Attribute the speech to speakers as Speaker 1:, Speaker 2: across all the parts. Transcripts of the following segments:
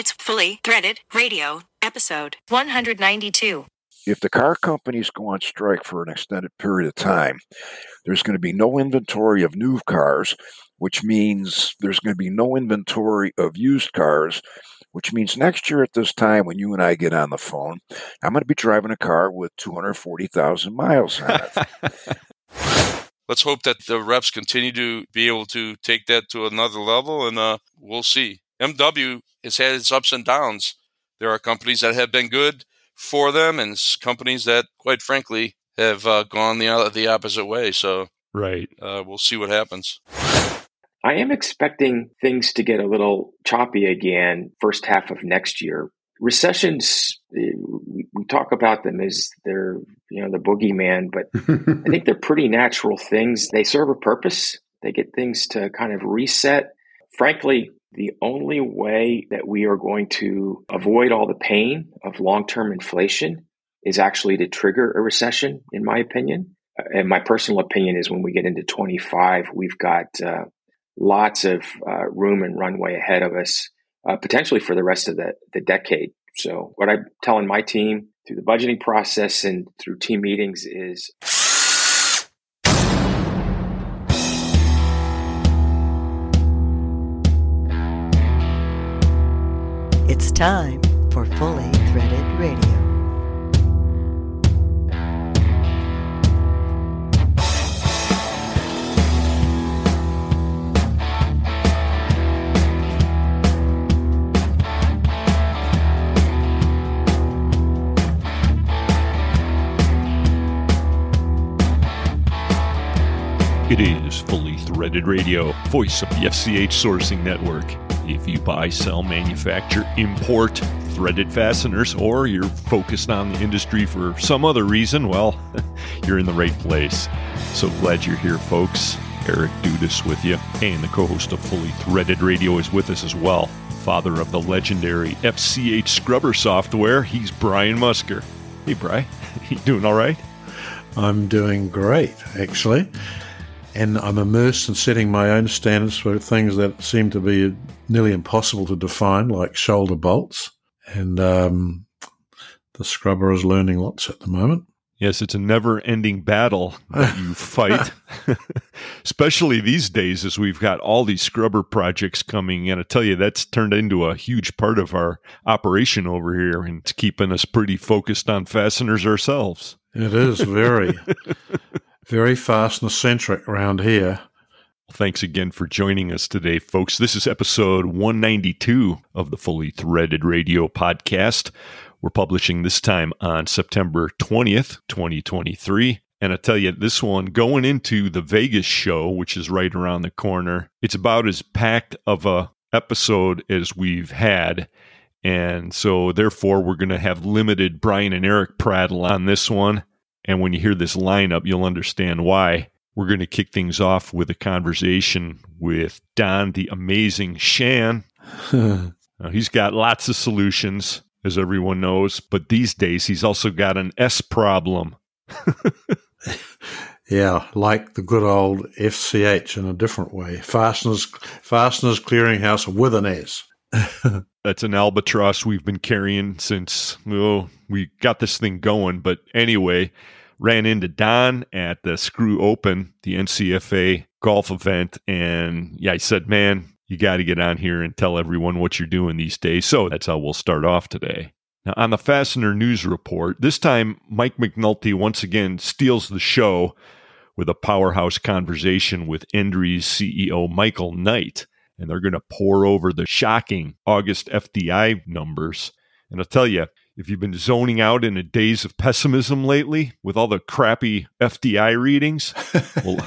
Speaker 1: It's Fully Threaded Radio, episode 192.
Speaker 2: If the car companies go on strike for an extended period of time, there's going to be no inventory of new cars, which means there's going to be no inventory of used cars, which means next year at this time when you and I get on the phone, I'm going to be driving a car with 240,000 miles on it.
Speaker 3: Let's hope that the reps continue to be able to take that to another level, and uh, we'll see. MW has had its ups and downs. There are companies that have been good for them, and companies that, quite frankly, have uh, gone the the opposite way. So,
Speaker 4: right,
Speaker 3: uh, we'll see what happens.
Speaker 5: I am expecting things to get a little choppy again first half of next year. Recessions, eh, we, we talk about them as they're you know the boogeyman, but I think they're pretty natural things. They serve a purpose. They get things to kind of reset. Frankly, the only way that we are going to avoid all the pain of long term inflation is actually to trigger a recession, in my opinion. Uh, and my personal opinion is when we get into 25, we've got uh, lots of uh, room and runway ahead of us, uh, potentially for the rest of the, the decade. So, what I'm telling my team through the budgeting process and through team meetings is
Speaker 6: time for Fully Threaded Radio.
Speaker 4: It is Fully Threaded Radio, voice of the FCH Sourcing Network. If you buy, sell, manufacture, import threaded fasteners, or you're focused on the industry for some other reason, well, you're in the right place. So glad you're here, folks. Eric Dudas with you, and the co host of Fully Threaded Radio is with us as well. Father of the legendary FCH scrubber software, he's Brian Musker. Hey, Brian, you doing all right?
Speaker 7: I'm doing great, actually and I'm immersed in setting my own standards for things that seem to be nearly impossible to define, like shoulder bolts. And um, the scrubber is learning lots at the moment.
Speaker 4: Yes, it's a never ending battle that you fight, especially these days as we've got all these scrubber projects coming. And I tell you, that's turned into a huge part of our operation over here and it's keeping us pretty focused on fasteners ourselves.
Speaker 7: It is very. very fastener centric around here.
Speaker 4: Thanks again for joining us today, folks. This is episode 192 of the Fully Threaded Radio podcast. We're publishing this time on September 20th, 2023. And I tell you, this one going into the Vegas show, which is right around the corner, it's about as packed of a episode as we've had. And so, therefore, we're going to have limited Brian and Eric prattle on this one. And when you hear this lineup, you'll understand why. We're going to kick things off with a conversation with Don, the amazing Shan. now, he's got lots of solutions, as everyone knows, but these days he's also got an S problem.
Speaker 7: yeah, like the good old FCH in a different way. Fasteners, Fasteners Clearinghouse with an S.
Speaker 4: That's an albatross we've been carrying since oh, we got this thing going. But anyway, ran into Don at the Screw Open, the NCFA golf event, and yeah, I said, "Man, you got to get on here and tell everyone what you're doing these days." So that's how we'll start off today. Now, on the Fastener News Report, this time Mike McNulty once again steals the show with a powerhouse conversation with Endries CEO Michael Knight and they're going to pour over the shocking August FDI numbers. And I'll tell you, if you've been zoning out in a daze of pessimism lately with all the crappy FDI readings, well,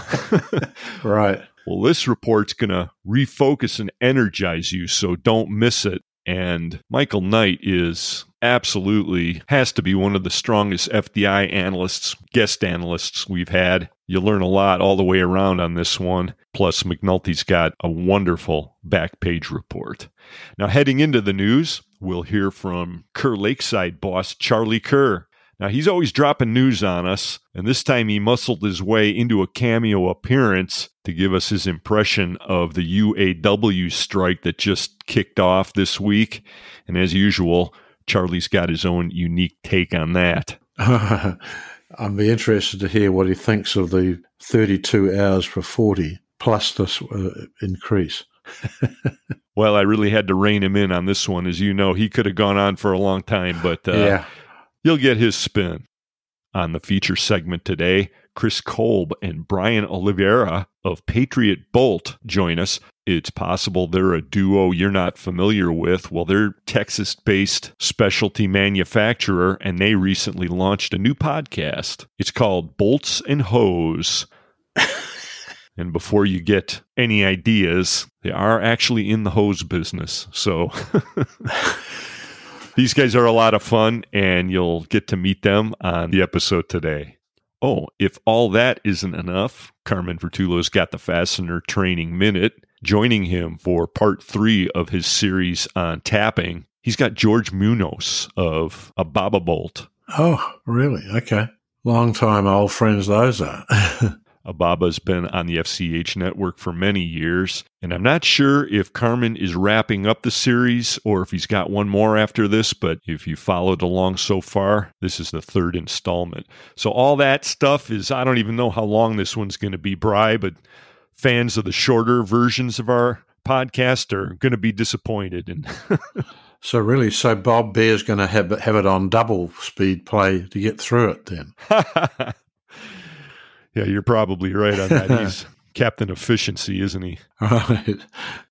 Speaker 7: right.
Speaker 4: Well, this report's going to refocus and energize you, so don't miss it. And Michael Knight is absolutely has to be one of the strongest FDI analysts, guest analysts we've had. You learn a lot all the way around on this one. Plus, McNulty's got a wonderful back page report. Now, heading into the news, we'll hear from Kerr Lakeside boss Charlie Kerr. Now, he's always dropping news on us, and this time he muscled his way into a cameo appearance to give us his impression of the UAW strike that just kicked off this week. And as usual, Charlie's got his own unique take on that.
Speaker 7: I'd be interested to hear what he thinks of the 32 hours for 40 plus this uh, increase.
Speaker 4: well, I really had to rein him in on this one. As you know, he could have gone on for a long time, but uh,
Speaker 7: yeah.
Speaker 4: you'll get his spin. On the feature segment today, Kris Kolb and Brian Oliveira of Patriot Bolt join us. It's possible they're a duo you're not familiar with. Well, they're Texas based specialty manufacturer, and they recently launched a new podcast. It's called Bolts and Hose. and before you get any ideas, they are actually in the hose business. So. These guys are a lot of fun, and you'll get to meet them on the episode today. Oh, if all that isn't enough, Carmen Vertullo's got the Fastener Training Minute. Joining him for part three of his series on tapping, he's got George Munoz of Ababa Bolt.
Speaker 7: Oh, really? Okay. Long time old friends those are.
Speaker 4: Ababa's been on the FCH network for many years, and I'm not sure if Carmen is wrapping up the series or if he's got one more after this, but if you followed along so far, this is the third installment. So all that stuff is, I don't even know how long this one's going to be, Bry, but fans of the shorter versions of our podcast are going to be disappointed. And
Speaker 7: so really, so Bob Bear's going to have have it on double speed play to get through it then.
Speaker 4: Yeah, you're probably right on that. He's Captain Efficiency, isn't he?
Speaker 7: Right.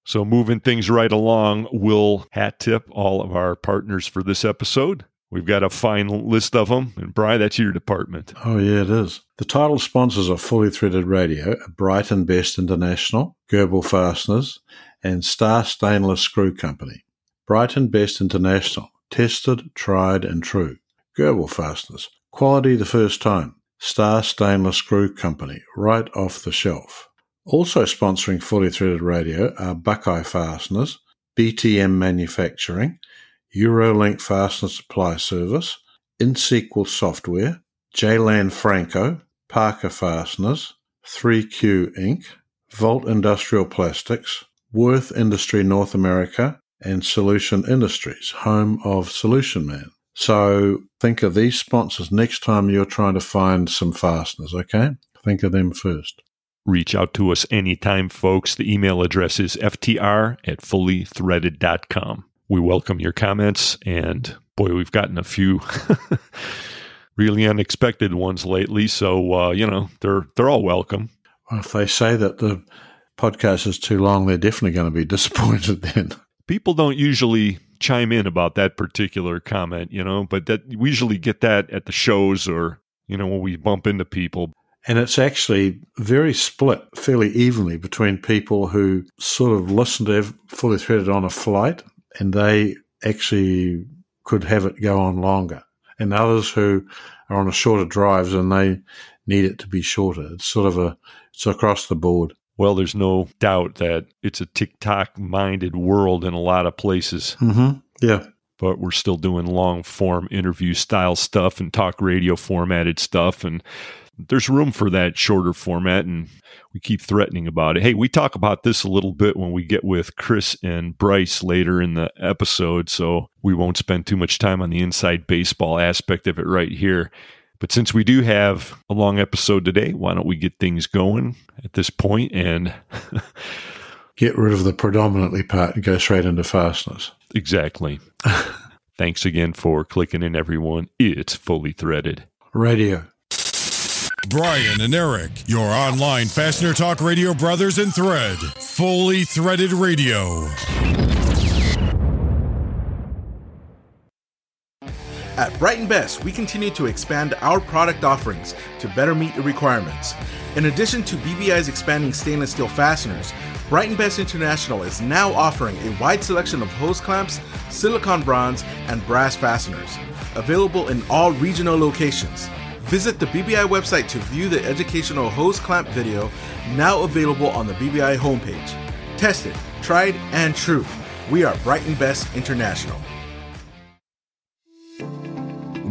Speaker 4: So, moving things right along, we'll hat tip all of our partners for this episode. We've got a fine list of them. And, Bry, that's your department.
Speaker 7: Oh, yeah, it is. The title sponsors are Fully Threaded Radio Brighton Best International, Goebel Fasteners, and Star Stainless Screw Company. Brighton Best International, tested, tried, and true. Goebel Fasteners, quality the first time. Star Stainless Screw Company, right off the shelf. Also sponsoring Fully Threaded Radio are Buckeye Fasteners, BTM Manufacturing, Eurolink Fastener Supply Service, InSequel Software, J. Lanfranco, Parker Fasteners, 3Q Inc., Volt Industrial Plastics, Worth Industry North America, and Solution Industries, home of Solution Man. So think of these sponsors next time you're trying to find some fasteners, okay? Think of them first.
Speaker 4: Reach out to us anytime, folks. The email address is ftr at fullythreaded.com. We welcome your comments, and boy, we've gotten a few really unexpected ones lately. So, uh, you know, they're, they're all welcome.
Speaker 7: Well, if they say that the podcast is too long, they're definitely going to be disappointed then.
Speaker 4: People don't usually chime in about that particular comment, you know, but that we usually get that at the shows or, you know, when we bump into people.
Speaker 7: And it's actually very split fairly evenly between people who sort of listen to fully threaded on a flight and they actually could have it go on longer, and others who are on a shorter drives and they need it to be shorter. It's sort of a, it's across the board.
Speaker 4: Well, there's no doubt that it's a TikTok minded world in a lot of places.
Speaker 7: Mm-hmm. Yeah.
Speaker 4: But we're still doing long form interview style stuff and talk radio formatted stuff. And there's room for that shorter format. And we keep threatening about it. Hey, we talk about this a little bit when we get with Kris and Bryce later in the episode. So we won't spend too much time on the inside baseball aspect of it right here. But since we do have a long episode today, why don't we get things going at this point and
Speaker 7: get rid of the predominantly part and go straight into fasteners?
Speaker 4: Exactly. Thanks again for clicking in, everyone. It's fully threaded.
Speaker 7: Radio.
Speaker 8: Brian and Eric, your online fastener talk radio brothers in thread. Fully threaded radio.
Speaker 9: At Brighton Best, we continue to expand our product offerings to better meet your requirements. In addition to BBI's expanding stainless steel fasteners, Brighton Best International is now offering a wide selection of hose clamps, silicon bronze, and brass fasteners, available in all regional locations. Visit the BBI website to view the educational hose clamp video now available on the BBI homepage. Tested, tried, and true. We are Brighton Best International.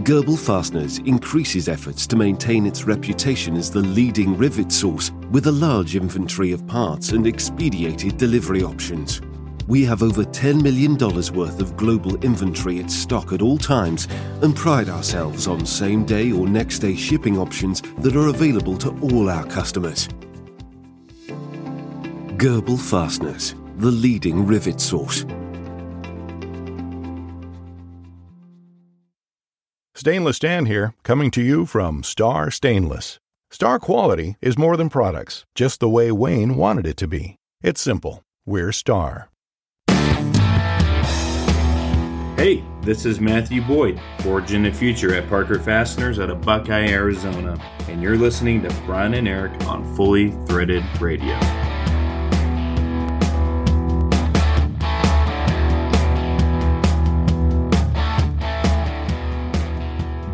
Speaker 10: Goebel Fasteners increases efforts to maintain its reputation as the leading rivet source with a large inventory of parts and expedited delivery options. We have over $10 million worth of global inventory at stock at all times and pride ourselves on same day or next day shipping options that are available to all our customers. Goebel Fasteners, the leading rivet source.
Speaker 11: Stainless Dan here, coming to you from Star Stainless. Star quality is more than products, just the way Wayne wanted it to be. It's simple. We're Star.
Speaker 12: Hey, this is Matthew Boyd, forging the future at Parker Fasteners out of Buckeye, Arizona, and you're listening to Brian and Eric on Fully Threaded Radio.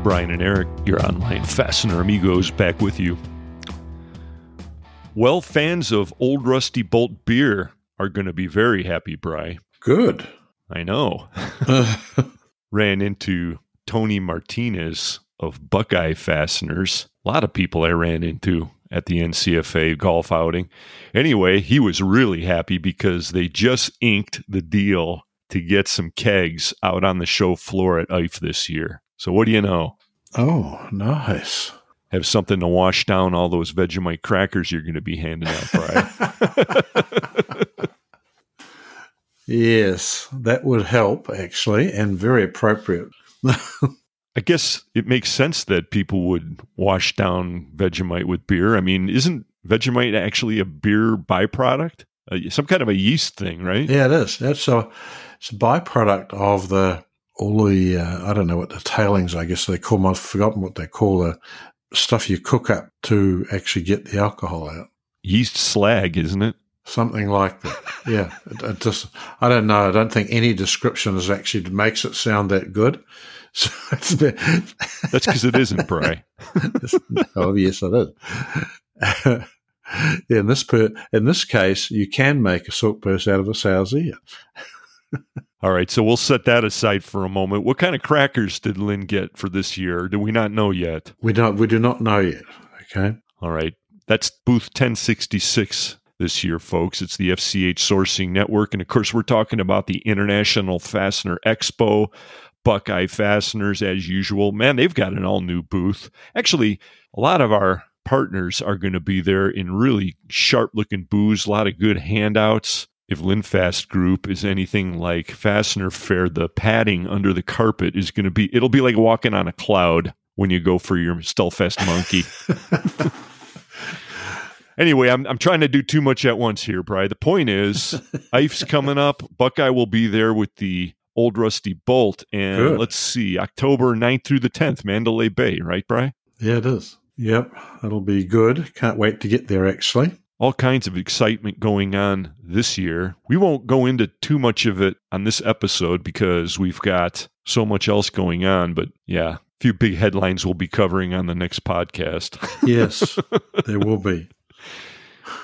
Speaker 4: Brian and Eric, your online fastener amigos, back with you. Well, fans of Old Rusty Bolt beer are going to be very happy, Bry.
Speaker 7: Good.
Speaker 4: I know. Ran into Tony Martinez of Buckeye Fasteners. A lot of people I ran into at the NCFA golf outing. Anyway, he was really happy because they just inked the deal to get some kegs out on the show floor at IFE this year. So what do you know?
Speaker 7: Oh, nice.
Speaker 4: Have something to wash down all those Vegemite crackers you're going to be handing out, Brian.
Speaker 7: yes, that would help actually, and very appropriate.
Speaker 4: I guess it makes sense that people would wash down Vegemite with beer. I mean, isn't Vegemite actually a beer byproduct? Uh, some kind of a yeast thing, right?
Speaker 7: Yeah, it is. It's a it's a byproduct of the all the uh, I don't know what the tailings I guess they call them. I've forgotten what they call the stuff you cook up to actually get the alcohol out.
Speaker 4: Yeast slag, isn't it?
Speaker 7: Something like that. yeah, it, it just I don't know. I don't think any description is actually makes it sound that good. So it's been,
Speaker 4: That's because it isn't, Bry.
Speaker 7: oh yes, it is. in this per, in this case, you can make a silk purse out of a sow's ear.
Speaker 4: All right, so we'll set that aside for a moment. What kind of crackers did Lynn get for this year? Do we not know yet?
Speaker 7: We don't. We do not know yet. Okay.
Speaker 4: All right, that's booth 1066 this year, folks. It's the FCH Sourcing Network, and of course, we're talking about the International Fastener Expo. Buckeye Fasteners, as usual. Man, they've got an all new booth. Actually, a lot of our partners are going to be there in really sharp looking booths, a lot of good handouts if Linfast Group is anything like Fastener Fair, the padding under the carpet is going to be, it'll be like walking on a cloud when you go for your Stelfast monkey. anyway, I'm, I'm trying to do too much at once here, Bry. The point is, IFE's coming up. Buckeye will be there with the Old Rusty Bolt. And
Speaker 7: Good.
Speaker 4: let's see, October 9th through the 10th, Mandalay Bay, right, Bry?
Speaker 7: Yeah, it is. Yep, that'll be good. Can't wait to get there. Actually,
Speaker 4: all kinds of excitement going on this year. We won't go into too much of it on this episode because we've got so much else going on. But yeah, a few big headlines we'll be covering on the next podcast.
Speaker 7: yes, there will be.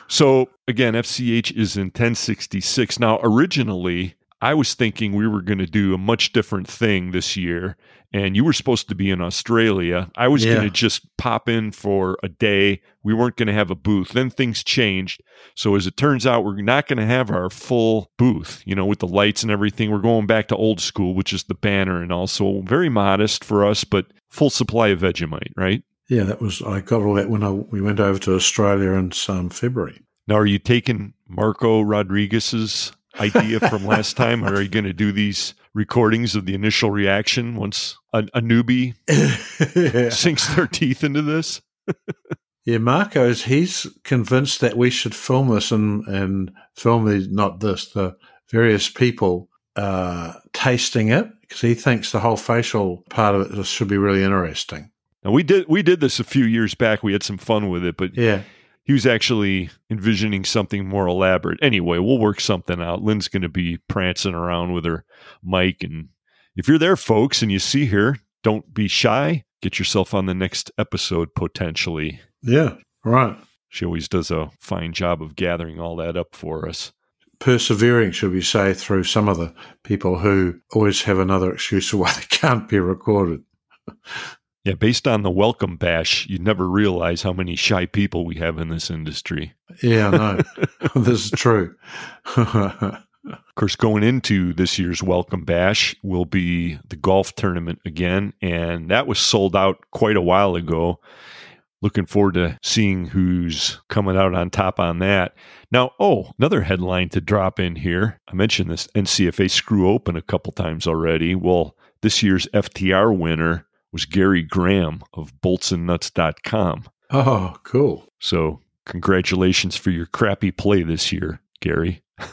Speaker 4: So again, FCH is in 1066. Now, originally, I was thinking we were going to do a much different thing this year, and you were supposed to be in Australia. I was
Speaker 7: Yeah.
Speaker 4: going to just pop in for a day. We weren't going to have a booth. Then things changed. So as it turns out, we're not going to have our full booth, you know, with the lights and everything. We're going back to old school, which is the banner and also very modest for us, but full supply of Vegemite, right?
Speaker 7: Yeah, that was. I got all that when I, we went over to Australia in um, February.
Speaker 4: Now, are you taking Marco Rodriguez's idea from last time, or are you going to do these recordings of the initial reaction once a, a newbie sinks their teeth into this?
Speaker 7: Yeah, Marco's he's convinced that we should film this and and film the not this the various people uh, tasting it because he thinks the whole facial part of it should be really interesting.
Speaker 4: Now we did we did this a few years back. We had some fun with it, but
Speaker 7: Yeah,
Speaker 4: he was actually envisioning something more elaborate. Anyway, we'll work something out. Lynn's going to be prancing around with her mic, and if you're there, folks, and you see her, don't be shy. Get yourself on the next episode potentially.
Speaker 7: yeah, right.
Speaker 4: She always does a fine job of gathering all that up for us.
Speaker 7: Persevering, should we say, through some of the people who always have another excuse for why they can't be recorded.
Speaker 4: Yeah, based on the welcome bash, you'd never realize how many shy people we have in this industry.
Speaker 7: Yeah, no, this is true.
Speaker 4: Of course, going into this year's Welcome Bash will be the golf tournament again, and that was sold out quite a while ago. Looking forward to seeing who's coming out on top on that. Now, oh, another headline to drop in here. I mentioned this NCFA Screw Open a couple times already. Well, this year's FTR winner was Gary Graham of boltsandnuts.com.
Speaker 7: Oh, cool.
Speaker 4: So, congratulations for your crappy play this year, Gary.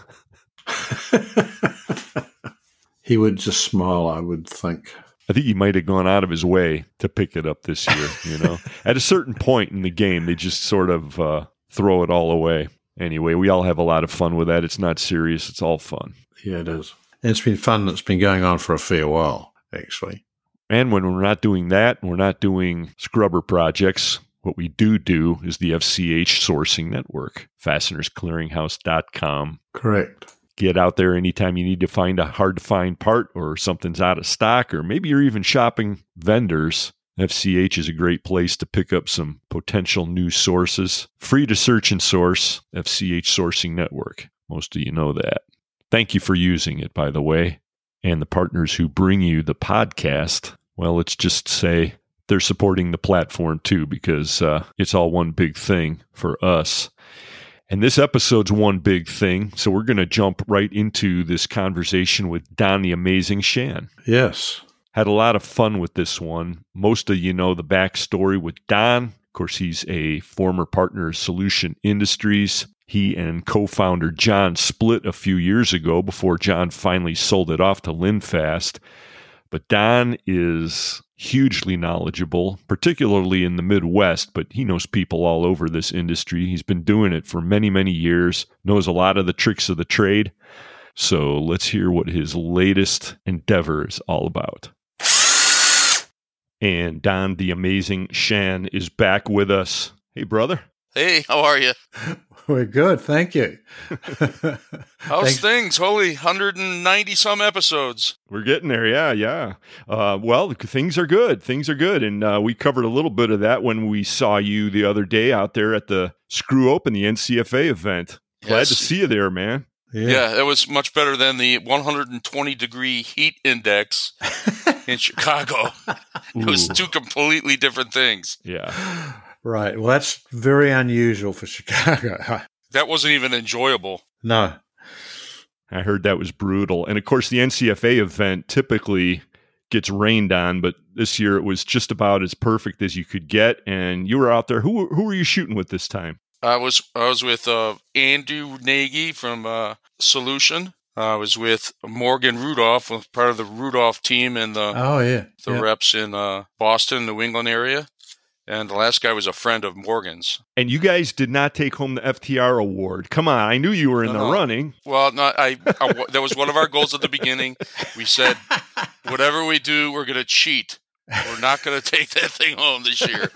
Speaker 7: he would just smile, I would think.
Speaker 4: I think he might have gone out of his way to pick it up this year. You know, at a certain point in the game, they just sort of uh, throw it all away. Anyway, we all have a lot of fun with that. It's not serious; it's all fun.
Speaker 7: Yeah, it is. And it's been fun. It's been going on for a fair while, actually.
Speaker 4: And when we're not doing that, we're not doing scrubber projects. What we do do is the FCH sourcing network, fastenersclearinghouse.com.
Speaker 7: Correct
Speaker 4: get out there anytime you need to find a hard to find part or something's out of stock, or maybe you're even shopping vendors. FCH is a great place to pick up some potential new sources. Free to search and source, FCH Sourcing Network. Most of you know that. Thank you for using it, by the way. And the partners who bring you the podcast, well, let's just say they're supporting the platform too, because uh, it's all one big thing for us. And this episode's one big thing. So we're going to jump right into this conversation with Don the Amazing Shan.
Speaker 7: Yes.
Speaker 4: Had a lot of fun with this one. Most of you know the backstory with Don. Of course, he's a former partner of Solution Industries. He and co founder John split a few years ago before John finally sold it off to Linfast. But Don is hugely knowledgeable, particularly in the Midwest, but he knows people all over this industry. He's been doing it for many, many years, knows a lot of the tricks of the trade. So let's hear what his latest endeavor is all about. And Don, the amazing Shan, is back with us. Hey, brother.
Speaker 3: Hey, how are you?
Speaker 7: We're good, thank you.
Speaker 3: How's Thanks. things? Holy, 190 some episodes.
Speaker 4: We're getting there, yeah, yeah. Uh, well, things are good. Things are good, and uh, we covered a little bit of that when we saw you the other day out there at the Screw Open, the NCFA event. Glad yes. to see you there, man.
Speaker 3: Yeah. yeah, it was much better than the 120 degree heat index in Chicago. it was two completely different things.
Speaker 4: Yeah.
Speaker 7: Right. Well, that's very unusual for Chicago.
Speaker 3: that wasn't even enjoyable.
Speaker 7: No.
Speaker 4: I heard that was brutal. And of course, the NCFA event typically gets rained on, but this year it was just about as perfect as you could get. And you were out there. Who who were you shooting with this time?
Speaker 3: I was I was with uh, Andrew Nagy from uh, Solution. I was with Morgan Rudolph, part of the Rudolph team and the
Speaker 7: oh yeah
Speaker 3: the
Speaker 7: yeah.
Speaker 3: reps in uh, Boston, New England area and the last guy was a friend of Morgan's.
Speaker 4: And you guys did not take home the FTR award. Come on, I knew you were in no, the no. running.
Speaker 3: Well, no, I, I that was one of our goals at the beginning. We said, whatever we do, we're going to cheat. We're not going to take that thing home this year.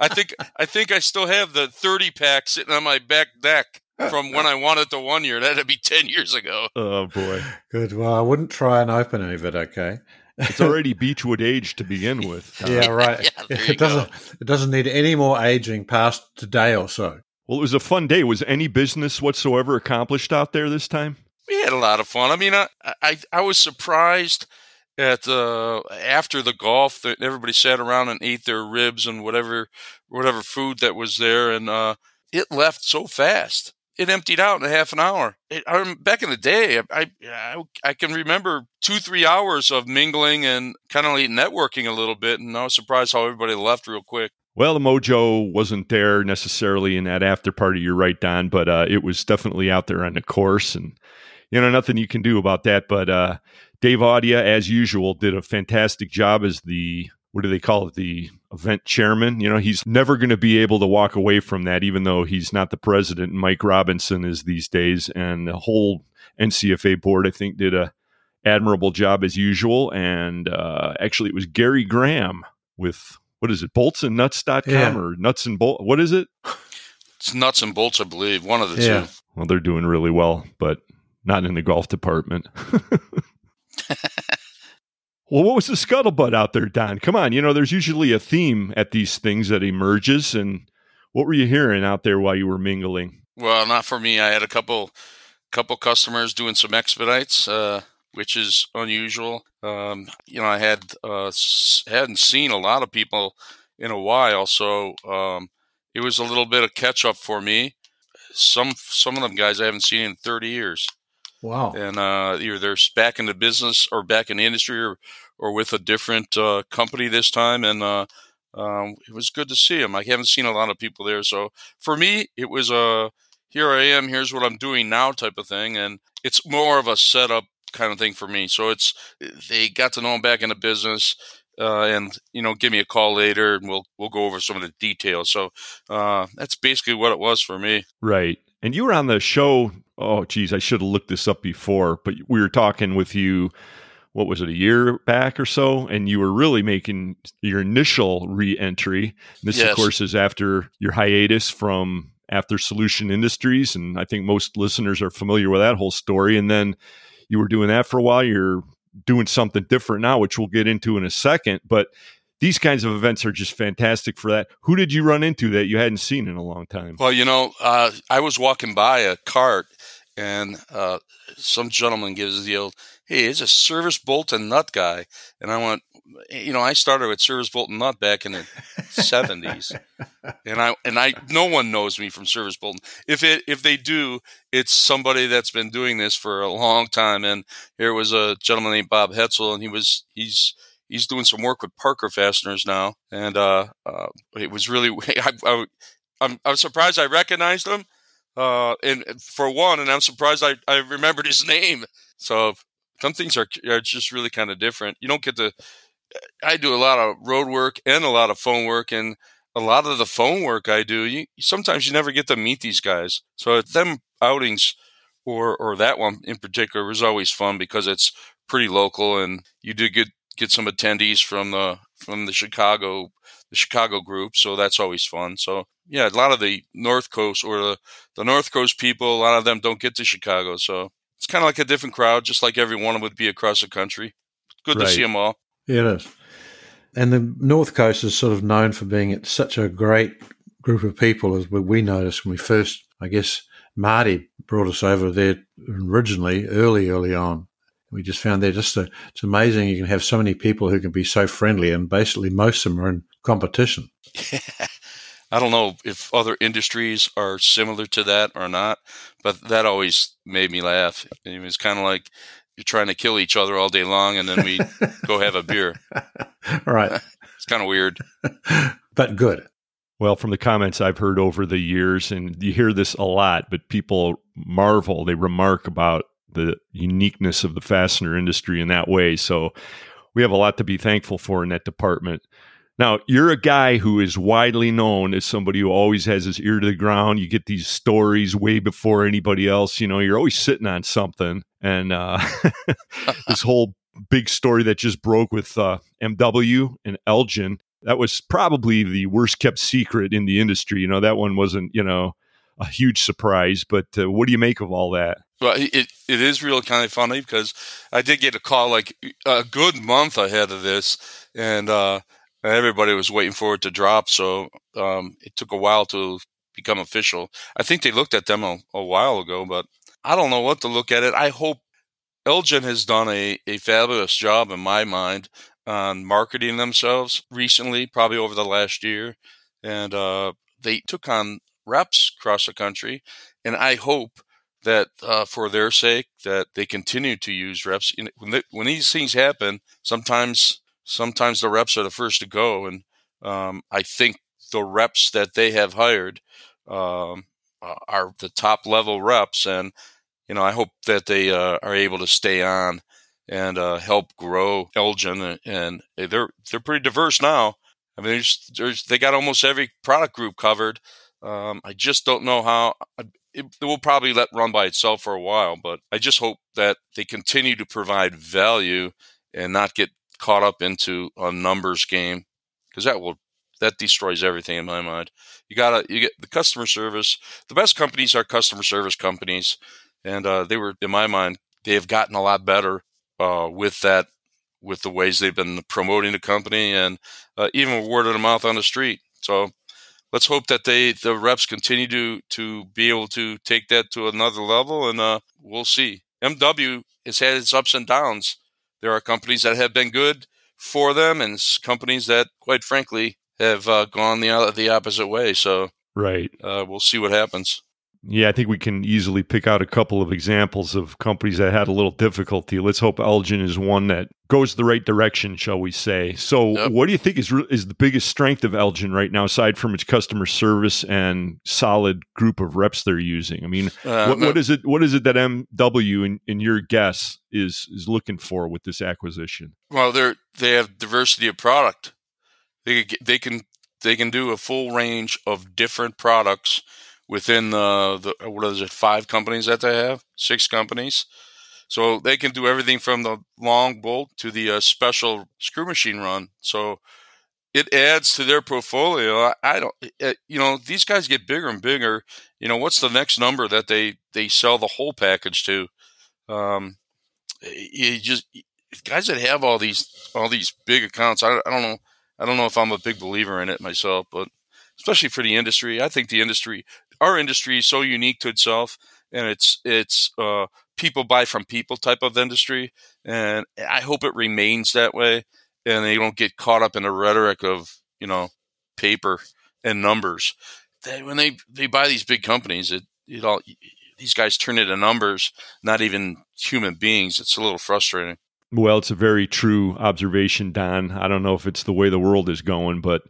Speaker 3: I think I think I still have the 30 pack sitting on my back deck from when I won it the one year. That'd be 10 years ago.
Speaker 4: Oh boy.
Speaker 7: Good. Well, I wouldn't try and open any of it, okay?
Speaker 4: It's already beechwood age to begin with.
Speaker 7: yeah, right. yeah, it doesn't it doesn't need any more aging past today or so.
Speaker 4: Well, it was a fun day. Was any business whatsoever accomplished out there this time?
Speaker 3: We had a lot of fun. I mean, I I, I was surprised at uh, after the golf that everybody sat around and ate their ribs and whatever whatever food that was there, and uh, it left so fast it emptied out in a half an hour. It, I, back in the day, I, I, I can remember two three hours of mingling and kind of like networking a little bit, and I was surprised how everybody left real quick.
Speaker 4: Well, the mojo wasn't there necessarily in that after party. You're right, Don, but uh, it was definitely out there on the course, and you know nothing you can do about that. But uh, Dave Audia, as usual, did a fantastic job as the what do they call it? The event chairman. You know, he's never going to be able to walk away from that, even though he's not the president. Mike Robinson is these days, and the whole NCFA board, I think, did a admirable job as usual. And uh, actually, it was Gary Graham with what is it, bolts and boltsandnuts.com yeah. or nuts and bolts? What is it?
Speaker 3: It's nuts and bolts, I believe. One of the
Speaker 4: yeah.
Speaker 3: two.
Speaker 4: Well, they're doing really well, but not in the golf department. Well, what was the scuttlebutt out there, Don? Come on, you know, there's usually a theme at these things that emerges, and what were you hearing out there while you were mingling?
Speaker 3: Well, not for me. I had a couple couple customers doing some expedites, uh, which is unusual. Um, you know, I had uh, hadn't seen a lot of people in a while, so um, it was a little bit of catch up for me. Some some of them guys I haven't seen in 30 years.
Speaker 7: Wow!
Speaker 3: And uh, either they're back in the business or back in the industry or or with a different uh, company this time, and uh, um, it was good to see him. I haven't seen a lot of people there, so for me, it was a here I am, here's what I'm doing now type of thing, and it's more of a setup kind of thing for me. So it's they got to know I'm back in the business. Uh, and you know, give me a call later, and we'll we'll go over some of the details. So uh, that's basically what it was for me.
Speaker 4: Right. And you were on the show. Oh, geez, I should have looked this up before, but we were talking with you what was it, a year back or so? And you were really making your initial re entry. This, yes. of course, is after your hiatus from After Solution Industries. And I think most listeners are familiar with that whole story. And then you were doing that for a while. You're doing something different now, which we'll get into in a second. But these kinds of events are just fantastic for that. Who did you run into that you hadn't seen in a long time?
Speaker 3: Well, you know, uh, I was walking by a cart and uh, some gentleman gives the old, hey, it's a service bolt and nut guy. And I went, you know, I started with service bolt and nut back in the seventies, and I and I no one knows me from service bolt. If it if they do, it's somebody that's been doing this for a long time. And here was a gentleman named Bob Hetzel, and he was he's he's doing some work with Parker Fasteners now, and uh, uh, it was really I, I, I'm I'm surprised I recognized him. Uh, and for one, and I'm surprised I, I remembered his name. So some things are, are just really kind of different. You don't get to. I do a lot of road work and a lot of phone work, and a lot of the phone work I do, you sometimes you never get to meet these guys. So them outings, or or that one in particular, was always fun because it's pretty local, and you do get get some attendees from the from the Chicago the Chicago group, so that's always fun. So yeah, a lot of the North Coast or the, the North Coast people, a lot of them don't get to Chicago, so it's kind of like a different crowd, just like every one would be across the country. Good right. to see them all.
Speaker 7: Yeah, it is. And the North Coast is sort of known for being such a great group of people, as we noticed when we first, I guess, Marty brought us over there originally, early, early on. We just found there just a, it's amazing you can have so many people who can be so friendly, and basically most of them are in competition.
Speaker 3: I don't know if other industries are similar to that or not, but that always made me laugh. It was kind of like you're trying to kill each other all day long, and then we go have a beer.
Speaker 7: Right.
Speaker 3: it's kind of weird,
Speaker 7: but good.
Speaker 4: Well, from the comments I've heard over the years, and you hear this a lot, but people marvel, they remark about the uniqueness of the fastener industry in that way. So we have a lot to be thankful for in that department. Now, you're a guy who is widely known as somebody who always has his ear to the ground. You get these stories way before anybody else. You know, you're always sitting on something. And uh, this whole big story that just broke with uh, MW and Elgin, that was probably the worst kept secret in the industry. You know, that one wasn't, you know, a huge surprise. But uh, what do you make of all that?
Speaker 3: Well, it it is real kind of funny because I did get a call like a good month ahead of this, and uh, everybody was waiting for it to drop. So um, it took a while to become official. I think they looked at them a, a, while ago, but I don't know what to look at it. I hope Elgin has done a, a fabulous job in my mind on marketing themselves recently, probably over the last year. And uh, they took on reps across the country. And I hope that uh, for their sake that they continue to use reps. When, they, when these things happen, sometimes sometimes the reps are the first to go, and um, I think the reps that they have hired um, are the top level reps, and you know I hope that they uh, are able to stay on and uh, help grow Elgin, and they're they're pretty diverse now. I mean, there's, there's they got almost every product group covered. Um, I just don't know how. It, it, will probably let run by itself for a while, but I just hope that they continue to provide value and not get caught up into a numbers game because that will that destroys everything in my mind. You gotta you get the customer service. The best companies are customer service companies, and uh, they were in my mind they have gotten a lot better uh, with that with the ways they've been promoting the company and uh, even word of mouth on the street. So let's hope that they the reps continue to to be able to take that to another level, and uh, we'll see. MW has had its ups and downs. There are companies that have been good for them, and companies that, quite frankly, have uh, gone the the opposite way. So,
Speaker 4: right,
Speaker 3: uh, we'll see what happens.
Speaker 4: Yeah, I think we can easily pick out a couple of examples of companies that had a little difficulty. Let's hope Elgin is one that goes the right direction, shall we say? So, yep. what do you think is is the biggest strength of Elgin right now, aside from its customer service and solid group of reps they're using? I mean, uh, what, what is it? What is it that MW, in, in your guess, is is looking for with this acquisition?
Speaker 3: Well, they're they have diversity of product. They they can they can do a full range of different products within the, the what is it five companies that they have? Six companies? So they can do everything from the long bolt to the uh, special screw machine run. So it adds to their portfolio. I, don't it, eh, you know these guys get bigger and bigger. You know what's the next number that they they sell the whole package to? Um you just guys that have all these all these big accounts I, I don't know i don't know if i'm a big believer in it myself but especially for the industry. I think the industry our industry is so unique to itself, and it's it's uh, people buy from people type of industry, and I hope it remains that way, and they don't get caught up in the rhetoric of you know paper and numbers. They, when they they buy these big companies, it it all these guys turn into numbers, not even human beings. It's a little frustrating.
Speaker 4: Well, it's a very true observation, Don. I don't know if it's the way the world is going, but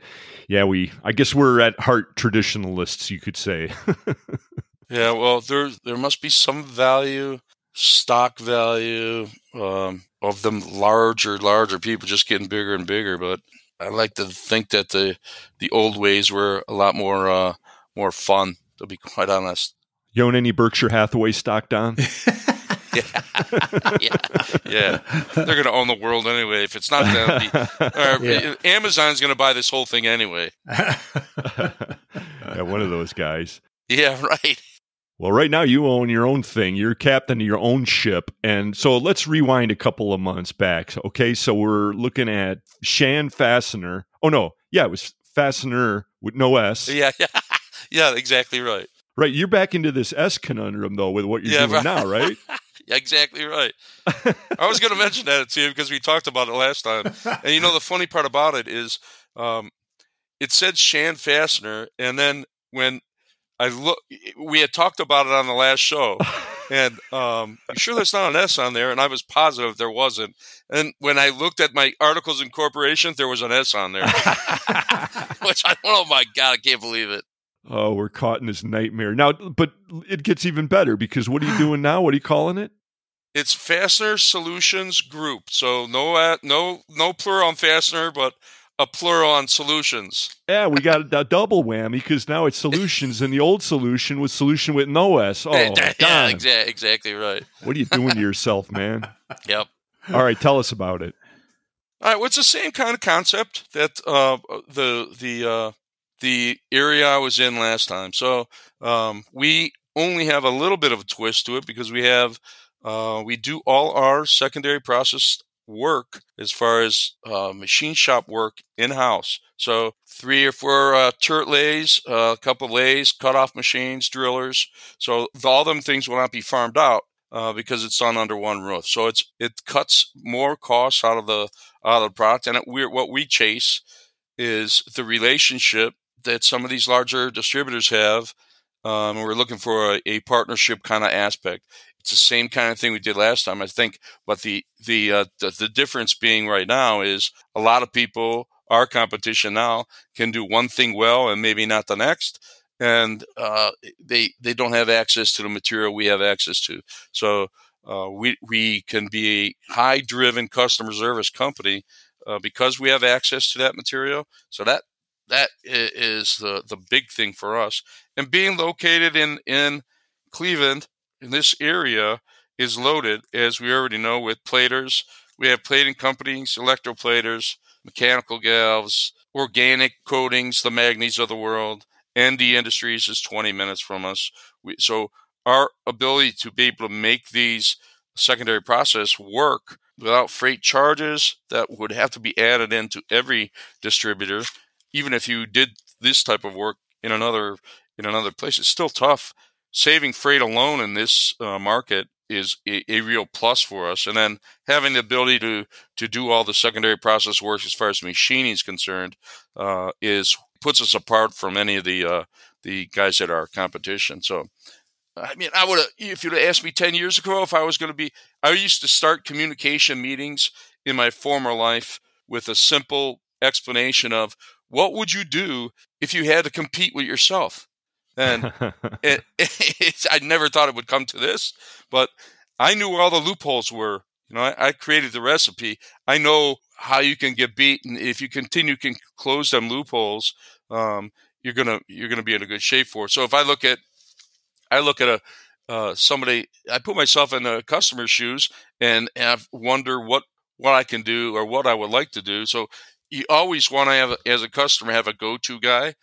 Speaker 4: yeah, we I guess we're at heart traditionalists, you could say.
Speaker 3: yeah, well, there there must be some value, stock value um, of them larger, larger people just getting bigger and bigger. But I like to think that the the old ways were a lot more uh, more fun. To be quite honest.
Speaker 4: You own any Berkshire Hathaway stock, Don?
Speaker 3: yeah, yeah, yeah. They're going to own the world anyway. If it's not them, the, yeah. Amazon's going to buy this whole thing anyway.
Speaker 4: yeah, one of those guys.
Speaker 3: Yeah, right.
Speaker 4: Well, right now you own your own thing. You're captain of your own ship. And so let's rewind a couple of months back. Okay, so we're looking at Shan Fastener. Oh no, yeah, it was Fastener with no S.
Speaker 3: Yeah, yeah, yeah, exactly right.
Speaker 4: Right, you're back into this S conundrum though with what you're yeah, doing right. now, right?
Speaker 3: Exactly right. I was going to mention that to you because we talked about it last time. And you know, the funny part about it is, um, it said Shan Fastener, and then when I look, we had talked about it on the last show, and um, I'm sure there's not an S on there, and I was positive there wasn't. And when I looked at my articles in corporation, there was an S on there, which I oh my god, I can't believe it.
Speaker 4: Oh, we're caught in this nightmare now. But it gets even better because what are you doing now? What are you calling it?
Speaker 3: It's Fastener Solutions Group. So no, no, no plural on fastener, but a plural on solutions.
Speaker 4: Yeah, we got a double whammy because now it's solutions, and the old solution was solution with no S. Oh,
Speaker 3: yeah, exactly, exactly right.
Speaker 4: What are you doing to yourself, man?
Speaker 3: Yep.
Speaker 4: All right, tell us about it.
Speaker 3: All right, well, it's the same kind of concept that uh, the the uh, the area I was in last time. So um, we only have a little bit of a twist to it because we have uh, we do all our secondary process work as far as uh, machine shop work in house. So three or four uh, turret lays, uh, a couple lays, cut off machines, drillers. So all them things will not be farmed out. Uh, because it's done under one roof, so it's it cuts more costs out of the out of the product, and it, what we chase is the relationship that some of these larger distributors have. Um, we're looking for a, a partnership kind of aspect. It's the same kind of thing we did last time, I think. But the the, uh, the the difference being right now is a lot of people, our competition now, can do one thing well and maybe not the next, and uh, they they don't have access to the material we have access to. So uh, we we can be a high driven customer service company uh, because we have access to that material. So that that is the the big thing for us. And being located in in Cleveland in this area is loaded, as we already know, with platers. We have plating companies, electroplaters, mechanical galves, organic coatings, the Magnis of the world. ND Industries is 20 minutes from us. We, so our ability to be able to make these secondary process work without freight charges that would have to be added into every distributor. Even if you did this type of work in another in another place, it's still tough. Saving freight alone in this uh, market is a, a, real plus for us. And then having the ability to to do all the secondary process work as far as machining is concerned uh, is puts us apart from any of the uh, the guys at our competition. So. I mean, I would have, if you'd have asked me 10 years ago if I was going to be, I used to start communication meetings in my former life with a simple explanation of what would you do if you had to compete with yourself? And it, it, I never thought it would come to this, but I knew where all the loopholes were. You know, I, I created the recipe. I know how you can get beaten if you continue can close them loopholes. Um, you're gonna you're gonna be in a good shape for it. So if I look at I look at a uh, somebody, I put myself in a customer's shoes and, and I wonder what what I can do or what I would like to do. So you always want to have, as a customer, have a go-to guy,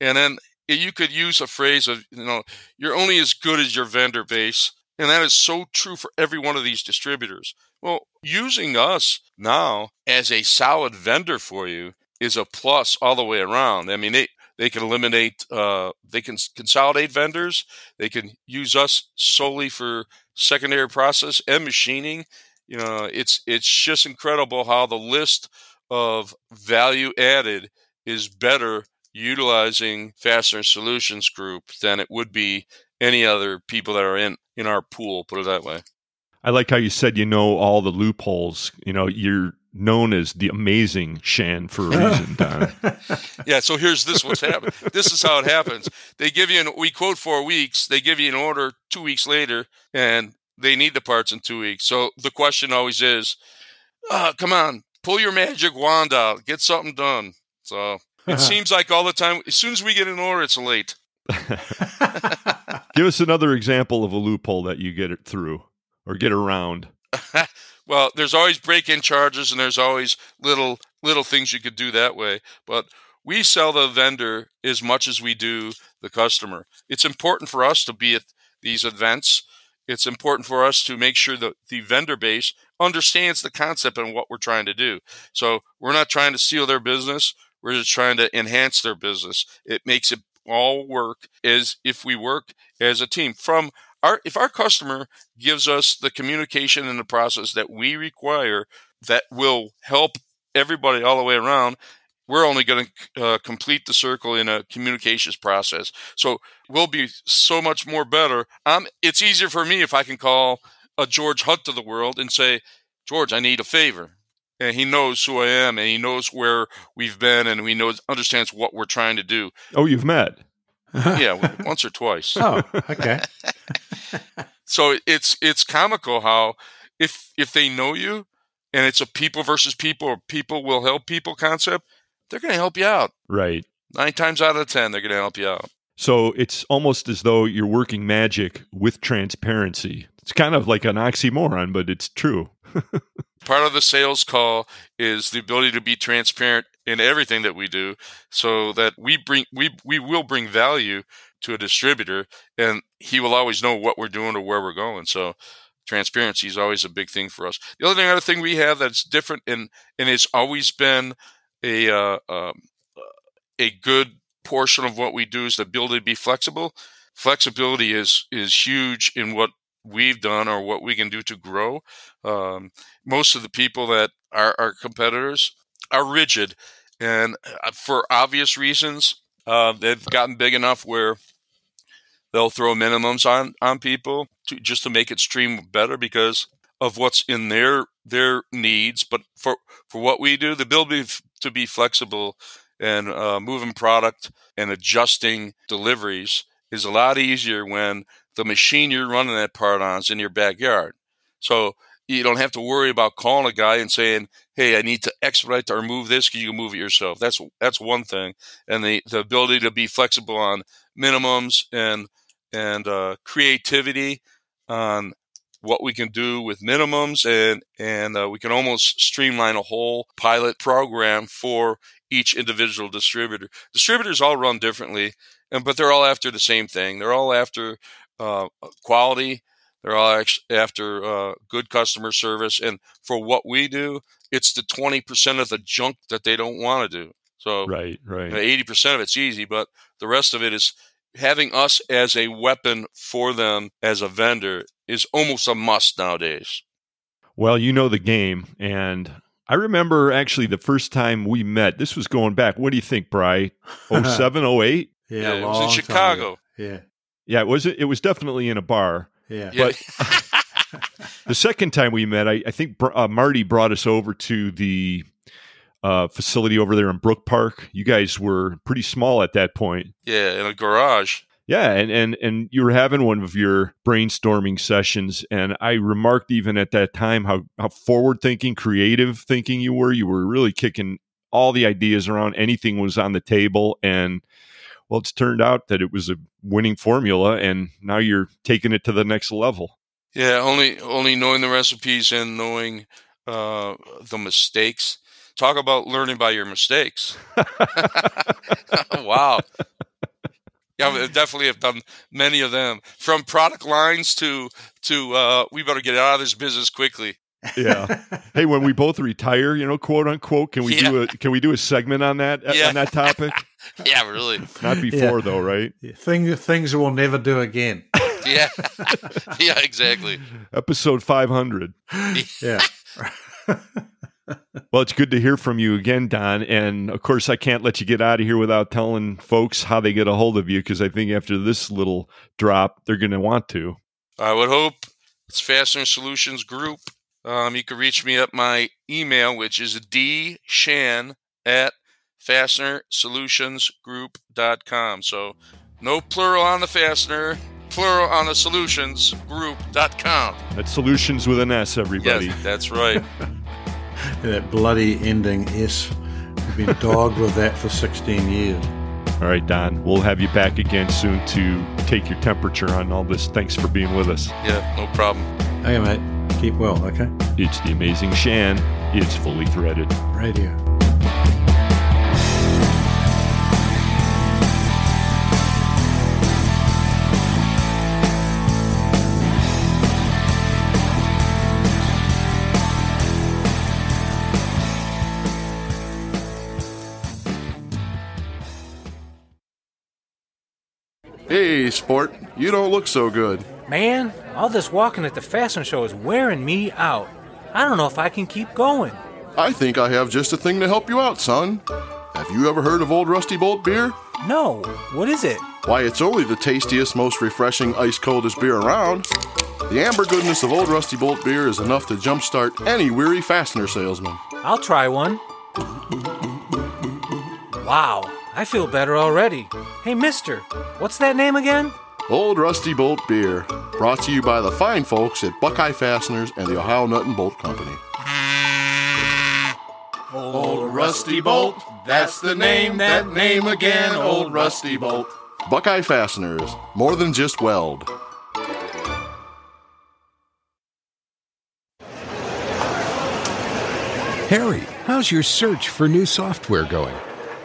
Speaker 3: and then you could use a phrase of, you know, you're only as good as your vendor base. And that is so true for every one of these distributors. Well, using us now as a solid vendor for you is a plus all the way around. I mean, they, they can eliminate, uh, they can consolidate vendors. They can use us solely for secondary process and machining. You know, it's it's just incredible how the list of value added is better utilizing Fastener Solutions Group than it would be any other people that are in in our pool. Put it that way.
Speaker 4: I like how you said you know all the loopholes. You know, you're known as the amazing Shan for a reason, Don.
Speaker 3: yeah. So here's this what's happened. This is how it happens. They give you an we quote four weeks. They give you an order two weeks later, and they need the parts in two weeks. So the question always is, uh, come on, pull your magic wand out, get something done. So it seems like all the time, as soon as we get an order, it's late.
Speaker 4: Give us another example of a loophole that you get it through or get around.
Speaker 3: well, there's always break-in charges, and there's always little little things you could do that way. But we sell the vendor as much as we do the customer. It's important for us to be at these events. It's important for us to make sure that the vendor base understands the concept and what we're trying to do. So we're not trying to steal their business. We're just trying to enhance their business. It makes it all work as if we work as a team. From our, if our customer gives us the communication and the process that we require, that will help everybody all the way around. We're only going to uh, complete the circle in a communications process. So we'll be so much more better. Um, it's easier for me if I can call a George Hunt of the world and say, George, I need a favor and he knows who I am, and he knows where we've been, and he knows understands what we're trying to do.
Speaker 4: Oh, you've met?
Speaker 3: yeah, once or twice.
Speaker 7: Oh, okay.
Speaker 3: so it's it's comical how if if they know you, and it's a people versus people, or people will help people concept, they're going to help you out.
Speaker 4: Right.
Speaker 3: Nine times out of ten, they're going to help you out.
Speaker 4: So it's almost as though you're working magic with transparency. It's kind of like an oxymoron, but it's true.
Speaker 3: part of the sales call is the ability to be transparent in everything that we do so that we bring we we will bring value to a distributor and he will always know what we're doing or where we're going so transparency is always a big thing for us the other thing, other thing we have that's different and and it's always been a uh, um, a good portion of what we do is the ability to be flexible flexibility is is huge in what we've done or what we can do to grow. Um, most of the people that are our competitors are rigid, and uh, for obvious reasons, uh, they've gotten big enough where they'll throw minimums on on people to, just to make it stream better because of what's in their their needs. But for for what we do, the ability to be flexible and uh, moving product and adjusting deliveries is a lot easier when the machine you're running that part on is in your backyard. So you don't have to worry about calling a guy and saying, "Hey, I need to expedite or move this because you can move it yourself." That's that's one thing, and the the ability to be flexible on minimums and and uh, creativity on what we can do with minimums, and and uh, we can almost streamline a whole pilot program for each individual distributor. Distributors all run differently, and but they're all after the same thing. They're all after uh, quality. They're all after uh, good customer service, and for what we do, it's the twenty percent of the junk that they don't want to do. So
Speaker 4: right, right,
Speaker 3: eighty percent of it's easy, but the rest of it is having us as a weapon for them as a vendor is almost a must nowadays.
Speaker 4: Well, you know the game, and I remember actually the first time we met. This was going back. What do you think, Bry? 07, 08?
Speaker 3: Yeah, yeah it was in Chicago.
Speaker 7: Yeah,
Speaker 4: yeah. It was. It was definitely in a bar.
Speaker 7: Yeah,
Speaker 4: but. the second time we met, I, I think uh, Marty brought us over to the uh, facility over there in Brook Park. You guys were pretty small at that point.
Speaker 3: Yeah, in a garage.
Speaker 4: Yeah, and and and you were having one of your brainstorming sessions, and I remarked even at that time how how forward thinking, creative thinking you were. You were really kicking all the ideas around. Anything was on the table, and well, it's turned out that it was a winning formula, and now you're taking it to the next level.
Speaker 3: Yeah, only only knowing the recipes and knowing uh, the mistakes. Talk about learning by your mistakes. wow. Yeah, definitely have done many of them, from product lines to to uh, we better get out of this business quickly.
Speaker 4: yeah. Hey, when we both retire, you know, quote unquote, can we yeah. do a can we do a segment on that yeah. on that topic?
Speaker 3: yeah, really.
Speaker 4: Not before yeah. though, right?
Speaker 7: Things things we'll never do again.
Speaker 3: yeah. yeah, exactly.
Speaker 4: Episode 500.
Speaker 7: yeah
Speaker 4: well, it's good to hear from you again, Don. And of course, I can't let you get out of here without telling folks how they get a hold of you because I think after this little drop, they're going to want to.
Speaker 3: I would hope it's Fastener Solutions Group. Um, you can reach me at my email, which is dshan at fastenersolutionsgroup.com. So no plural on the fastener, plural on the solutions group.com.
Speaker 4: That's solutions with an S, everybody.
Speaker 3: Yes, that's right.
Speaker 7: that bloody ending S. We've been dogged with that for 16 years.
Speaker 4: All right, Don. We'll have you back again soon to take your temperature on all this. Thanks for being with us.
Speaker 3: Yeah, no problem.
Speaker 7: Hey, mate. Keep well, okay?
Speaker 4: It's the amazing Shan. It's fully threaded.
Speaker 7: Radio.
Speaker 13: Hey, Sport, you don't look so good.
Speaker 14: Man, all this walking at the fashion show is wearing me out. I don't know if I can keep going.
Speaker 13: I think I have just a thing to help you out, son. Have you ever heard of Old Rusty Bolt beer?
Speaker 14: No. What is it?
Speaker 13: Why, it's only the tastiest, most refreshing, ice coldest beer around. The amber goodness of Old Rusty Bolt beer is enough to jumpstart any weary fastener salesman.
Speaker 14: I'll try one. Wow, I feel better already. Hey, mister, what's that name again?
Speaker 13: Old Rusty Bolt Beer, brought to you by the fine folks at Buckeye Fasteners and the Ohio Nut and Bolt Company.
Speaker 15: Old Rusty Bolt, that's the name, that name again, Old Rusty Bolt.
Speaker 13: Buckeye Fasteners, more than just weld.
Speaker 16: Harry, how's your search for new software going?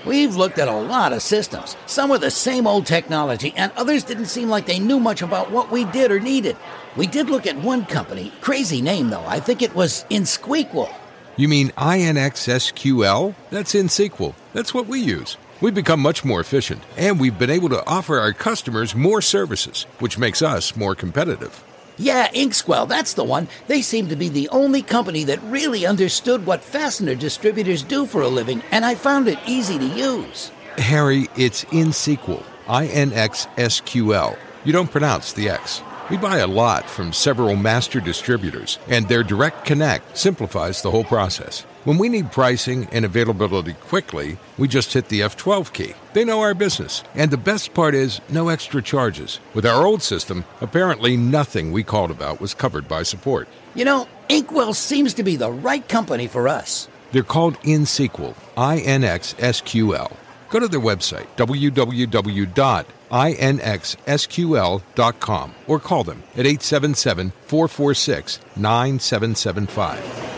Speaker 17: We've looked at a lot of systems, some with the same old technology, and others didn't seem like they knew much about what we did or needed. We did look at one company, crazy name though, I think it was InSQL.
Speaker 16: You mean INXSQL? That's InSQL. That's what we use. We've become much more efficient, and we've been able to offer our customers more services, which makes us more competitive.
Speaker 17: Yeah, Inkswell, that's the one. They seem to be the only company that really understood what fastener distributors do for a living, and I found it easy to use.
Speaker 16: Harry, it's InSQL, I N X S Q L. You don't pronounce the X. We buy a lot from several master distributors, and their direct connect simplifies the whole process. When we need pricing and availability quickly, we just hit the F12 key. They know our business. And the best part is, no extra charges. With our old system, apparently nothing we called about was covered by support.
Speaker 17: You know, Inkwell seems to be the right company for us.
Speaker 16: They're called InSQL, I N X S Q L. Go to their website, www.inxsql.com, or call them at 877 446 9775.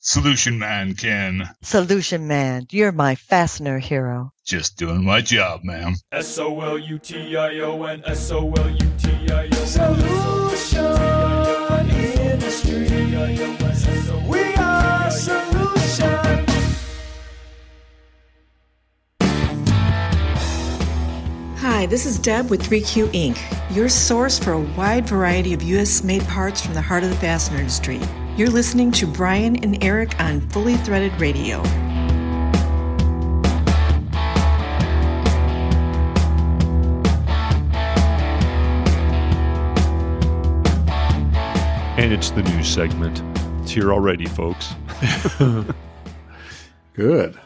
Speaker 18: Solution Man, Ken.
Speaker 6: Solution Man, you're my fastener hero.
Speaker 18: Just doing my job, ma'am.
Speaker 19: S O L U T I O N S O L U T I O N. Solution Industry.
Speaker 20: Hi, this is Deb with 3Q Inc., your source for a wide variety of U.S. made parts from the heart of the fastener industry. You're listening to Brian and Eric on Fully Threaded Radio.
Speaker 4: And it's the news segment. It's here already, folks.
Speaker 7: Good.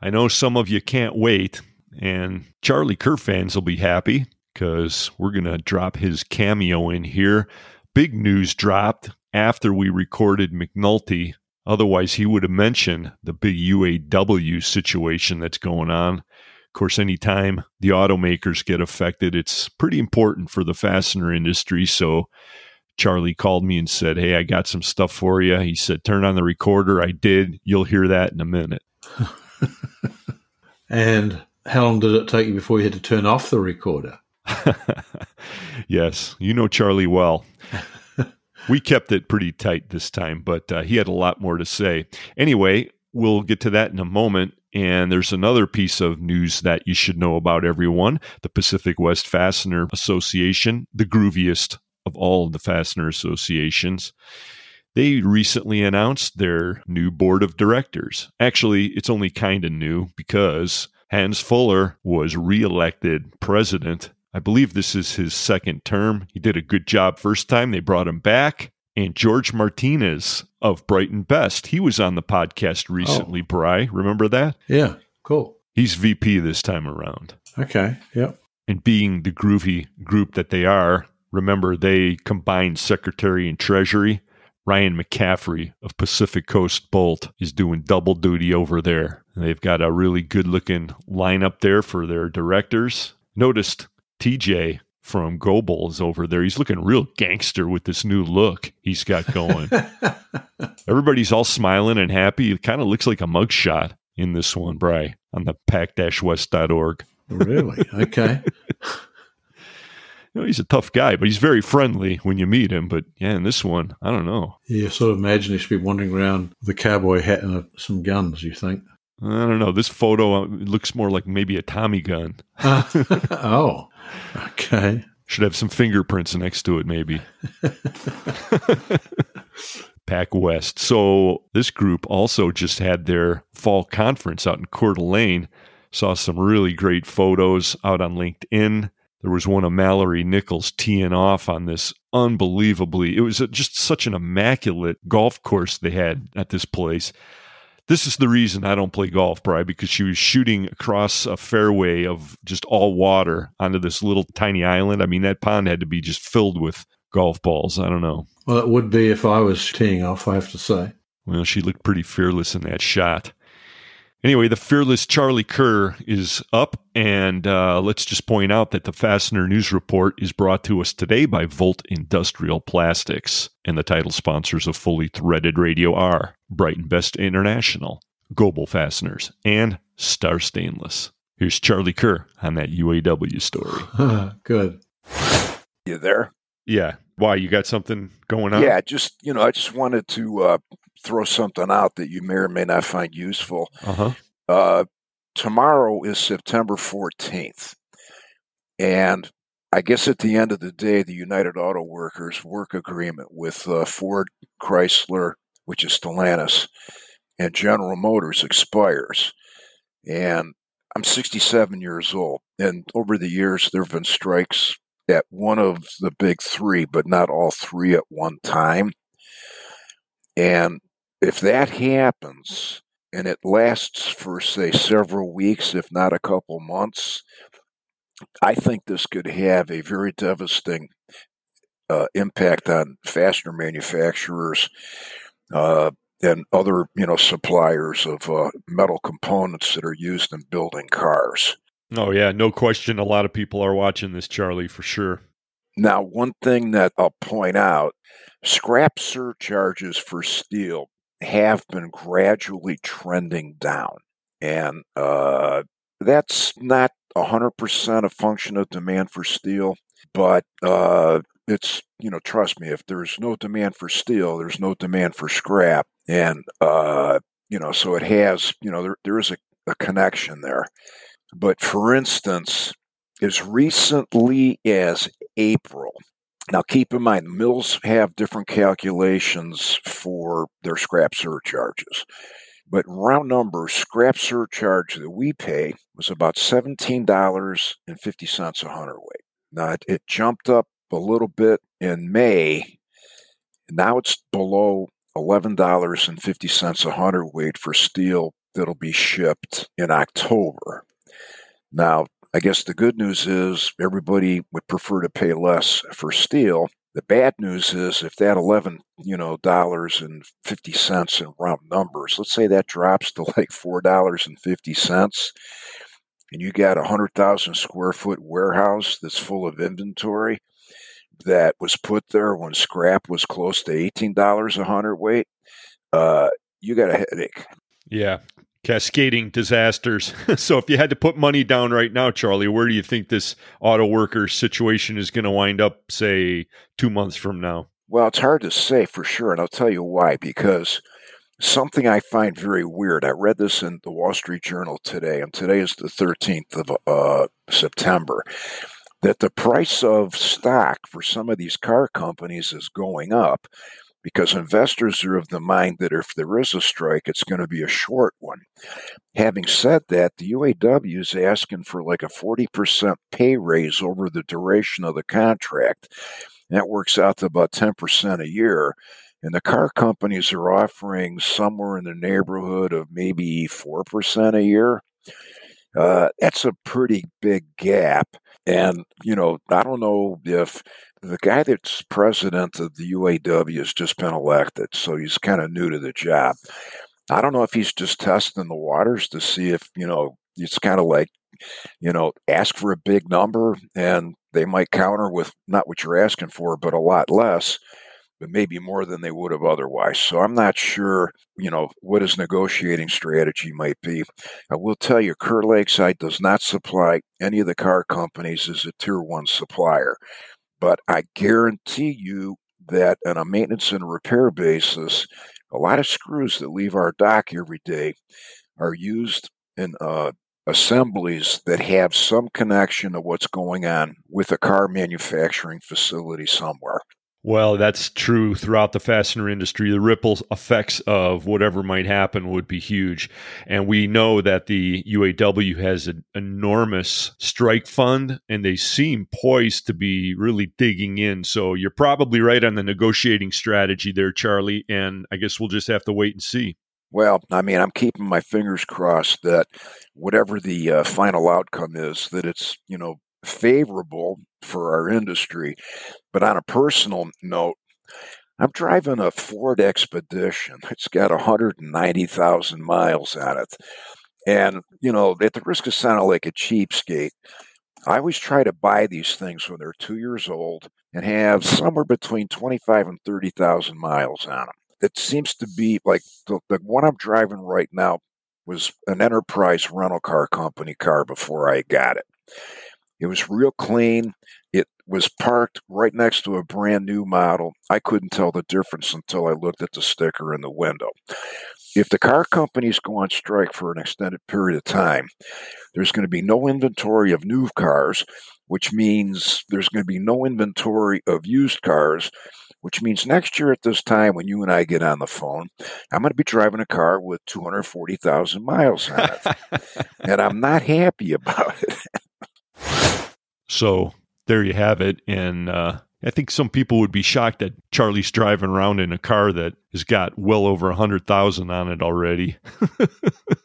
Speaker 4: I know some of you can't wait, and Charlie Kerr fans will be happy because we're going to drop his cameo in here. Big news dropped after we recorded McNulty. Otherwise, he would have mentioned the big UAW situation that's going on. Of course, anytime the automakers get affected, it's pretty important for the fastener industry. So Charlie called me and said, Hey, I got some stuff for you. He said, Turn on the recorder. I did. You'll hear that in a minute.
Speaker 7: and how long did it take you before you had to turn off the recorder?
Speaker 4: yes, you know Charlie well. we kept it pretty tight this time, but uh, he had a lot more to say. Anyway, we'll get to that in a moment. And there's another piece of news that you should know about everyone the Pacific West Fastener Association, the grooviest of all of the fastener associations. They recently announced their new board of directors. Actually, it's only kind of new because Hans Fuller was reelected president. I believe this is his second term. He did a good job first time. They brought him back. And George Martinez of Brighton Best, he was on the podcast oh. recently, oh. Bry. Remember that?
Speaker 7: Yeah, cool.
Speaker 4: He's VP this time around.
Speaker 7: Okay, yep.
Speaker 4: And being the groovy group that they are, remember they combined secretary and treasury. Ryan McCaffrey of Pacific Coast Bolt is doing double duty over there. They've got a really good looking lineup there for their directors. Noticed TJ from Goebel is over there. He's looking real gangster with this new look he's got going. Everybody's all smiling and happy. It kind of looks like a mugshot in this one, Bry, on the pac-west.org.
Speaker 7: Really? Okay.
Speaker 4: you know, he's a tough guy, but he's very friendly when you meet him. But yeah, in this one, I don't know.
Speaker 7: Yeah, sort of imagine he should be wandering around with a cowboy hat and a, some guns, you think?
Speaker 4: I don't know. This photo uh, looks more like maybe a Tommy gun.
Speaker 7: Uh, oh, okay.
Speaker 4: Should have some fingerprints next to it, maybe. Pac West. So this group also just had their fall conference out in Coeur d'Alene. Saw some really great photos out on LinkedIn. There was one of Mallory Nichols teeing off on this unbelievably. It was just such an immaculate golf course they had at this place. This is the reason I don't play golf, Bry, because she was shooting across a fairway of just all water onto this little tiny island. I mean, that pond had to be just filled with golf balls. I don't know.
Speaker 7: Well, it would be if I was teeing off, I have to say.
Speaker 4: Well, she looked pretty fearless in that shot. Anyway, the fearless Charlie Kerr is up, and uh, let's just point out that the Fastener News Report is brought to us today by Volt Industrial Plastics, and the title sponsors of Fully Threaded Radio are Brighton Best International, Goebel Fasteners, and Star Stainless. Here's Charlie Kerr on that UAW story.
Speaker 7: Good.
Speaker 2: You there?
Speaker 4: Yeah. Why? You got something going on?
Speaker 2: Yeah, just, you know, I just wanted to uh, throw something out that you may or may not find useful.
Speaker 4: Uh-huh.
Speaker 2: Uh, tomorrow is September 14th. And I guess at the end of the day, the United Auto Workers work agreement with uh, Ford, Chrysler, which is Stellantis, and General Motors expires. And I'm 67 years old. And over the years, there have been strikes at one of the big three, but not all three at one time. And if that happens and it lasts for, say, several weeks, if not a couple months, I think this could have a very devastating uh, impact on fastener manufacturers uh, and other, you know, suppliers of uh, metal components that are used in building cars.
Speaker 4: Oh yeah, no question. A lot of people are watching this, Charlie, for sure.
Speaker 2: Now, one thing that I'll point out: scrap surcharges for steel have been gradually trending down. And uh, that's not 100% a function of demand for steel, but uh, it's, you know, trust me, if there's no demand for steel, there's no demand for scrap. And, uh, you know, so it has, you know, there, there is a, a connection there. But for instance, as recently as April, now, keep in mind, mills have different calculations for their scrap surcharges. But round numbers, scrap surcharge that we pay was about $17.50 a hundredweight. Now, it, it jumped up a little bit in May. Now it's below $11.50 a hundredweight for steel that'll be shipped in October. Now, I guess the good news is everybody would prefer to pay less for steel. The bad news is if that eleven, you know, dollars and fifty cents in round numbers, let's say that drops to like four dollars and fifty cents, and you got a hundred thousand square foot warehouse that's full of inventory that was put there when scrap was close to eighteen dollars a hundredweight, uh, you got a headache.
Speaker 4: Yeah, cascading disasters. so if you had to put money down right now, Charlie, where do you think this auto worker situation is going to wind up, say, two months from now?
Speaker 2: Well, it's hard to say for sure, and I'll tell you why. Because something I find very weird. I read this in the Wall Street Journal today, and today is the 13th of uh, September. That the price of stock for some of these car companies is going up because investors are of the mind that if there is a strike, it's going to be a short one. Having said that, the UAW is asking for like a 40% pay raise over the duration of the contract. That works out to about 10% a year. And the car companies are offering somewhere in the neighborhood of maybe 4% a year. Uh, that's a pretty big gap. And, you know, I don't know if the guy that's president of the UAW has just been elected, so he's kind of new to the job. I don't know if he's just testing the waters to see if, you know, it's kind of like, you know, ask for a big number and they might counter with not what you're asking for, but a lot less, but maybe more than they would have otherwise. So I'm not sure, you know, what his negotiating strategy might be. I will tell you, Kerr Lakeside does not supply any of the car companies as a tier one supplier. But I guarantee you that on a maintenance and repair basis, a lot of screws that leave our dock every day are used in uh, assemblies that have some connection to what's going on with a car manufacturing facility somewhere.
Speaker 4: Well, that's true throughout the fastener industry. The ripple effects of whatever might happen would be huge. And we know that the UAW has an enormous strike fund and they seem poised to be really digging in. So you're probably right on the negotiating strategy there, Charlie. And I guess we'll just have to wait and see.
Speaker 2: Well, I mean, I'm keeping my fingers crossed that whatever the uh, final outcome is, that it's, you know, favorable for our industry. But on a personal note, I'm driving a Ford Expedition. It's got 190,000 miles on it. And, you know, at the risk of sounding like a cheapskate, I always try to buy these things when they're two years old and have somewhere between 25 and 30,000 miles on them. It seems to be like the, the one I'm driving right now was an enterprise rental car company car before I got it. It was real clean. Was parked right next to a brand new model. I couldn't tell the difference until I looked at the sticker in the window. If the car companies go on strike for an extended period of time, there's going to be no inventory of new cars, which means there's going to be no inventory of used cars, which means next year at this time when you and I get on the phone, I'm going to be driving a car with 240,000 miles on it. and I'm not happy about it.
Speaker 4: So there you have it. And uh, I think some people would be shocked that Charlie's driving around in a car that has got well over a hundred thousand on it already.
Speaker 7: uh,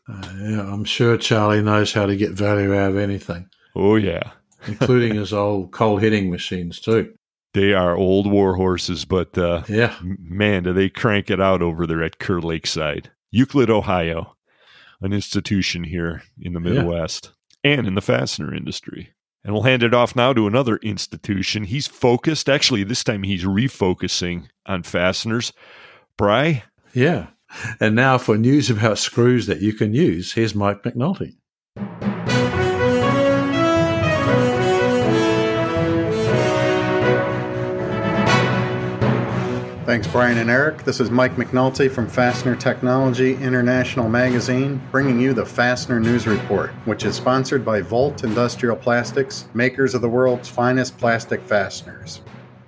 Speaker 7: yeah, I'm sure Charlie knows how to get value out of anything.
Speaker 4: Oh yeah,
Speaker 7: including his old cold heading machines too.
Speaker 4: They are old war horses, but uh,
Speaker 7: yeah,
Speaker 4: man, do they crank it out over there at Kerr Lakeside, Euclid, Ohio, an institution here in the Midwest yeah. and in the fastener industry. And we'll hand it off now to another institution. He's focused. Actually, this time he's refocusing on fasteners. Bry?
Speaker 7: Yeah. and now for news about screws that you can use, here's Mike McNulty.
Speaker 21: Thanks, Brian and Eric. This is Mike McNulty from Fastener Technology International Magazine, bringing you the Fastener News Report, which is sponsored by Volt Industrial Plastics, makers of the world's finest plastic fasteners.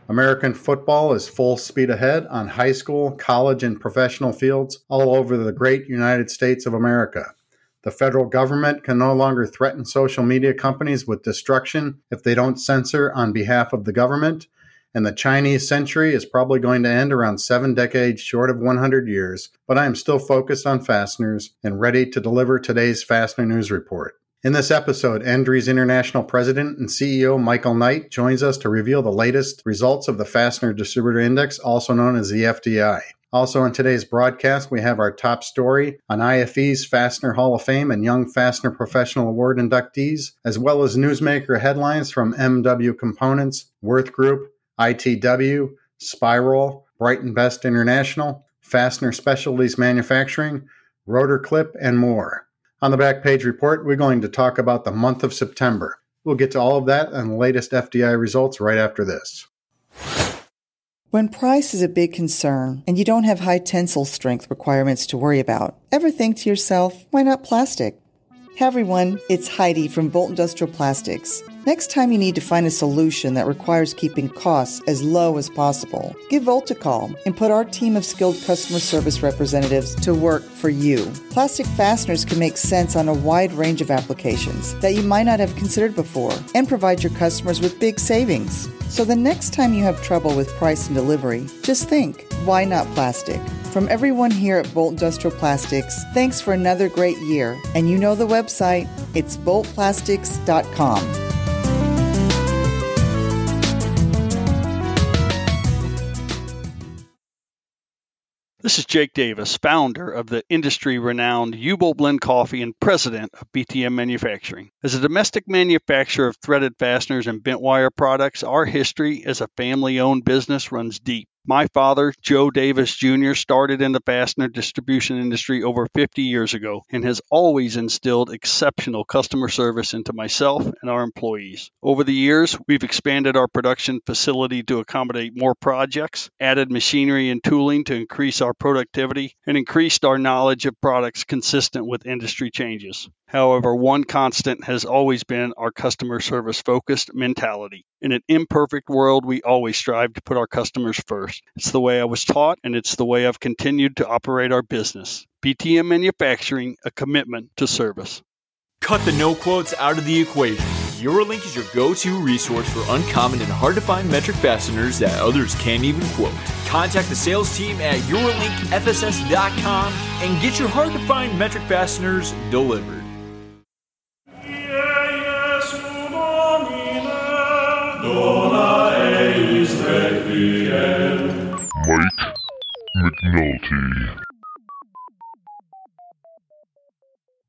Speaker 21: American football is full speed ahead on high school, college, and professional fields all over the great United States of America. The federal government can no longer threaten social media companies with destruction if they don't censor on behalf of the government and the Chinese century is probably going to end around seven decades short of 100 years, but I am still focused on fasteners and ready to deliver today's Fastener News Report. In this episode, Endries International President and CEO Michael Knight joins us to reveal the latest results of the Fastener Distributor Index, also known as the FDI. Also, in today's broadcast, we have our top story on IFE's Fastener Hall of Fame and Young Fastener Professional Award inductees, as well as newsmaker headlines from MW Components, Würth Group, ITW, SPIROL, Brighton Best International, Fastener Specialties Manufacturing, Rotor Clip, and more. On the back page report, we're going to talk about the month of September. We'll get to all of that and the latest FDI results right after this.
Speaker 22: When price is a big concern and you don't have high tensile strength requirements to worry about, ever think to yourself, why not plastic? Hey everyone, it's Heidi from Volt Industrial Plastics. Next time you need to find a solution that requires keeping costs as low as possible, give Volt a call and put our team of skilled customer service representatives to work for you. Plastic fasteners can make sense on a wide range of applications that you might not have considered before and provide your customers with big savings. So the next time you have trouble with price and delivery, just think, why not plastic? From everyone here at Volt Industrial Plastics, thanks for another great year. And you know the website, it's voltplastics.com.
Speaker 23: This is Jake Davis, founder of the industry renowned U-Bolt Blend Coffee and president of BTM Manufacturing. As a domestic manufacturer of threaded fasteners and bent wire products, our history as a family owned business runs deep. My father, Joe Davis Jr., started in the fastener distribution industry over 50 years ago and has always instilled exceptional customer service into myself and our employees. Over the years, we've expanded our production facility to accommodate more projects, added machinery and tooling to increase our productivity, and increased our knowledge of products consistent with industry changes. However, one constant has always been our customer service focused mentality. In an imperfect world, we always strive to put our customers first. It's the way I was taught, and it's the way I've continued to operate our business. BTM Manufacturing, a commitment to service.
Speaker 24: Cut the no quotes out of the equation. Eurolink is your go to resource for uncommon and hard to find metric fasteners that others can't even quote. Contact the sales team at EurolinkFSS.com and get your hard to find metric fasteners delivered.
Speaker 25: McNulty.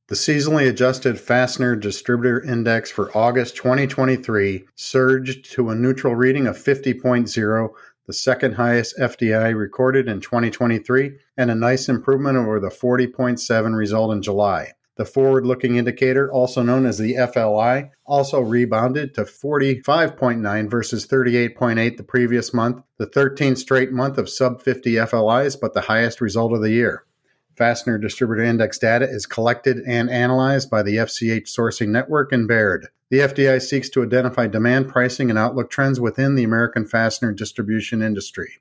Speaker 21: The seasonally adjusted Fastener Distributor Index for August 2023 surged to a neutral reading of 50.0, the second highest FDI recorded in 2023, and a nice improvement over the 40.7 result in July. The forward looking indicator, also known as the FLI, also rebounded to 45.9 versus 38.8 the previous month, the 13th straight month of sub 50 FLIs, but the highest result of the year. Fastener Distributor Index data is collected and analyzed by the FCH Sourcing Network and Baird. The FDI seeks to identify demand, pricing, and outlook trends within the American fastener distribution industry.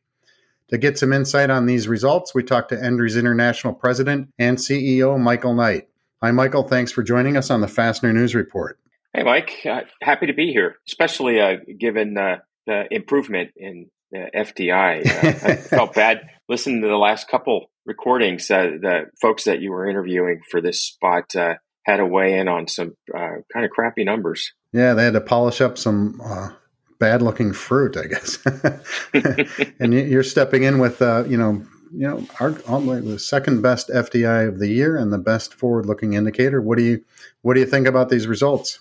Speaker 21: To get some insight on these results, we talked to Endries International President and CEO Michael Knight. Hi, Michael. Thanks for joining us on the Fastener News Report.
Speaker 5: Hey, Mike. Uh, happy to be here, especially uh, given uh, the improvement in the FDI. Uh, I felt bad listening to the last couple recordings. Uh, the folks that you were interviewing for this spot uh, had to weigh in on some kind of crappy numbers.
Speaker 21: Yeah, they had to polish up some bad looking fruit, I guess. and you're stepping in with, you know, you know, our, the second best FDI of the year and the best forward-looking indicator. What do you what do you think about these results?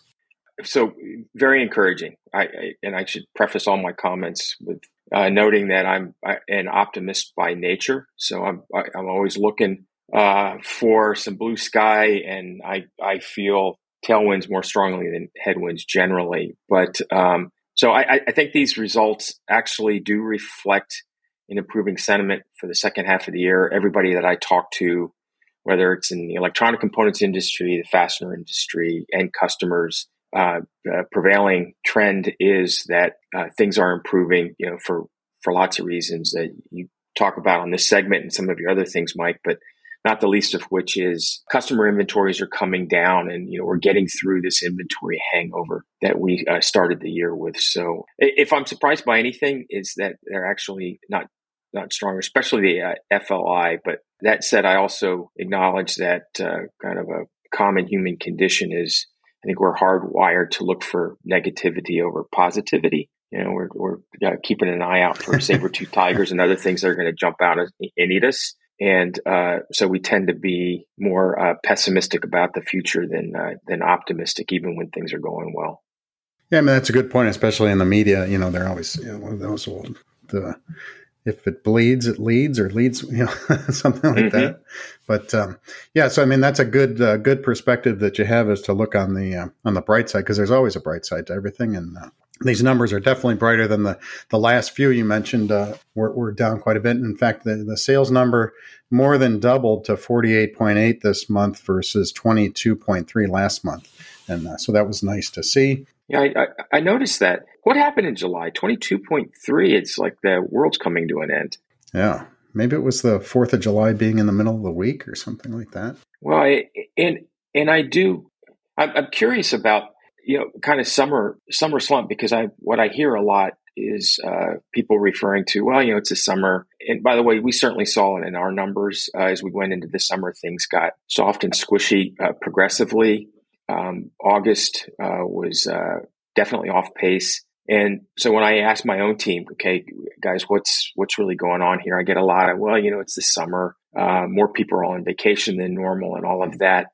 Speaker 5: So very encouraging. I, I and I should preface all my comments with uh, noting that I'm an optimist by nature. So I'm I'm always looking uh, for some blue sky, and I I feel tailwinds more strongly than headwinds generally. But um, so I, I think these results actually do reflect an improving sentiment for the second half of the year. Everybody that I talk to, whether it's in the electronic components industry, the fastener industry, and customers, uh, the prevailing trend is that uh, things are improving. You know, for for lots of reasons that you talk about on this segment and some of your other things, Mike. But not the least of which is customer inventories are coming down and you know we're getting through this inventory hangover that we uh, started the year with so if i'm surprised by anything is that they're actually not not stronger especially the uh, fli but that said i also acknowledge that uh, kind of a common human condition is i think we're hardwired to look for negativity over positivity you know we're, we're uh, keeping an eye out for saber-tooth tigers and other things that are going to jump out and eat us and uh, so we tend to be more uh, pessimistic about the future than uh, than optimistic, even when things are going well.
Speaker 21: Yeah, I mean that's a good point, especially in the media. You know, they're always you know, those old the if it bleeds, it leads, or leads, you know, something like mm-hmm. that. But um, yeah, so I mean that's a good uh, good perspective that you have is to look on the uh, on the bright side because there's always a bright side to everything, and uh, these numbers are definitely brighter than the, the last few you mentioned. Uh, we're, we're, down quite a bit. In fact, the, the sales number more than doubled to 48.8 this month versus 22.3 last month. And uh, so that was nice to see.
Speaker 5: Yeah, I, I, I, noticed that. What happened in July? 22.3. It's like the world's coming to an end.
Speaker 21: Yeah. Maybe it was the 4th of July being in the middle of the week or something like that.
Speaker 5: Well, I, and, and I do, I'm, I'm curious about you know, kind of summer summer slump because I what I hear a lot is uh, people referring to well, you know, it's a summer. And by the way, we certainly saw it in our numbers uh, as we went into the summer. Things got soft and squishy uh, progressively. Um, August uh, was uh, definitely off pace. And so when I ask my own team, okay, guys, what's what's really going on here? I get a lot of, well, you know, it's the summer. Uh, more people are on vacation than normal, and all of that.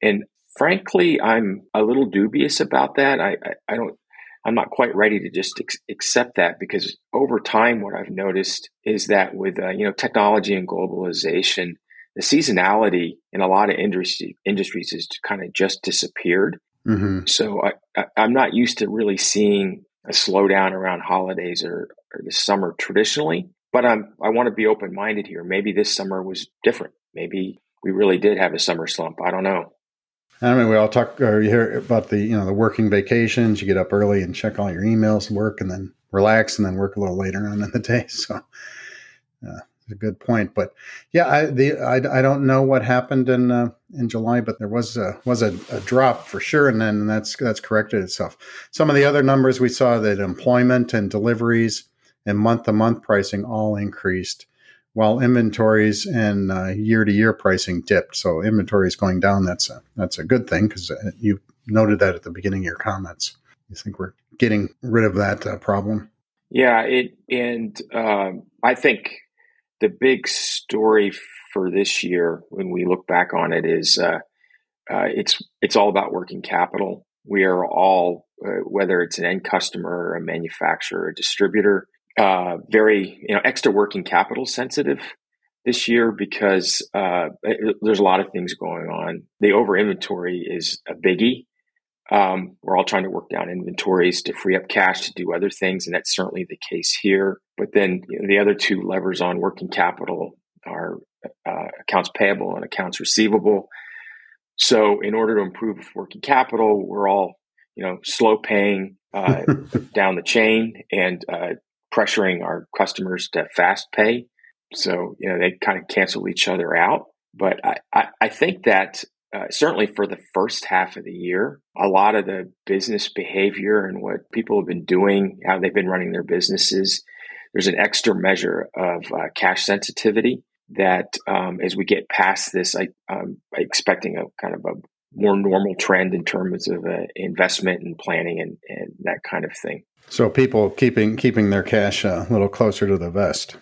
Speaker 5: And frankly, I'm a little dubious about that. I, I, I don't, I'm not quite ready to just ex- accept that because over time, what I've noticed is that with uh, you know technology and globalization, the seasonality in a lot of industry, industries has kind of just disappeared. Mm-hmm. So I, am not used to really seeing a slowdown around holidays or, or the summer traditionally. But I'm I want to be open minded here. Maybe this summer was different. Maybe we really did have a summer slump. I don't know.
Speaker 21: I mean, we all talk or you hear about the you know the working vacations. You get up early and check all your emails, work, and then relax, and then work a little later on in the day. So, uh, a good point. But yeah, I the I, I don't know what happened in uh, in July, but there was a, was a, a, drop for sure, and then that's that's corrected itself. Some of the other numbers we saw that employment and deliveries and month to month pricing all increased while inventories and year to year pricing dipped. So inventories going down. That's a, that's a good thing because uh, you noted that at the beginning of your comments. You think we're getting rid of that uh, problem?
Speaker 5: Yeah, it and um, I think the big story for this year, when we look back on it, is uh, uh, it's it's all about working capital. We are all, uh, whether it's an end customer, a manufacturer, a distributor, uh, very you know extra working capital sensitive this year because uh, it, there's a lot of things going on. The over inventory is a biggie. Um, we're all trying to work down inventories to free up cash to do other things, and that's certainly the case here. But then you know, the other two levers on working capital are uh, accounts payable and accounts receivable. So, in order to improve working capital, we're all you know slow paying uh, down the chain and uh, pressuring our customers to fast pay. So, you know, they kind of cancel each other out. But I, I, I think that uh, certainly for the first half of the year, a lot of the business behavior and what people have been doing, how they've been running their businesses, there's an extra measure of uh, cash sensitivity that um, as we get past this, I, am expecting a kind of a more normal trend in terms of uh, investment and planning and, and that kind of thing.
Speaker 21: So people keeping keeping their cash a little closer to the vest.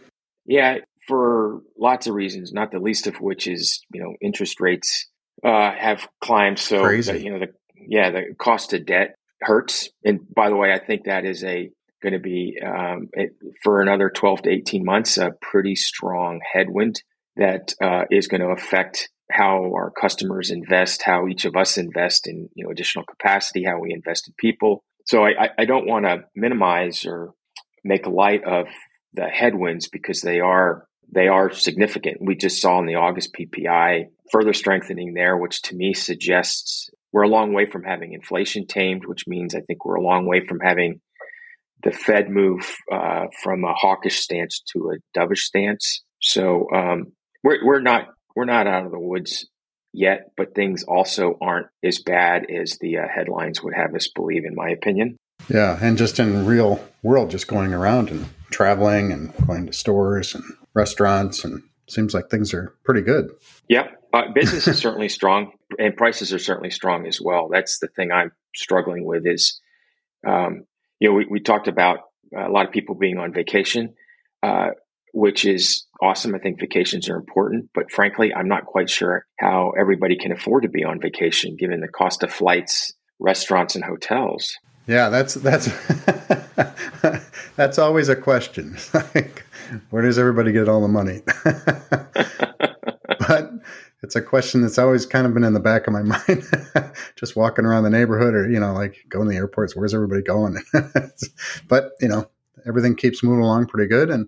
Speaker 5: Yeah, for lots of reasons, not the least of which is you know interest rates uh, have climbed so you know the yeah the cost of debt hurts. And by the way, I think that is a going to be um, it, for another 12 to 18 months a pretty strong headwind that uh, is going to affect how our customers invest, how each of us invest in you know additional capacity, how we invest in people. So I, I don't want to minimize or make light of the headwinds because they are they are significant. We just saw in the August PPI further strengthening there, which to me suggests we're a long way from having inflation tamed, which means I think we're a long way from having the Fed move uh, from a hawkish stance to a dovish stance. So um, we're we're not we're not out of the woods yet, but things also aren't as bad as the uh, headlines would have us believe, in my opinion.
Speaker 21: Yeah, and just in real world, just going around and traveling and going to stores and restaurants, and seems like things are pretty good.
Speaker 5: Yep, uh, business is certainly strong, and prices are certainly strong as well. That's the thing I'm struggling with. Is um, you know we, we talked about a lot of people being on vacation, uh, which is awesome. I think vacations are important, but frankly, I'm not quite sure how everybody can afford to be on vacation given the cost of flights, restaurants, and hotels.
Speaker 21: Yeah, that's that's that's always a question. like, where does everybody get all the money? but it's a question that's always kind of been in the back of my mind. Just walking around the neighborhood, or you know, like going to the airports. Where's everybody going? but you know, everything keeps moving along pretty good, and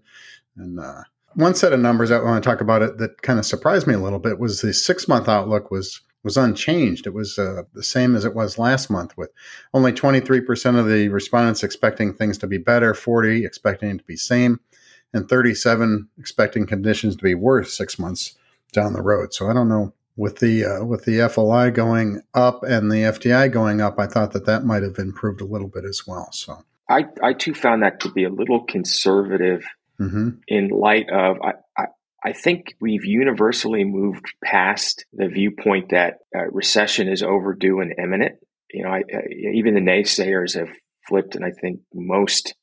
Speaker 21: and uh, one set of numbers I want to talk about it that kind of surprised me a little bit was the six month outlook was was unchanged. It was uh, the same as it was last month, with only 23% of the respondents expecting things to be better, 40 expecting it to be same, and 37 expecting conditions to be worse six months down the road. So I don't know with the uh, with the FLI going up and the FDI going up, I thought that that might have improved a little bit as well. So
Speaker 5: I I too found that to be a little conservative mm-hmm. in light of I, I I think we've universally moved past the viewpoint that uh, recession is overdue and imminent. You know, I, uh, even the naysayers have flipped, and I think most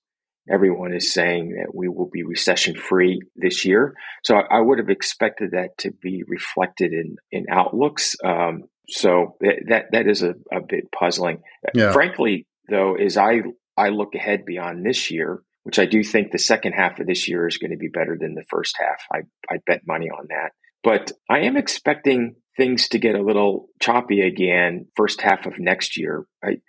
Speaker 5: everyone is saying that we will be recession free this year. So I, I, would have expected that to be reflected in in outlooks. Um, so that, that that is a, a bit puzzling. Yeah. Frankly, though, as I I look ahead beyond this year, which I do think the second half of this year is going to be better than the first half. I, I bet money on that. But I am expecting things to get a little choppy again first half of next year. I,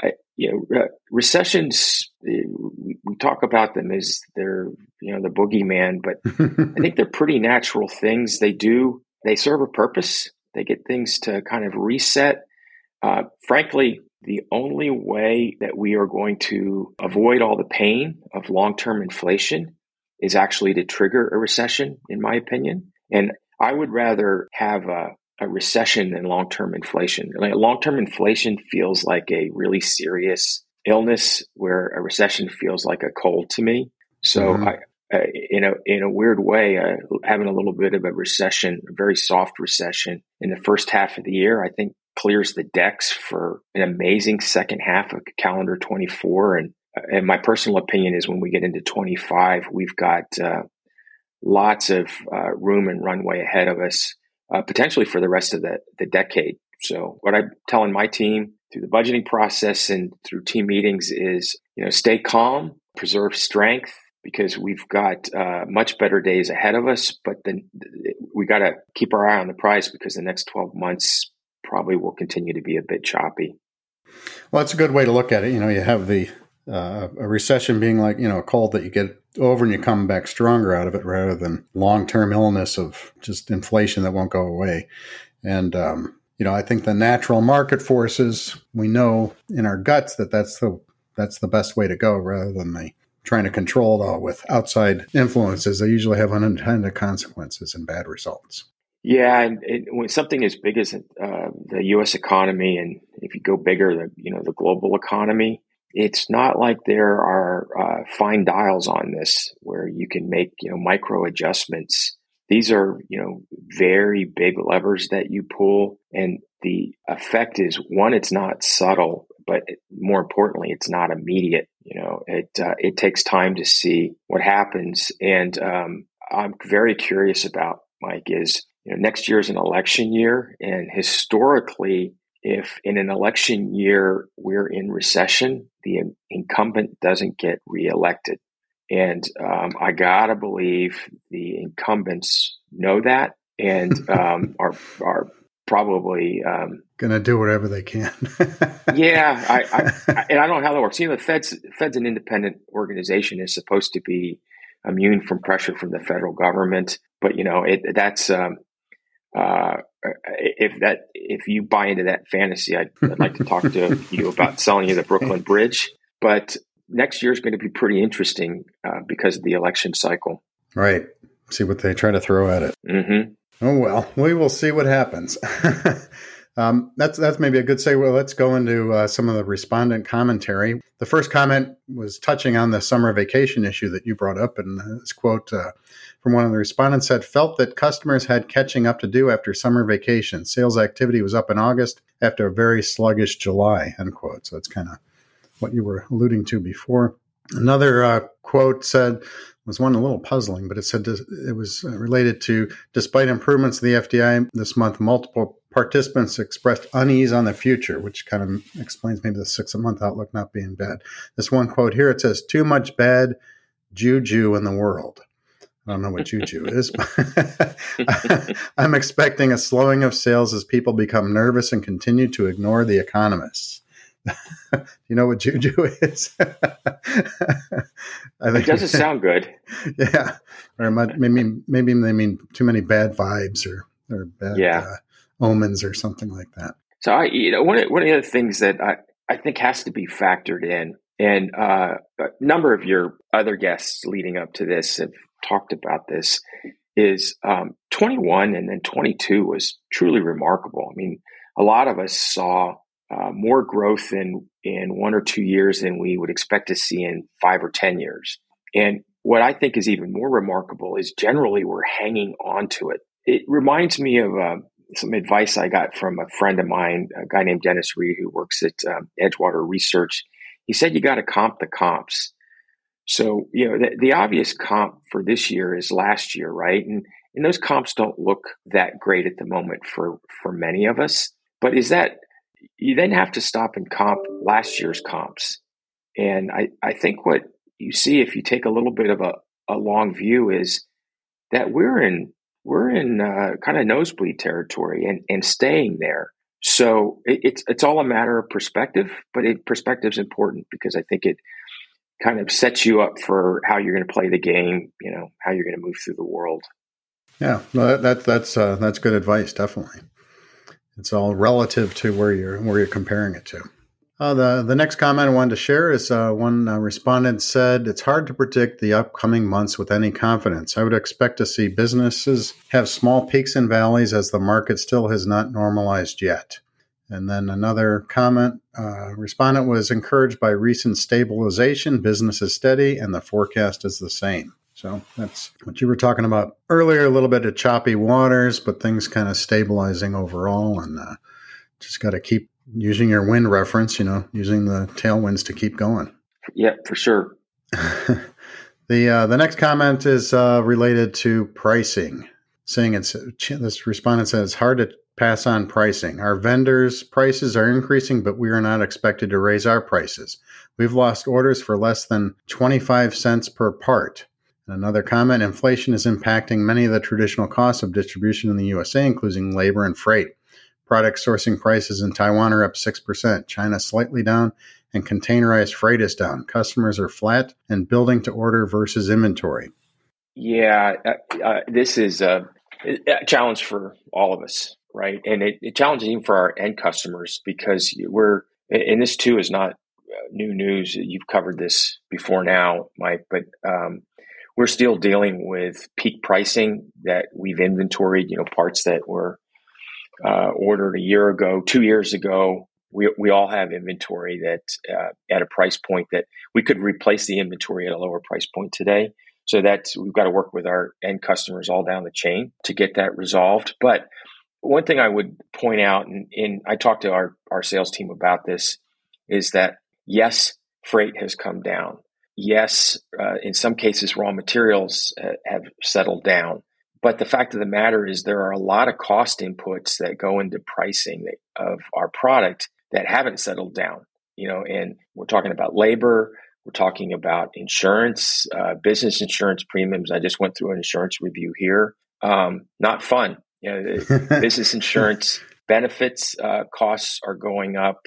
Speaker 5: I you know, recessions, we, we talk about them as they're, you know, the boogeyman, but I think they're pretty natural things. They do, they serve a purpose. They get things to kind of reset. Uh, frankly, the only way that we are going to avoid all the pain of long term inflation is actually to trigger a recession, in my opinion. And I would rather have a, a recession than long term inflation. Like long term inflation feels like a really serious illness, where a recession feels like a cold to me. So mm-hmm. I, uh, in a in a weird way, uh, having a little bit of a recession, a very soft recession in the first half of the year, I think clears the decks for an amazing second half of calendar 24. And, and my personal opinion is when we get into 25, we've got uh, lots of uh, room and runway ahead of us, uh, potentially for the rest of the, the decade. So what I'm telling my team through the budgeting process and through team meetings is, you know, stay calm, preserve strength, because we've got uh, much better days ahead of us. But then we got to keep our eye on the prize because the next 12 months probably will continue to be a bit choppy.
Speaker 21: Well, that's a good way to look at it. You know, you have the uh, a recession being like you know a cold that you get over and you come back stronger out of it, rather than long term illness of just inflation that won't go away. And um, you know, I think the natural market forces we know in our guts that that's the that's the best way to go, rather than the trying to control it all with outside influences. They usually have unintended consequences and bad results.
Speaker 5: Yeah, and it, when something as big as uh, the U.S. economy, and if you go bigger, the you know the global economy, it's not like there are uh, fine dials on this where you can make you know micro adjustments. These are you know very big levers that you pull, and the effect is one, it's not subtle, but more importantly, it's not immediate. You know, it uh, it takes time to see what happens, and um, I'm very curious about Mike is you know, next year is an election year, and historically, if in an election year we're in recession, the incumbent doesn't get reelected. And um, I gotta believe the incumbents know that and um, are are probably um,
Speaker 21: to do whatever they can.
Speaker 5: yeah, I, I, I, and I don't know how that works. You know, the Fed's Fed's an independent organization is supposed to be immune from pressure from the federal government, but you know, it, that's um, uh, if that if you buy into that fantasy, I'd, I'd like to talk to you about selling you the Brooklyn Bridge. But next year is going to be pretty interesting uh, because of the election cycle.
Speaker 21: Right. See what they try to throw at it.
Speaker 5: Mm-hmm.
Speaker 21: Oh well, we will see what happens. um, that's that's maybe a good segue. Well, let's go into uh, some of the respondent commentary. The first comment was touching on the summer vacation issue that you brought up, and this quote uh, from one of the respondents said, "Felt that customers had catching up to do after summer vacation. Sales activity was up in August after a very sluggish July." Unquote. So that's kind of what you were alluding to before. Another uh, quote said, was one a little puzzling, but it said it was uh, related to despite improvements in the FDI this month, multiple participants expressed unease on the future, which kind of explains maybe the six a month outlook not being bad. This one quote here it says, Too much bad juju in the world. I don't know what juju is. I'm expecting a slowing of sales as people become nervous and continue to ignore the economists. you know what juju is? I
Speaker 5: think, it doesn't sound good.
Speaker 21: Yeah, or maybe maybe they mean too many bad vibes or or bad yeah. uh, omens or something like that.
Speaker 5: So I, you know, one of, one of the other things that I I think has to be factored in, and uh, a number of your other guests leading up to this have talked about this, is um, 21 and then 22 was truly remarkable. I mean, a lot of us saw uh, more growth in in one or two years than we would expect to see in five or ten years. And what I think is even more remarkable is generally we're hanging on to it. It reminds me of uh, some advice I got from a friend of mine, a guy named Dennis Reed, who works at um, Edgewater Research. He said you got to comp the comps. So you know the, the obvious comp for this year is last year, right? And and those comps don't look that great at the moment for for many of us. But is that you then have to stop and comp last year's comps. And I, I think what you see if you take a little bit of a, a long view is that we're in we're in uh, kind of nosebleed territory and, and staying there. So it, it's it's all a matter of perspective, but perspective is important because I think it kind of sets you up for how you're going to play the game. You know how you're going to move through the world.
Speaker 21: Yeah, well, that, that's uh, that's good advice, definitely. It's all relative to where you're where you're comparing it to. Uh, the the next comment I wanted to share is uh, one uh, respondent said it's hard to predict the upcoming months with any confidence. I would expect to see businesses have small peaks and valleys as the market still has not normalized yet. And then another comment uh, respondent was encouraged by recent stabilization. Business is steady and the forecast is the same. So that's what you were talking about earlier, a little bit of choppy waters, but things kind of stabilizing overall. And uh, just got to keep using your wind reference, you know, using the tailwinds to keep going.
Speaker 5: Yeah, for sure.
Speaker 21: the uh, the next comment is uh, related to pricing, saying it's this respondent says it's hard to pass on pricing. Our vendors' prices are increasing, but we are not expected to raise our prices. We've lost orders for less than 25 cents per part. Another comment inflation is impacting many of the traditional costs of distribution in the USA, including labor and freight. Product sourcing prices in Taiwan are up 6%, China slightly down, and containerized freight is down. Customers are flat and building to order versus inventory.
Speaker 5: Yeah, uh, uh, this is a, a, challenge for all of us, right? And it, it challenges even for our end customers because we're, and this too is not uh, new news. You've covered this before now, Mike, but um, we're still dealing with peak pricing that we've inventoried, you know, parts that were uh, ordered a year ago, two years ago. We, we all have inventory that uh, at a price point that we could replace the inventory at a lower price point today. So that's we've got to work with our end customers all down the chain to get that resolved. But one thing I would point out, and, and I talked to our, our sales team about this, is that yes, freight has come down yes, uh, in some cases, raw materials uh, have settled down, But the fact of the matter is, there are a lot of cost inputs that go into pricing of our product that haven't settled down. You know, and we're talking about labor, we're talking about insurance, uh, business insurance premiums. I just went through an insurance review here. Um, not fun. You know, business insurance benefits uh, costs are going up.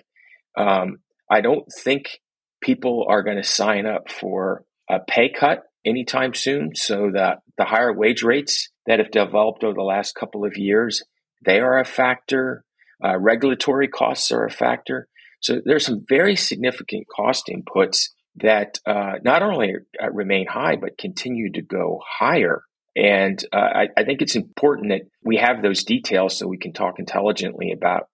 Speaker 5: Um, I don't think people are going to sign up for a pay cut anytime soon. So that the higher wage rates that have developed over the last couple of years, they are a factor. Uh, regulatory costs are a factor. So there's some very significant cost inputs that uh, not only uh, remain high but continue to go higher. And uh, I, I, think it's important that we have those details so we can talk intelligently about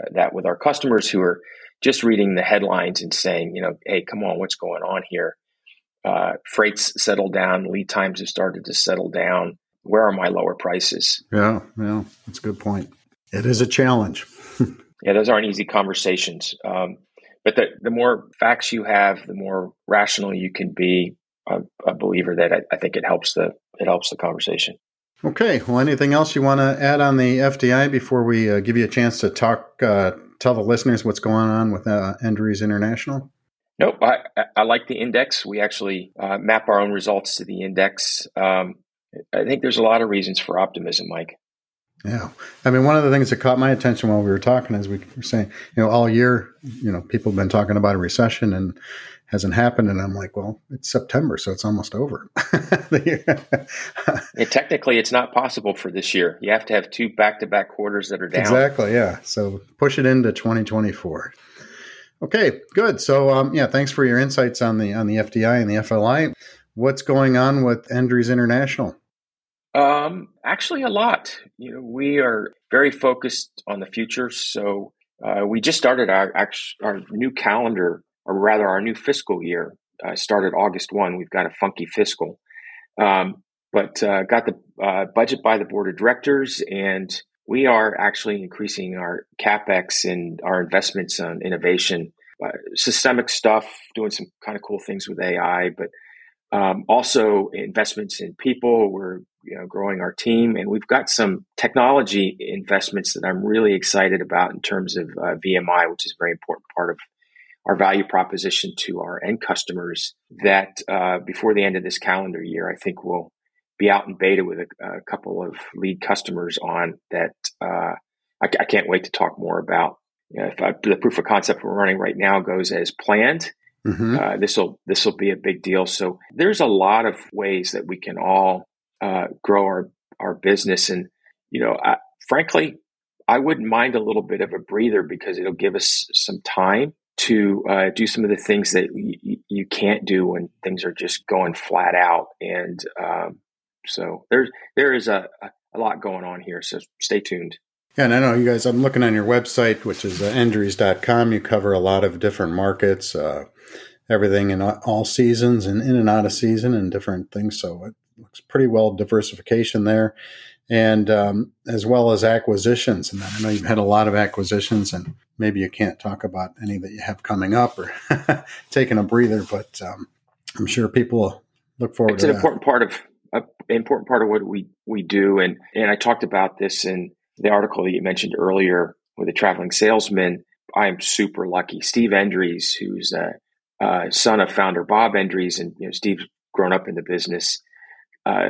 Speaker 5: uh, that with our customers who are just reading the headlines and saying, you know, hey, come on, what's going on here? Uh, freight's settled down, lead times have started to settle down. Where are my lower prices?
Speaker 21: Yeah, yeah, that's a good point. It is a challenge.
Speaker 5: yeah, those aren't easy conversations. Um, but the, the more facts you have, the more rational you can be. A, a believer that I, I, think it helps the it helps the conversation.
Speaker 21: Okay. Well, anything else you want to add on the FDI before we uh, give you a chance to talk? Uh, tell the listeners what's going on with uh, Endries International.
Speaker 5: Nope. I, I like the index. We actually uh, map our own results to the index. Um, I think there's a lot of reasons for optimism, Mike.
Speaker 21: Yeah. I mean, one of the things that caught my attention while we were talking is we were saying, you know, all year, you know, people have been talking about a recession and hasn't happened. And I'm like, well, it's September, so it's almost over.
Speaker 5: technically, it's not possible for this year. You have to have two back to back quarters that are down.
Speaker 21: Exactly. Yeah. So push it into 2024. Okay, good. So, um, yeah, thanks for your insights on the on the FDI and the FLI. What's going on with Endries International?
Speaker 5: Um, actually, a lot. You know, we are very focused on the future. So uh, we just started our our new calendar, or rather, our new fiscal year. Uh, started August one. We've got a funky fiscal, um, but uh, got the uh, budget by the board of directors, and we are actually increasing our capex and our investments on innovation, uh, systemic stuff, doing some kind of cool things with AI, but um, also investments in people. We're you know, growing our team, and we've got some technology investments that I'm really excited about in terms of uh, VMI, which is a very important part of our value proposition to our end customers. That uh, before the end of this calendar year, I think we'll be out in beta with a, a couple of lead customers on that. Uh, I, I, can't wait to talk more about. You know, if I, the proof of concept we're running right now goes as planned, Mm-hmm. Uh, this will this will be a big deal. So there's a lot of ways that we can all uh, grow our our business, and you know, I, frankly, I wouldn't mind a little bit of a breather because it'll give us some time to uh, do some of the things that y- you can't do when things are just going flat out. And um, so there's there is a, a lot going on here. So stay tuned.
Speaker 21: Yeah, and I know you guys, I'm looking on your website, which is uh, endries.com. You cover a lot of different markets, uh, everything in all seasons and in and out of season and different things. So it looks pretty well diversification there. And um, as well as acquisitions. And I know you've had a lot of acquisitions, and maybe you can't talk about any that you have coming up or taking a breather, but um, I'm sure people look forward to it.
Speaker 5: it's an
Speaker 21: that.
Speaker 5: important part of an important part of what we, we do. And, and I talked about this in the article that you mentioned earlier with the traveling salesman. I am super lucky. Steve Endries, who's a uh, son of founder Bob Endries, and you know, Steve's grown up in the business, uh,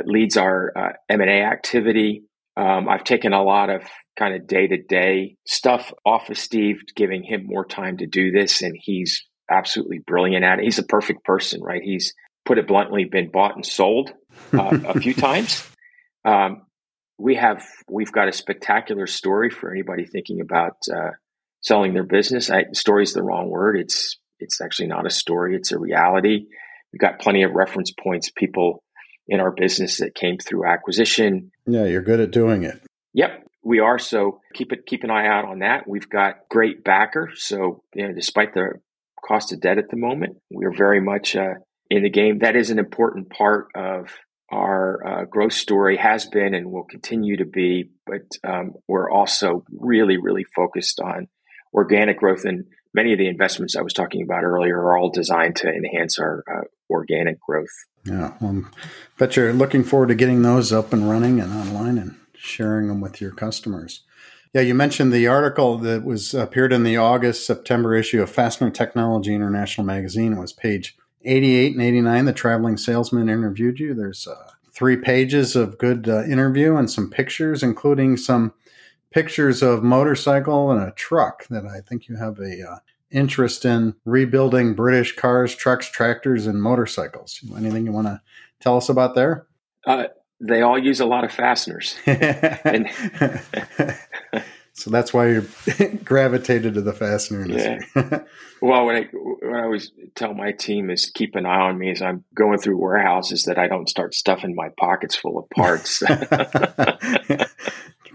Speaker 5: leads our uh, M&A activity. Um, I've taken a lot of kind of day to day stuff off of Steve, giving him more time to do this, and he's absolutely brilliant at it. He's a perfect person, right? He's put it bluntly, been bought and sold uh, a few times. Um, we have we've got a spectacular story for anybody thinking about uh, selling their business. I, story is the wrong word. It's it's actually not a story, it's a reality. We've got plenty of reference points, people in our business that came through acquisition.
Speaker 21: Yeah, you're good at doing it.
Speaker 5: Yep, we are. So keep it keep an eye out on that. We've got great backer. So you know, despite the cost of debt at the moment, we're very much uh, in the game. That is an important part of our uh, growth story has been and will continue to be. But um, we're also really, really focused on organic growth. And many of the investments I was talking about earlier are all designed to enhance our uh, organic growth.
Speaker 21: Yeah, well, bet you're looking forward to getting those up and running and online and sharing them with your customers. Yeah, you mentioned the article that was appeared in the August September issue of Fastener Technology International magazine. It was page 88 and 89. The traveling salesman interviewed you. There's uh, three pages of good uh, interview and some pictures, including some pictures of motorcycle and a truck that I think you have a uh, interest in rebuilding British cars, trucks, tractors, and motorcycles. Anything you want to tell us about there?
Speaker 5: Uh, they all use a lot of fasteners. and,
Speaker 21: so that's why you gravitated to the fastener industry.
Speaker 5: Yeah. well, what I, what I always tell my team is keep an eye on me as I'm going through warehouses that I don't start stuffing my pockets full of parts.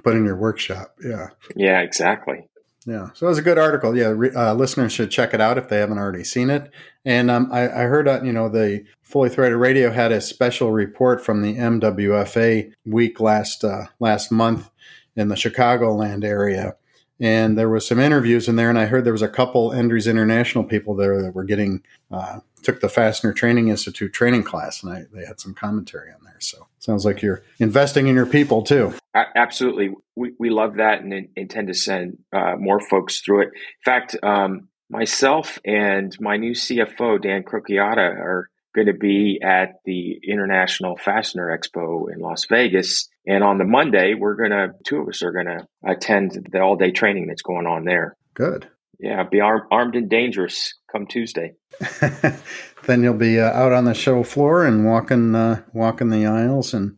Speaker 21: Put in your workshop. Yeah.
Speaker 5: Yeah, exactly.
Speaker 21: Yeah, so it was a good article. Yeah, uh, listeners should check it out if they haven't already seen it. And um, I, I, heard, uh, you know, the Fully Threaded Radio had a special report from the MWFA week last uh, last month in the Chicagoland area, and there was some interviews in there. And I heard there was a couple Endries International people there that were getting uh, took the Fastener Training Institute training class, and I, they had some commentary on there. So sounds like you're investing in your people too.
Speaker 5: Absolutely, we we love that and intend to send uh, more folks through it. In fact, um, myself and my new CFO Dan Crocchiata are going to be at the International Fastener Expo in Las Vegas. And on the Monday, we're going to, two of us are going to attend the all day training that's going on there.
Speaker 21: Good.
Speaker 5: Yeah, be arm, armed and dangerous come Tuesday.
Speaker 21: then you'll be uh, out on the show floor and walking uh, walking the aisles and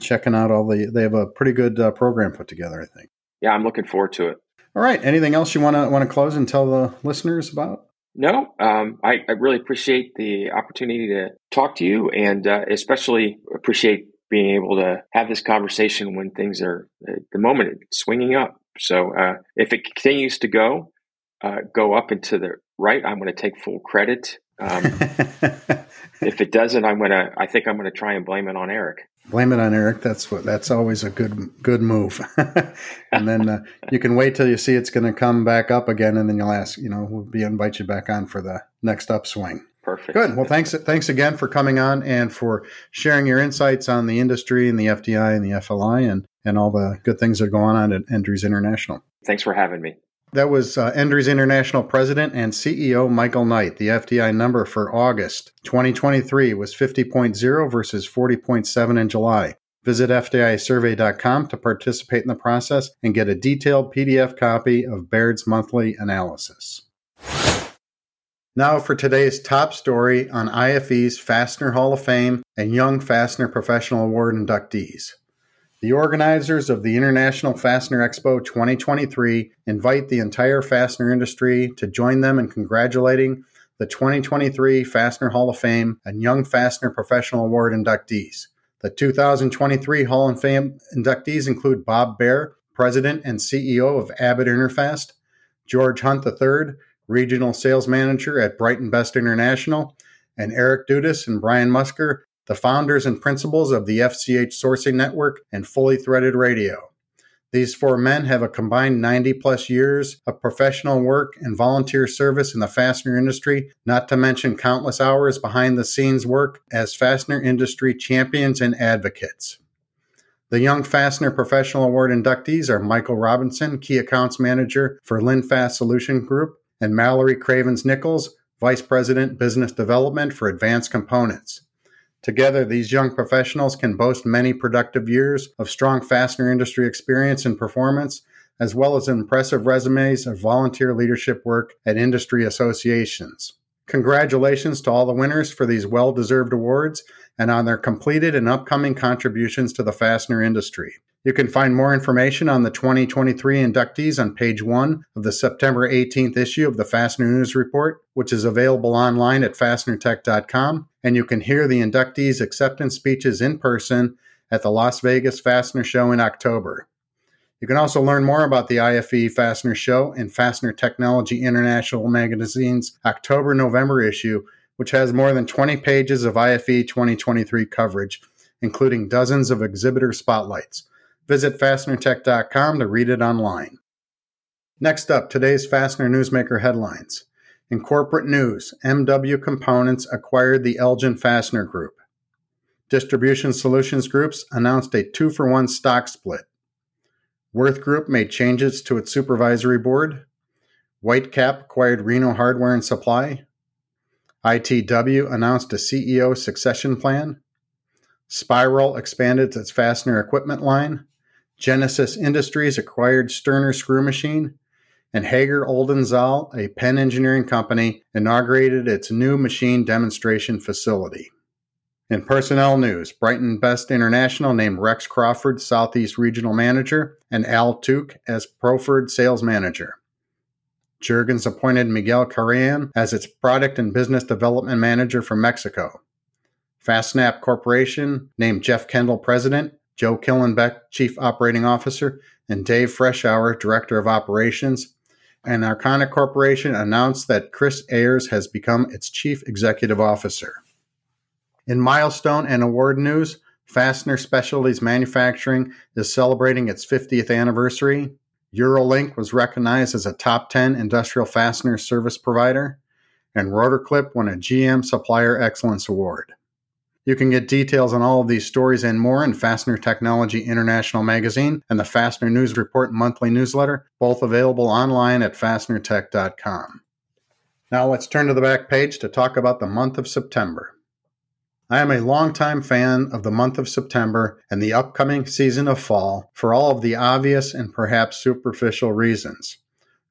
Speaker 21: checking out all the. They have a pretty good uh, program put together, I think.
Speaker 5: Yeah, I'm looking forward to it.
Speaker 21: All right. Anything else you want to want to close and tell the listeners about?
Speaker 5: No, um, I, I, really appreciate the opportunity to talk to you, and uh, especially appreciate being able to have this conversation when things are at the moment swinging up. So uh, if it continues to go, uh, go up and to the right, I'm going to take full credit. Um, if it doesn't, I'm to. I think I'm going to try and blame it on Eric.
Speaker 21: Blame it on Eric. That's what. That's always a good good move. and then uh, you can wait till you see it's going to come back up again, and then you'll ask. You know, we'll be invite you back on for the next upswing.
Speaker 5: Perfect.
Speaker 21: Good. Well, thanks. Thanks again for coming on and for sharing your insights on the industry and the FDI and the FLI and and all the good things that are going on at Endries International.
Speaker 5: Thanks for having me.
Speaker 21: That was uh, International President and CEO Michael Knight. The FDI number for August 2023 was 50.0 versus 40.7 in July. Visit FDIsurvey.com to participate in the process and get a detailed PDF copy of Baird's monthly analysis. Now for today's top story on IFE's Fastener Hall of Fame and Young Fastener Professional Award inductees. The organizers of the International Fastener Expo 2023 invite the entire fastener industry to join them in congratulating the 2023 Fastener Hall of Fame and Young Fastener Professional Award inductees. The 2023 Hall of Fame inductees include Bob Baer, President and CEO of Abbott Interfast, George Hunt III, Regional Sales Manager at Brighton Best International, and Eric Dudas and Brian Musker, the founders and principals of the FCH Sourcing Network and Fully Threaded Radio. These four men have a combined 90 plus years of professional work and volunteer service in the fastener industry, not to mention countless hours behind the scenes work as fastener industry champions and advocates. The Young Fastener Professional Award inductees are Michael Robinson, Key Accounts Manager for LinFast Solution Group, and Mallory Cravens Nichols, Vice President Business Development for Advanced Components. Together, these young professionals can boast many productive years of strong fastener industry experience and performance, as well as impressive resumes of volunteer leadership work at industry associations. Congratulations to all the winners for these well deserved awards and on their completed and upcoming contributions to the fastener industry. You can find more information on the 2023 inductees on page one of the September 18th issue of the Fastener News Report, which is available online at fastenertech.com. And you can hear the inductees' acceptance speeches in person at the Las Vegas Fastener Show in October. You can also learn more about the IFE Fastener Show in Fastener Technology International magazine's October November issue, which has more than 20 pages of IFE 2023 coverage, including dozens of exhibitor spotlights. Visit fastenertech.com to read it online. Next up, today's Fastener Newsmaker headlines. In corporate news, MW Components acquired the Elgin Fastener Group. Distribution Solutions Groups announced a two for one stock split. Würth Group made changes to its supervisory board. Whitecap acquired Reno Hardware and Supply. ITW announced a CEO succession plan. SPIROL expanded its fastener equipment line. Genesis Industries acquired Sterner Screw Machine. And Haeger Oldenzaal, a Penn engineering company, inaugurated its new machine demonstration facility. In personnel news, Brighton Best International named Rex Crawford Southeast Regional Manager and Al Tuke as Proford Sales Manager. Jurgens appointed Miguel Carrian as its Product and Business Development Manager for Mexico. FastSnap Corporation named Jeff Kendall President, Joe Killenbeck Chief Operating Officer, and Dave Freshour Director of Operations. And Arcana Corporation announced that Chris Ayers has become its Chief Executive Officer. In milestone and award news, Fastener Specialties Manufacturing is celebrating its 50th anniversary. Eurolink was recognized as a top 10 industrial fastener service provider, and Rotorclip won a GM Supplier Excellence Award. You can get details on all of these stories and more in Fastener Technology International Magazine and the Fastener News Report monthly newsletter, both available online at fastenertech.com. Now let's turn to the back page to talk about the month of September. I am a longtime fan of the month of September and the upcoming season of fall for all of the obvious and perhaps superficial reasons.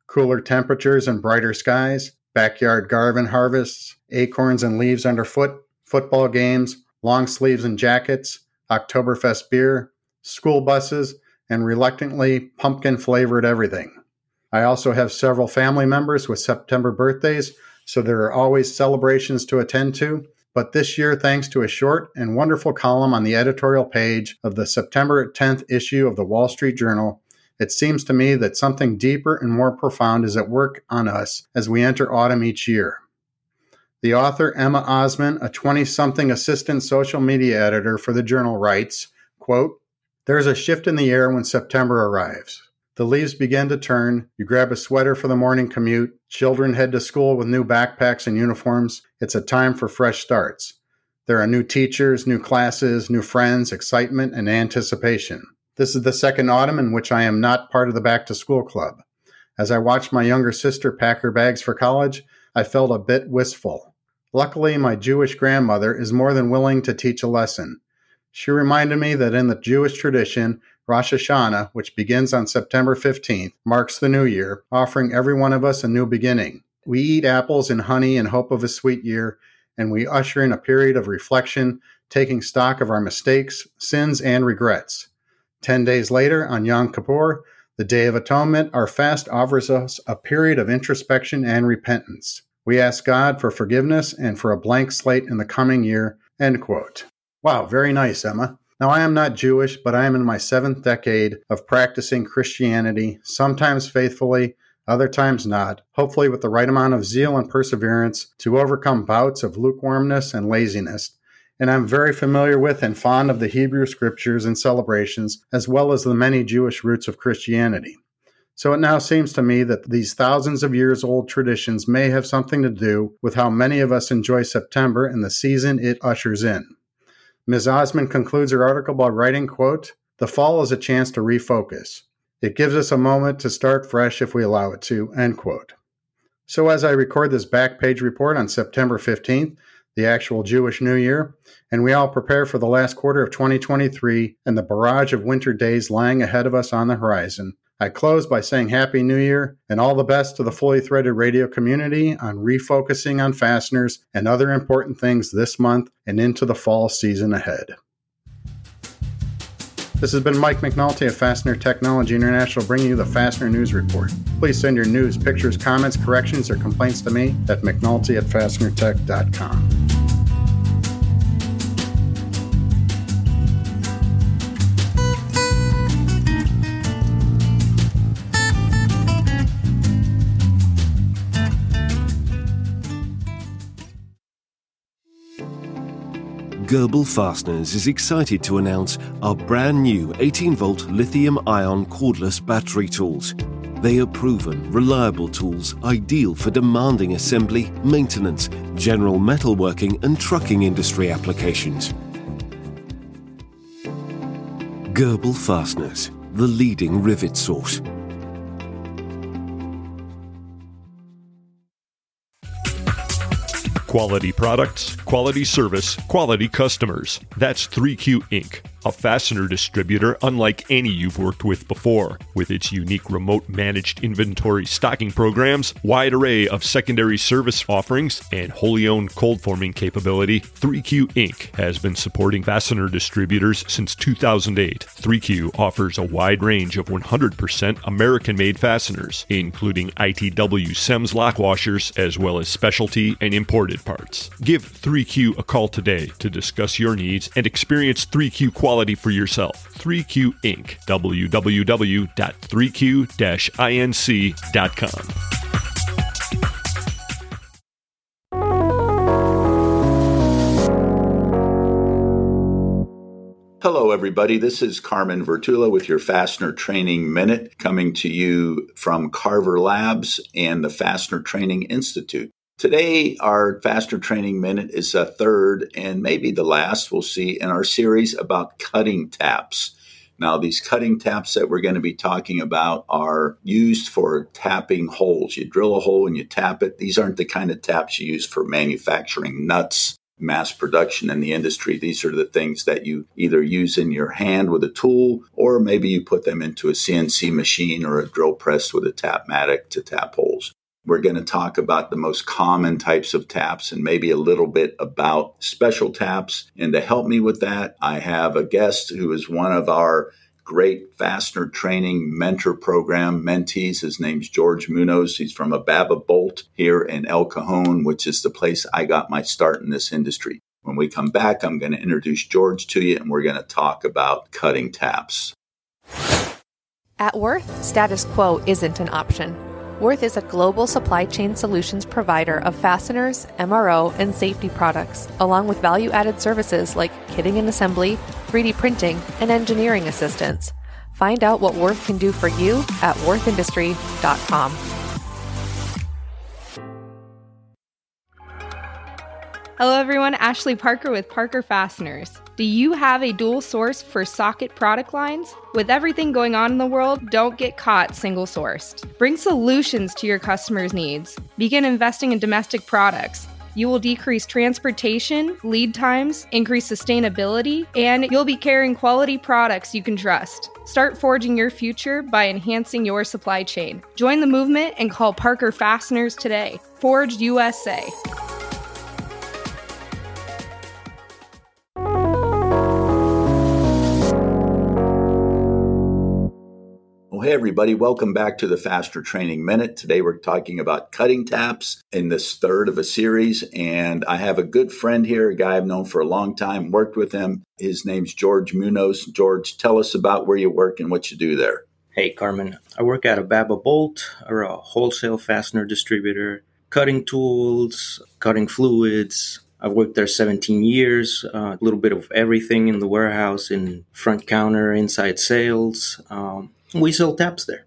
Speaker 21: Cooler temperatures and brighter skies, backyard garvin harvests, acorns and leaves underfoot, football games, long sleeves and jackets, Oktoberfest beer, school buses, and reluctantly pumpkin flavored everything. I also have several family members with September birthdays, so there are always celebrations to attend to but this year, thanks to a short and wonderful column on the editorial page of the September 10th issue of the Wall Street Journal, it seems to me that something deeper and more profound is at work on us as we enter autumn each year. The author Emma Osman, a 20 something assistant social media editor for the journal, writes, quote, There's a shift in the air when September arrives. The leaves begin to turn. You grab a sweater for the morning commute. Children head to school with new backpacks and uniforms. It's a time for fresh starts. There are new teachers, new classes, new friends, excitement, and anticipation. This is the second autumn in which I am not part of the back to school club. As I watched my younger sister pack her bags for college, I felt a bit wistful. Luckily, my Jewish grandmother is more than willing to teach a lesson. She reminded me that in the Jewish tradition, Rosh Hashanah, which begins on September 15th, marks the new year, offering every one of us a new beginning. We eat apples and honey in hope of a sweet year, and we usher in a period of reflection, taking stock of our mistakes, sins, and regrets. Ten days later, on Yom Kippur, the Day of Atonement, our fast offers us a period of introspection and repentance. We ask God for forgiveness and for a blank slate in the coming year. End quote. Wow, very nice, Emma. Now, I am not Jewish, but I am in my seventh decade of practicing Christianity, sometimes faithfully, other times not, hopefully with the right amount of zeal and perseverance to overcome bouts of lukewarmness and laziness. And I'm very familiar with and fond of the Hebrew scriptures and celebrations, as well as the many Jewish roots of Christianity. So it now seems to me that these thousands of years old traditions may have something to do with how many of us enjoy September and the season it ushers in. Ms. Osman concludes her article by writing, quote, The fall is a chance to refocus. It gives us a moment to start fresh if we allow it to, end quote. So as I record this back page report on September 15th, the actual Jewish New Year, and we all prepare for the last quarter of 2023 and the barrage of winter days lying ahead of us on the horizon, I close by saying Happy New Year and all the best to the fully threaded radio community on refocusing on fasteners and other important things this month and into the fall season ahead. This has been Mike McNulty of Fastener Technology International bringing you the Fastener News Report. Please send your news, pictures, comments, corrections, or complaints to me at mcnulty at fastenertech.com.
Speaker 26: Goebel Fasteners is excited to announce our brand new 18 volt lithium ion cordless battery tools. They are proven, reliable tools ideal for demanding assembly, maintenance, general metalworking, and trucking industry applications. Goebel Fasteners, the leading rivet source.
Speaker 4: Quality products, quality service, quality customers. That's 3Q Inc., a fastener distributor unlike any you've worked with before. With its unique remote managed inventory stocking programs, wide array of secondary service offerings, and wholly owned cold forming capability, 3Q Inc. has been supporting fastener distributors since 2008. 3Q offers a wide range of 100% American made fasteners, including ITW SEMS lock washers, as well as specialty and imported parts. Give 3Q a call today to discuss your needs and experience 3Q quality for yourself. 3Q Inc. www.3q-inc.com.
Speaker 27: Hello, everybody. This is Carmen Vertullo with your Fastener Training Minute coming to you from Carver Labs and the Fastener Training Institute. Today, our Fastener Training Minute is a third and maybe the last we'll see in our series about cutting taps. Now, these cutting taps that we're going to be talking about are used for tapping holes. You drill a hole and you tap it. These aren't the kind of taps you use for manufacturing nuts mass production in the industry. These are the things that you either use in your hand with a tool, or maybe you put them into a CNC machine or a drill press with a Tapmatic to tap holes. We're going to talk about the most common types of taps and maybe a little bit about special taps. And to help me with that, I have a guest who is one of our great fastener training mentor program mentees. His name's George Munoz. He's from Ababa Bolt here in El Cajon, which is the place I got my start in this industry. When we come back, I'm going to introduce George to you and we're going to talk about cutting taps.
Speaker 28: At Würth, status quo isn't an option. Würth is a global supply chain solutions provider of fasteners, MRO, and safety products, along with value added services like kitting and assembly, 3D printing, and engineering assistance. Find out what Würth can do for you at wurthindustry.com.
Speaker 29: Hello, everyone. Ashley Parker with Parker Fasteners. Do you have a dual source for socket product lines? With everything going on in the world, don't get caught single sourced. Bring solutions to your customers' needs. Begin investing in domestic products. You will decrease transportation, lead times, increase sustainability, and you'll be carrying quality products you can trust. Start forging your future by enhancing your supply chain. Join the movement and call Parker Fasteners today. Forge USA.
Speaker 27: Hey, everybody, welcome back to the Fastener Training Minute. Today we're talking about cutting taps in this third of a series. And I have a good friend here, a guy I've known for a long time, worked with him. His name's George Munoz. George, tell us about where you work and what you do there.
Speaker 30: Hey, Carmen. I work at Ababa Bolt, or a wholesale fastener distributor, cutting tools, cutting fluids, I've worked there 17 years, uh, a little bit of everything in the warehouse, in front counter, inside sales. Um, we sell taps there.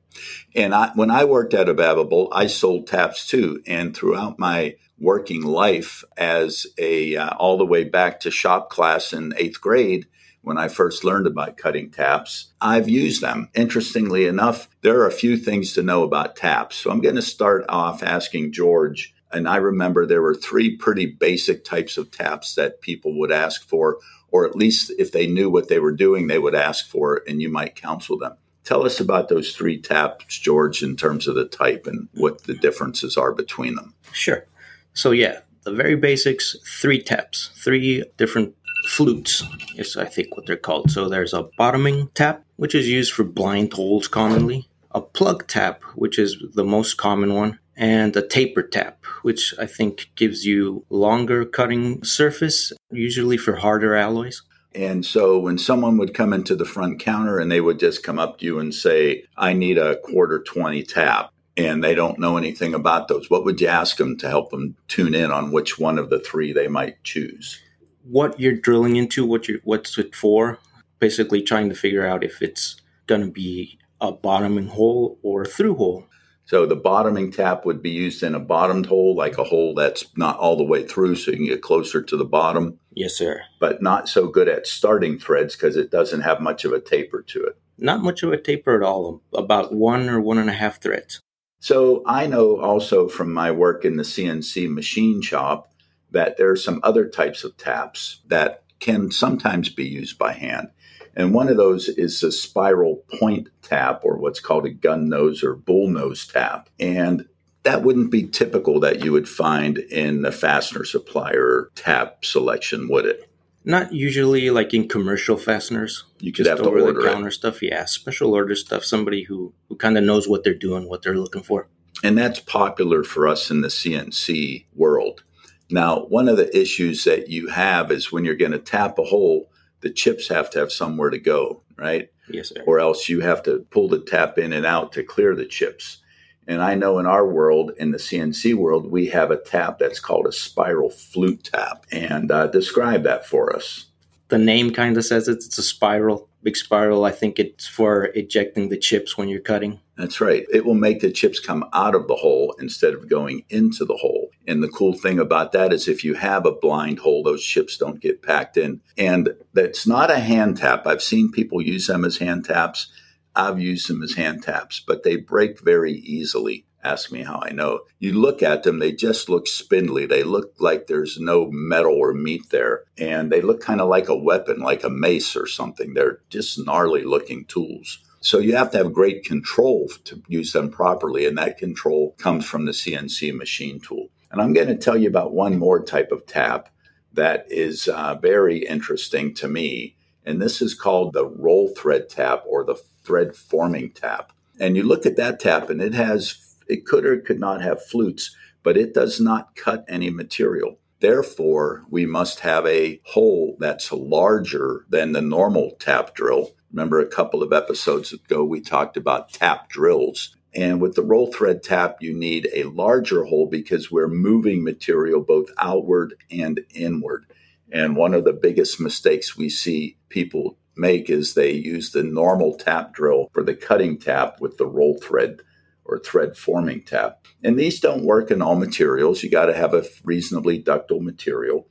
Speaker 27: And I, when I worked at Ababa Bolt, I sold taps too. And throughout my working life, as a uh, all the way back to shop class in eighth grade, when I first learned about cutting taps, I've used them. Interestingly enough, there are a few things to know about taps. So I'm going to start off asking George. And I remember there were three pretty basic types of taps that people would ask for, or at least if they knew what they were doing, they would ask for and you might counsel them. Tell us about those three taps, George, in terms of the type and what the differences are between them.
Speaker 30: Sure. So, yeah, the very basics three taps, three different flutes is, I think, what they're called. So, there's a bottoming tap, which is used for blind holes commonly, a plug tap, which is the most common one, and a taper tap, which I think gives you longer cutting surface, usually for harder alloys.
Speaker 27: And so when someone would come into the front counter and they would just come up to you and say, I need a quarter 20 tap, and they don't know anything about those, what would you ask them to help them tune in on which one of the three they might choose?
Speaker 30: What you're drilling into, what you what's it for? Basically trying to figure out if it's going to be a bottoming hole or a through hole.
Speaker 27: So the bottoming tap would be used in a bottomed hole, like a hole that's not all the way through, so you can get closer to the bottom.
Speaker 30: Yes, sir.
Speaker 27: But not so good at starting threads because it doesn't have much of a taper to it.
Speaker 30: Not much of a taper at all, about one or one and a half threads.
Speaker 27: So I know also from my work in the CNC machine shop that there are some other types of taps that can sometimes be used by hand. And one of those is a spiral point tap, or what's called a gun nose or bull nose tap. And that wouldn't be typical that you would find in the fastener supplier tap selection, would it?
Speaker 30: Not usually like in commercial fasteners.
Speaker 27: You could
Speaker 30: just
Speaker 27: have to
Speaker 30: over
Speaker 27: order
Speaker 30: the
Speaker 27: it.
Speaker 30: counter stuff. Yeah, special order stuff. Somebody who who kind of knows what they're doing, what they're looking for.
Speaker 27: And that's popular for us in the CNC world. Now, one of the issues that you have is when you're going to tap a hole, the chips have to have somewhere to go, right?
Speaker 30: Yes, sir.
Speaker 27: Or else you have to pull the tap in and out to clear the chips. And I know in our world, in the CNC world, we have a tap that's called a spiral flute tap. And uh, describe that for us.
Speaker 30: The name kind of says it. It's a spiral, big spiral. I think it's for ejecting the chips when you're cutting.
Speaker 27: That's right. It will make the chips come out of the hole instead of going into the hole. And the cool thing about that is if you have a blind hole, those chips don't get packed in. And that's not a hand tap. I've seen people use them as hand taps. I've used them as hand taps, but they break very easily. Ask me how I know. You look at them, they just look spindly. They look like there's no metal or meat there. And they look kind of like a weapon, like a mace or something. They're just gnarly looking tools. So you have to have great control to use them properly, and that control comes from the CNC machine tool. And I'm going to tell you about one more type of tap that is uh, very interesting to me, and this is called the roll thread tap or the thread forming tap. And you look at that tap, and it has it could or could not have flutes, but it does not cut any material. Therefore, we must have a hole that's larger than the normal tap drill. Remember, a couple of episodes ago, we talked about tap drills. And with the roll thread tap, you need a larger hole because we're moving material both outward and inward. And one of the biggest mistakes we see people make is they use the normal tap drill for the cutting tap with the roll thread or thread forming tap. And these don't work in all materials. You got to have a reasonably ductile material.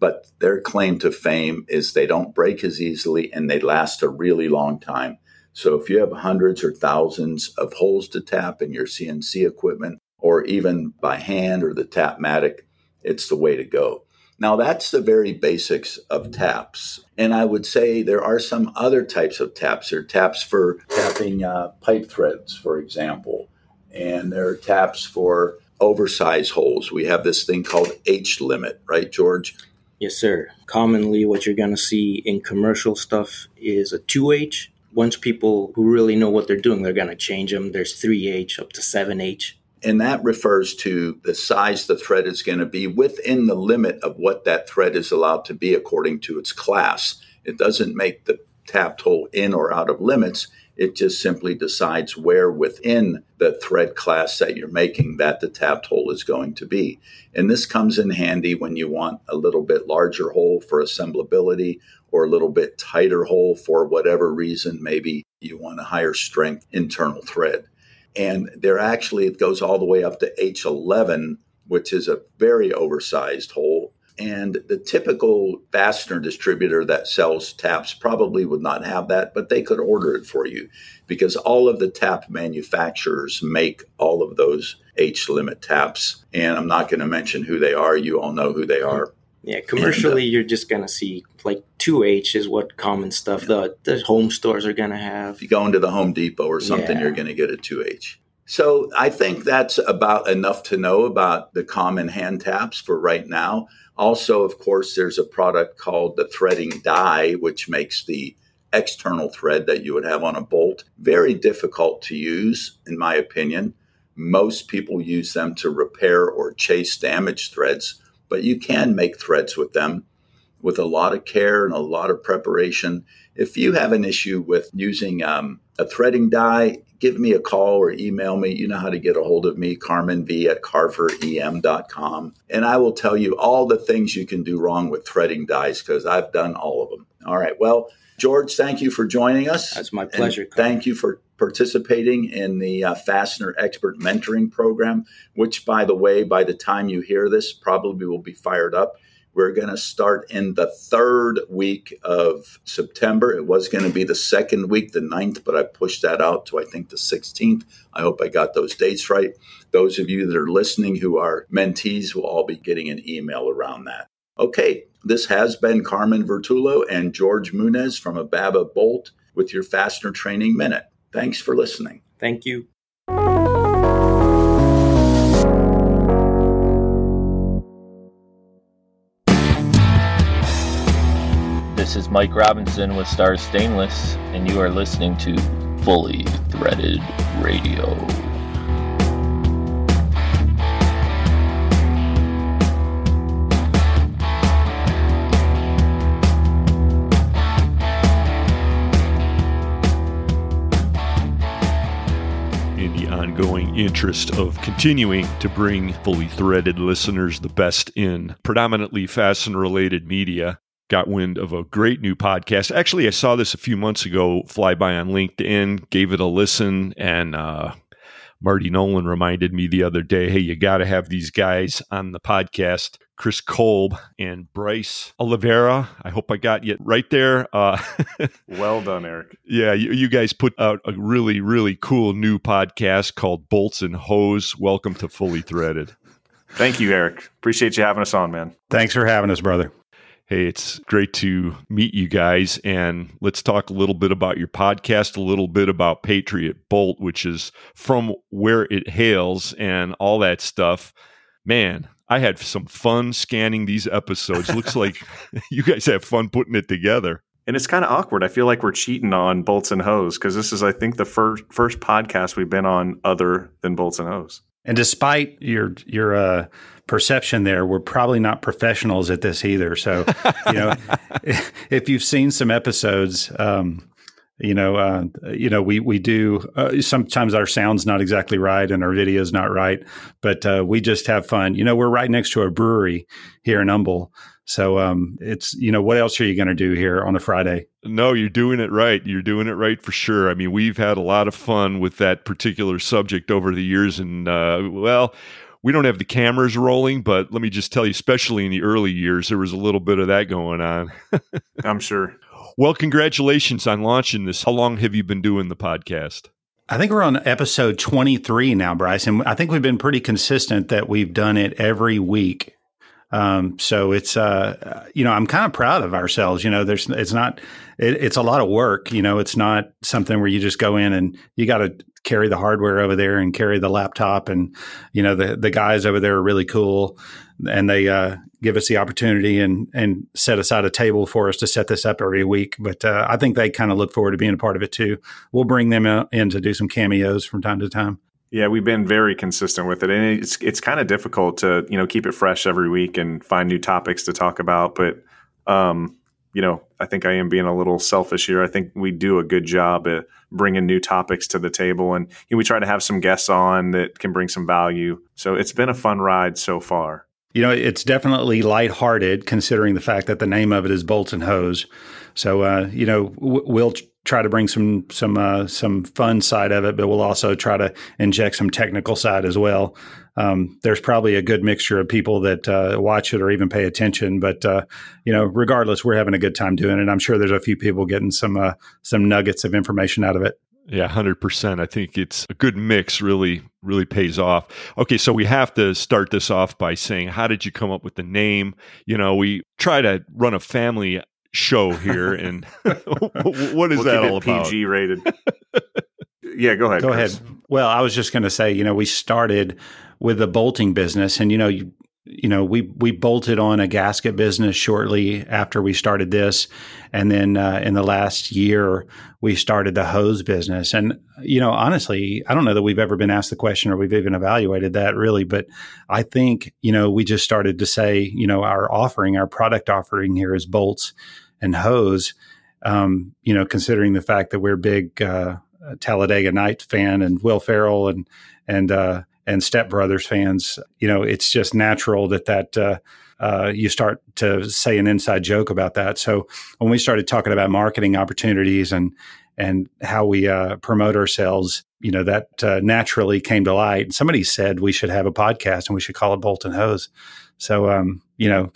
Speaker 27: But their claim to fame is they don't break as easily and they last a really long time. So if you have hundreds or thousands of holes to tap in your CNC equipment, or even by hand or the Tapmatic, it's the way to go. Now, that's the very basics of taps. And I would say there are some other types of taps. There are taps for tapping uh, pipe threads, for example, and there are taps for oversized holes. We have this thing called H limit, right, George?
Speaker 30: Yes, sir. Commonly, what you're going to see in commercial stuff is a 2H. Once people who really know what they're doing, they're going to change them. There's 3H up to 7H.
Speaker 27: And that refers to the size the thread is going to be within the limit of what that thread is allowed to be according to its class. It doesn't make the tapped hole in or out of limits. It just simply decides where within the thread class that you're making that the tapped hole is going to be. And this comes in handy when you want a little bit larger hole for assemblability or a little bit tighter hole for whatever reason. Maybe you want a higher strength internal thread. And there actually, it goes all the way up to H11, which is a very oversized hole. And the typical fastener distributor that sells taps probably would not have that, but they could order it for you because all of the tap manufacturers make all of those H limit taps. And I'm not going to mention who they are. You all know who they are.
Speaker 30: Yeah, uh, commercially, you're just going to see like 2H is what common stuff the, the home stores are going to have.
Speaker 27: If you go into the Home Depot or something,
Speaker 30: Yeah.
Speaker 27: you're going to get a 2H. So I think that's about enough to know about the common hand taps for right now. Also, of course, there's a product called the threading die, which makes the external thread that you would have on a bolt very difficult to use, in my opinion. Most people use them to repair or chase damaged threads, but you can make threads with them with a lot of care and a lot of preparation. If you have an issue with using um, a threading die, give me a call or email me. You know how to get a hold of me, Carmen V at carverem.com. And I will tell you all the things you can do wrong with threading dies because I've done all of them. All right. Well, George, thank you for joining us.
Speaker 30: That's my pleasure.
Speaker 27: Thank you for participating in the uh, Fastener Expert Mentoring Program, which, by the way, by the time you hear this, probably will be fired up. We're going to start in the third week of September. It was going to be the second week, the 9th, but I pushed that out to, I think, the 16th. I hope I got those dates right. Those of you that are listening who are mentees will all be getting an email around that. Okay, this has been Carmen Vertullo and George Munoz from Ababa Bolt with your Fastener Training Minute. Thanks for listening.
Speaker 30: Thank you.
Speaker 31: This is Mike Robinson with Star Stainless, and you are listening to Fully Threaded Radio.
Speaker 4: Ongoing interest of continuing to bring fully threaded listeners the best in predominantly fasten related media. Got wind of a great new podcast. Actually, I saw this a few months ago fly by on LinkedIn, gave it a listen, and uh, Marty Nolan reminded me the other day hey, you got to have these guys on the podcast. Kris Kolb and Bryce Oliveira. I hope I got you right there. Uh,
Speaker 32: well done, Eric.
Speaker 4: Yeah, you, you, guys put out a really, really cool new podcast called Bolts N Hose. Welcome to Fully Threaded.
Speaker 32: Thank you, Eric. Appreciate you having us on, man.
Speaker 33: Thanks for having us, brother.
Speaker 4: Hey, it's great to meet you guys. And let's talk a little bit about your podcast, a little bit about Patriot Bolt, which is from where it hails and all that stuff. Man, I had some fun scanning these episodes. Looks like you guys have fun putting it together.
Speaker 32: And it's kind of awkward. I feel like we're cheating on Bolts N Hose because this is, I think, the first first podcast we've been on other than Bolts N Hose.
Speaker 33: And despite your your uh, perception there, we're probably not professionals at this either. So, you know, if you've seen some episodes, um, you know, uh, you know, we we do uh, sometimes our sound's not exactly right and our video's not right, but uh, we just have fun. You know, we're right next to a brewery here in Humble, so um, it's you know, what else are you going to do here on a Friday?
Speaker 4: No, you're doing it right. You're doing it right for sure. I mean, we've had a lot of fun with that particular subject over the years, and uh, well. We don't have the cameras rolling, but let me just tell you, especially in the early years, there was a little bit of that going on.
Speaker 32: I'm sure.
Speaker 4: Well, congratulations on launching this. How long have you been doing the podcast?
Speaker 33: I think we're on episode 23 now, Bryce. And I think we've been pretty consistent that we've done it every week. Um, so it's, uh, you know, I'm kind of proud of ourselves. You know, there's, it's not, it, it's a lot of work. You know, it's not something where you just go in and you got to carry the hardware over there and carry the laptop. And, you know, the, the guys over there are really cool and they, uh, give us the opportunity and, and set aside a table for us to set this up every week. But, uh, I think they kind of look forward to being a part of it too. We'll bring them in to do some cameos from time to time.
Speaker 32: Yeah, we've been very consistent with it, and it's it's kind of difficult to you know keep it fresh every week and find new topics to talk about. But um, you know, I think I am being a little selfish here. I think we do a good job at bringing new topics to the table, and you know, we try to have some guests on that can bring some value. So it's been a fun ride so far.
Speaker 33: You know, it's definitely lighthearted considering the fact that the name of it is Bolts N Hose. So, uh, you know, w- we'll try to bring some some uh, some fun side of it, but we'll also try to inject some technical side as well. Um, there's probably a good mixture of people that uh, watch it or even pay attention, but uh, you know, regardless, we're having a good time doing it. I'm sure there's a few people getting some uh, some nuggets of information out of it.
Speaker 4: Yeah, hundred percent. I think it's a good mix. Really, really pays off. Okay, so we have to start this off by saying, how did you come up with the name? You know, we try to run a family show here, and what is
Speaker 32: we'll
Speaker 4: that all about?
Speaker 32: PG rated. yeah, go ahead.
Speaker 33: Go
Speaker 32: Kris.
Speaker 33: ahead. Well, I was just going to say, you know, we started with the bolting business, and you know, you you know, we we bolted on a gasket business shortly after we started this, and then uh, in the last year we started the hose business. And you know, honestly, I don't know that we've ever been asked the question or we've even evaluated that really, but I think you know we just started to say, you know, our offering, our product offering here is bolts and hose. Um, you know, considering the fact that we're big uh, Talladega Night fan and Will Ferrell and and uh, and Step Brothers fans, you know, it's just natural that that uh, uh, you start to say an inside joke about that. So when we started talking about marketing opportunities and and how we uh, promote ourselves, you know, that uh, naturally came to light. Somebody said we should have a podcast and we should call it Bolt and Hose. So, um, you know,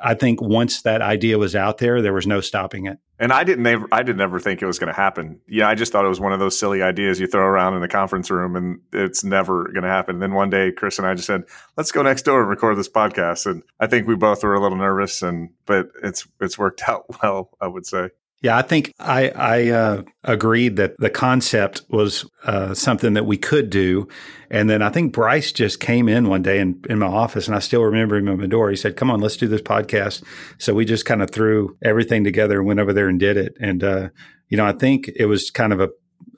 Speaker 33: I think once that idea was out there, there was no stopping it.
Speaker 32: And I didn't ever, I didn't ever think it was going to happen. Yeah, I just thought it was one of those silly ideas you throw around in the conference room, and it's never going to happen. And then one day, Kris and I just said, "Let's go next door and record this podcast." And I think we both were a little nervous, and but it's it's worked out well. I would say.
Speaker 33: Yeah, I think I, I uh, agreed that the concept was uh, something that we could do. And then I think Bryce just came in one day in, in my office, and I still remember him at my door. He said, Come on, let's do this podcast. So we just kind of threw everything together and went over there and did it. And, uh, you know, I think it was kind of a,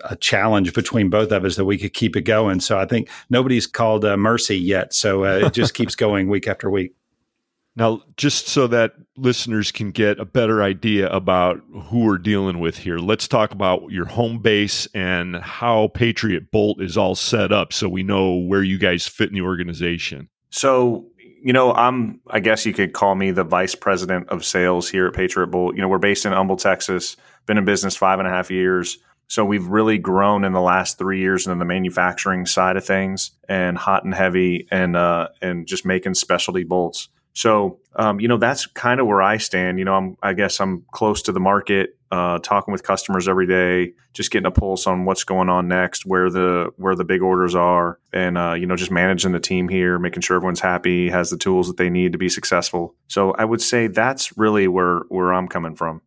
Speaker 33: a challenge between both of us that we could keep it going. So I think nobody's called uh, mercy yet. So uh, it just keeps going week after week.
Speaker 4: Now, just so that listeners can get a better idea about who we're dealing with here, let's talk about your home base and how Patriot Bolt is all set up so we know where you guys fit in the organization.
Speaker 32: So, you know, I'm, I guess you could call me the vice president of sales here at Patriot Bolt. You know, we're based in Humble, Texas, been in business five and a half years. So we've really grown in the last three years in the manufacturing side of things and hot and heavy and, uh, and just making specialty bolts. So, um, you know, that's kind of where I stand. You know, I'm, I guess I'm close to the market, uh, talking with customers every day, just getting a pulse on what's going on next, where the where the big orders are, and uh, you know, just managing the team here, making sure everyone's happy, has the tools that they need to be successful. So, I would say that's really where where I'm coming from.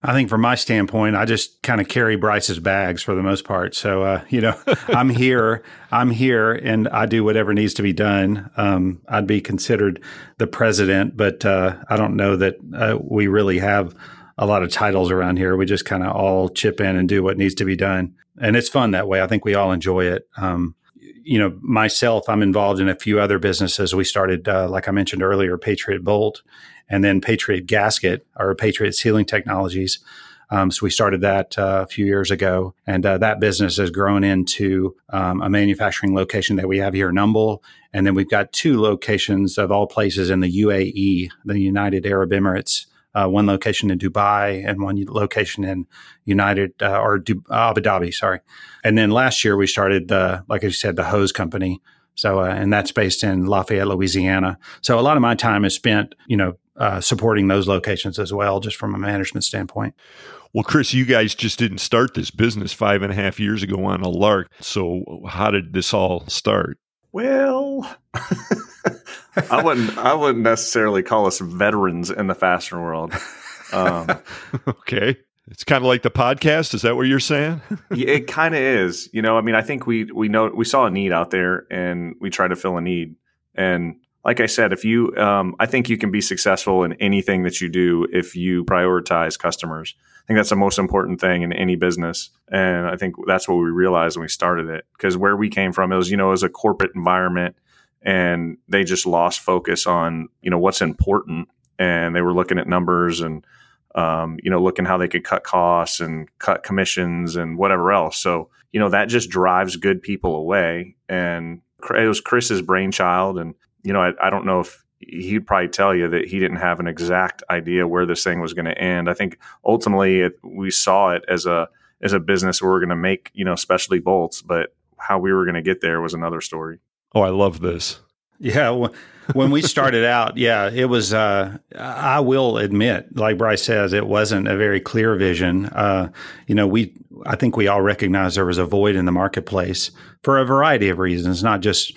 Speaker 33: I think from my standpoint, I just kind of carry Bryce's bags for the most part. So, uh, you know, I'm here, I'm here, and I do whatever needs to be done. Um, I'd be considered the president, but uh, I don't know that uh, we really have a lot of titles around here. We just kind of all chip in and do what needs to be done. And it's fun that way. I think we all enjoy it. Um, you know, myself, I'm involved in a few other businesses. We started, uh, like I mentioned earlier, Patriot Bolt and then Patriot Gasket or Patriot Sealing Technologies. Um, so we started that uh, a few years ago, and uh, that business has grown into um, a manufacturing location that we have here in Humble, and then we've got two locations of all places in the UAE, the United Arab Emirates. Uh, one location in Dubai and one location in United uh, or du- Abu Dhabi, sorry. And then last year we started the, like I said, the hose company. So, uh, and that's based in Lafayette, Louisiana. So a lot of my time is spent, you know, uh, supporting those locations as well, just from a management standpoint.
Speaker 4: Well, Kris, you guys just didn't start this business five and a half years ago on a lark. So, how did this all start?
Speaker 32: Well, I wouldn't. I wouldn't necessarily call us veterans in the fastener world. Um,
Speaker 4: okay, it's kind of like the podcast. Is that what you're saying?
Speaker 32: yeah, it kind of is. You know, I mean, I think we we know we saw a need out there, and we tried to fill a need. And like I said, if you, um, I think you can be successful in anything that you do if you prioritize customers. I think that's the most important thing in any business, and I think that's what we realized when we started it. Because where we came from, it was you know, it was a corporate environment, and they just lost focus on you know what's important, and they were looking at numbers and um, you know looking how they could cut costs and cut commissions and whatever else. So you know that just drives good people away, and it was Kris's brainchild, and you know, I, I don't know if he'd probably tell you that he didn't have an exact idea where this thing was going to end. I think ultimately it, we saw it as a as a business where we're going to make you know specialty bolts, but how we were going to get there was another story.
Speaker 4: Oh, I love this.
Speaker 33: Yeah, when we started out, yeah, it was. Uh, I will admit, like Bryce says, it wasn't a very clear vision. Uh, you know, we I think we all recognize there was a void in the marketplace for a variety of reasons, not just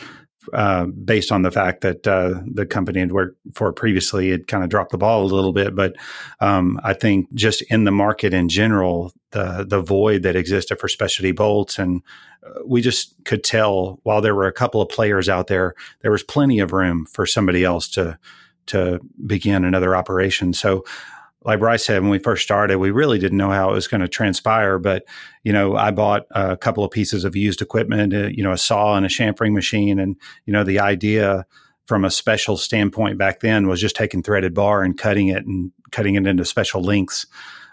Speaker 33: uh, based on the fact that uh, the company had worked for previously had kind of dropped the ball a little bit. But um, I think just in the market in general, the the void that existed for specialty bolts, and uh, we just could tell while there were a couple of players out there, there was plenty of room for somebody else to to begin another operation. So like Bryce said, when we first started, we really didn't know how it was going to transpire. But, you know, I bought a couple of pieces of used equipment, uh, you know, a saw and a chamfering machine. And, you know, the idea from a special standpoint back then was just taking threaded bar and cutting it and cutting it into special lengths.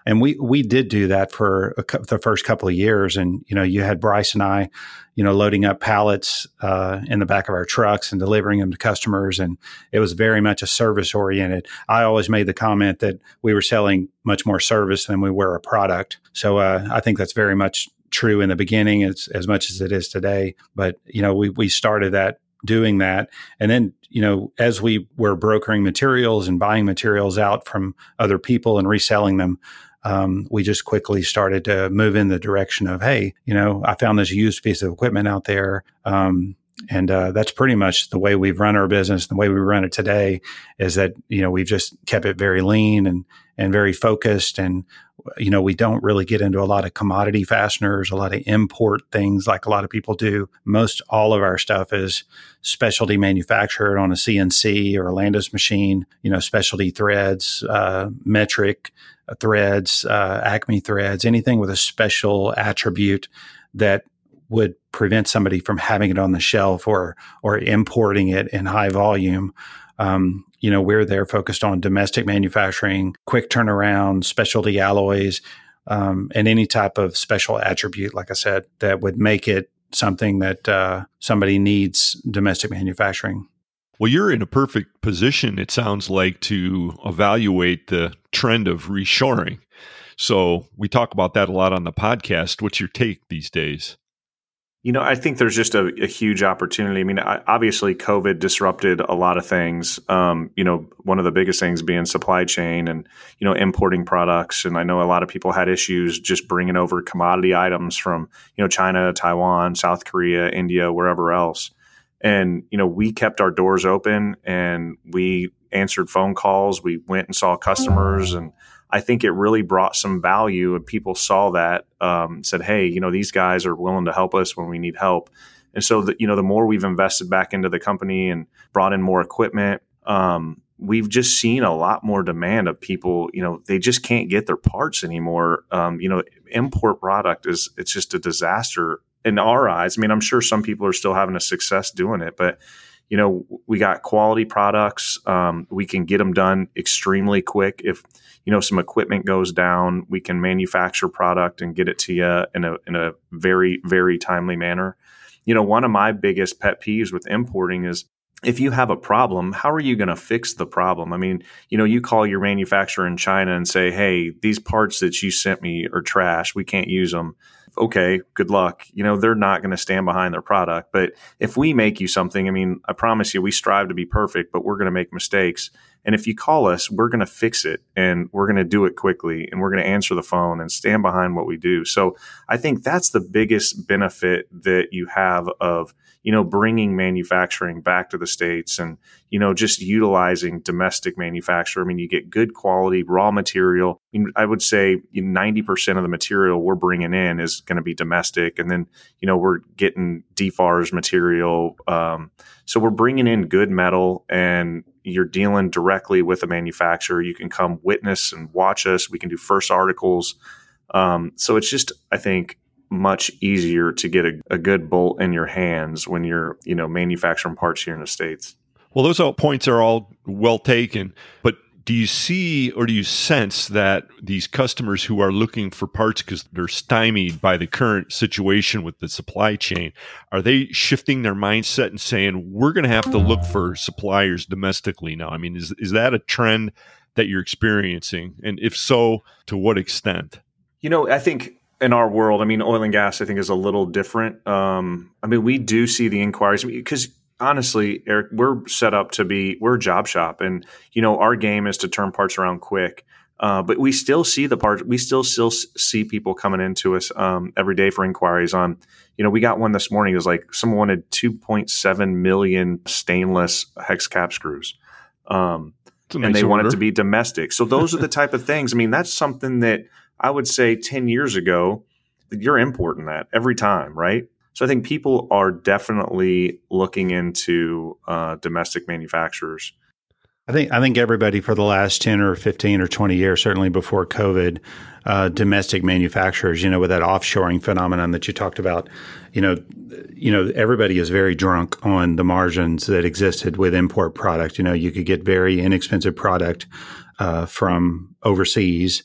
Speaker 33: And we we did do that for a, the first couple of years. And you know, you had Bryce and I, you know, loading up pallets uh, in the back of our trucks and delivering them to customers, and it was very much a service oriented. I always made the comment that we were selling much more service than we were a product. So uh, I think that's very much true in the beginning as, as much as it is today. But, you know, we, we started that doing that. And then, you know, as we were brokering materials and buying materials out from other people and reselling them, um, we just quickly started to move in the direction of, hey, you know, I found this used piece of equipment out there. Um, and uh, that's pretty much the way we've run our business. The way we run it today is that you know we've just kept it very lean and and very focused, and you know we don't really get into a lot of commodity fasteners, a lot of import things like a lot of people do. Most all of our stuff is specialty manufactured on a CNC or a Landis machine. You know, specialty threads, uh, metric threads, uh, Acme threads, anything with a special attribute that would prevent somebody from having it on the shelf or or importing it in high volume. Um, you know, we're there focused on domestic manufacturing, quick turnaround, specialty alloys, um, and any type of special attribute, like I said, that would make it something that uh, somebody needs domestic manufacturing.
Speaker 4: Well, you're in a perfect position, it sounds like, to evaluate the trend of reshoring. So we talk about that a lot on the podcast. What's your take these days?
Speaker 32: You know, I think there's just a, a huge opportunity. I mean, I, obviously, COVID disrupted a lot of things. Um, you know, one of the biggest things being supply chain and you know importing products. And I know a lot of people had issues just bringing over commodity items from you know China, Taiwan, South Korea, India, wherever else. And you know, we kept our doors open and we answered phone calls. We went and saw customers and I think it really brought some value, and people saw that, um, said, "Hey, you know, these guys are willing to help us when we need help." And so, the, you know, the more we've invested back into the company and brought in more equipment, um, we've just seen a lot more demand of people. You know, they just can't get their parts anymore. Um, you know, import product is it's just a disaster in our eyes. I mean, I'm sure some people are still having a success doing it, but you know, we got quality products. Um, we can get them done extremely quick. If you know some equipment goes down, we can manufacture product and get it to you in a in a very very timely manner. You know, one of my biggest pet peeves with importing is if you have a problem, how are you going to fix the problem? I mean, you know, you call your manufacturer in China and say, "Hey, these parts that you sent me are trash. We can't use them." Okay, good luck. You know, they're not going to stand behind their product. But if we make you something, I mean, I promise you, we strive to be perfect, but we're going to make mistakes. And if you call us, we're going to fix it and we're going to do it quickly and we're going to answer the phone and stand behind what we do. So I think that's the biggest benefit that you have of you know, bringing manufacturing back to the states and you know just utilizing domestic manufacture. I mean, you get good quality raw material. I, would say ninety percent of the material we're bringing in is going to be domestic, and then you know we're getting DFARS material. Um, so we're bringing in good metal, and you're dealing directly with a manufacturer. You can come witness and watch us. We can do first articles. Um, so it's just, I think, much easier to get a, a, good bolt in your hands when you're, you know, manufacturing parts here in the States.
Speaker 4: Well, those points are all well taken, but do you see or do you sense that these customers who are looking for parts because they're stymied by the current situation with the supply chain, are they shifting their mindset and saying, we're going to have to look for suppliers domestically now? I mean, is, is that a trend that you're experiencing? And if so, to what extent?
Speaker 32: You know, I think in our world, I mean, oil and gas, I think, is a little different. Um, I mean, we do see the inquiries because honestly, Eric, we're set up to be we're a job shop, and you know, our game is to turn parts around quick. Uh, but we still see the parts. We still still see people coming into us um, every day for inquiries on. You know, we got one this morning. It was like someone wanted 2.7 million stainless hex cap screws. Um, nice and they order. want it to be domestic. So those are the type of things. I mean, that's something that I would say 10 years ago, you're importing that every time, right? So I think people are definitely looking into uh, domestic manufacturers.
Speaker 33: I think I think everybody for the last ten or fifteen or twenty years, certainly before COVID, uh, domestic manufacturers, you know, with that offshoring phenomenon that you talked about, you know, you know, everybody is very drunk on the margins that existed with import product. You know, you could get very inexpensive product uh, from overseas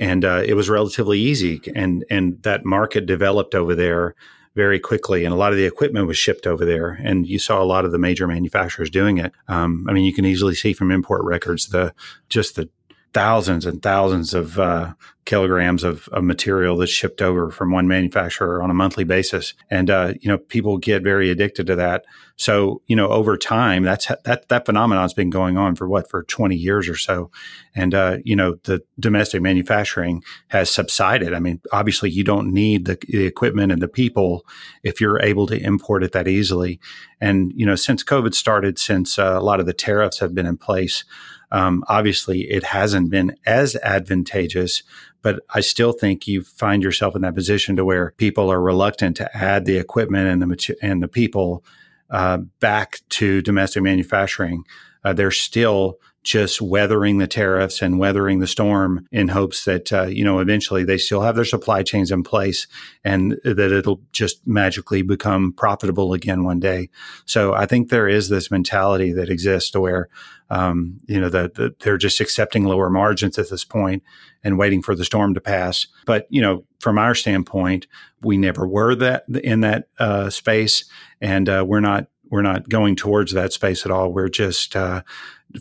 Speaker 33: and uh, it was relatively easy. And and that market developed over there very quickly, and a lot of the equipment was shipped over there. And you saw a lot of the major manufacturers doing it. Um, I mean, you can easily see from import records the just the thousands and thousands of uh, kilograms of, of, material that's shipped over from one manufacturer on a monthly basis, and uh, you know people get very addicted to that. So you know over time, that's that that phenomenon's been going on for what for twenty years or so, and uh, you know the domestic manufacturing has subsided. I mean, obviously you don't need the, the equipment and the people if you're able to import it that easily. And you know since COVID started, since uh, a lot of the tariffs have been in place. Um, obviously, it hasn't been as advantageous, but I still think you find yourself in that position to where people are reluctant to add the equipment and the and the people uh, back to domestic manufacturing. Uh, they're still just weathering the tariffs and weathering the storm in hopes that uh, you know eventually they still have their supply chains in place and that it'll just magically become profitable again one day. So I think there is this mentality that exists where um, you know that the, they're just accepting lower margins at this point and waiting for the storm to pass. But you know, from our standpoint, we never were that in that uh, space, and uh, we're not we're not going towards that space at all. We're just uh,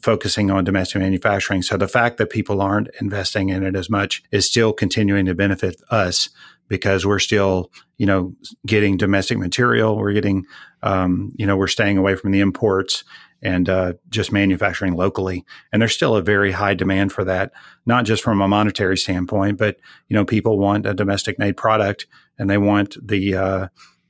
Speaker 33: focusing on domestic manufacturing. So the fact that people aren't investing in it as much is still continuing to benefit us because we're still, you know, getting domestic material. We're getting, um, you know, we're staying away from the imports and uh, just manufacturing locally. And there's still a very high demand for that, not just from a monetary standpoint, but you know, people want a domestic made product and they want the uh,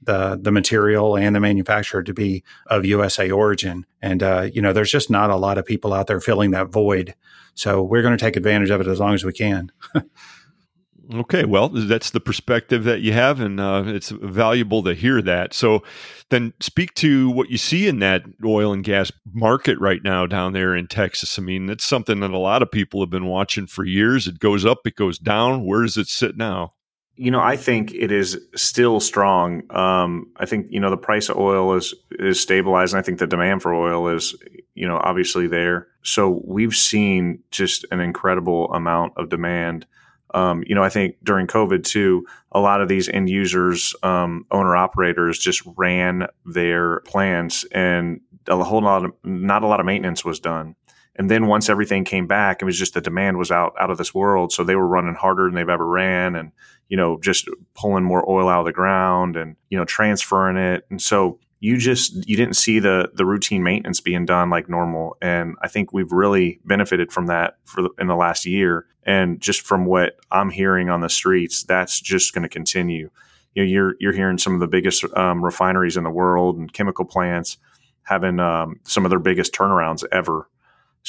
Speaker 33: the the material and the manufacturer to be of USA origin. And uh, you know, there's just not a lot of people out there filling that void. So we're going to take advantage of it as long as we can.
Speaker 4: okay, well, that's the perspective that you have, and uh, it's valuable to hear that. So, then speak to what you see in that oil and gas market right now down there in Texas. I mean, it's something that a lot of people have been watching for years. It goes up, it goes down. Where does it sit now?
Speaker 32: You know, I think it is still strong. Um, I think you know the price of oil is is stabilized, I think the demand for oil is you know obviously there. So we've seen just an incredible amount of demand. Um, you know, I think during COVID too, a lot of these end users, um, owner operators, just ran their plants, and a whole lot of not a lot of maintenance was done. And then once everything came back, it was just the demand was out out of this world. So they were running harder than they've ever ran, and you know just pulling more oil out of the ground and you know transferring it. And so you just you didn't see the the routine maintenance being done like normal. And I think we've really benefited from that for the, in the last year. And just from what I'm hearing on the streets, that's just going to continue. You know, you're you're hearing some of the biggest um, refineries in the world and chemical plants having um, some of their biggest turnarounds ever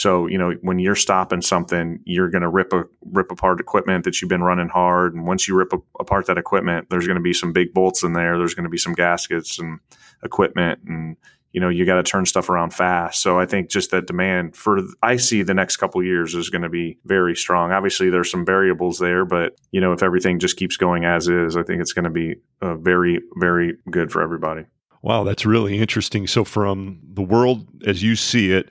Speaker 32: so you know when you're stopping something, you're going to rip a rip apart equipment that you've been running hard, and once you rip a, apart that equipment, there's going to be some big bolts in there. There's going to be some gaskets and equipment, and you know you got to turn stuff around fast. So I think just that demand for I see the next couple years is going to be very strong. Obviously, there's some variables there, but you know if everything just keeps going as is, I think it's going to be uh, very very good for everybody.
Speaker 4: Wow, that's really interesting. So, from the world as you see it,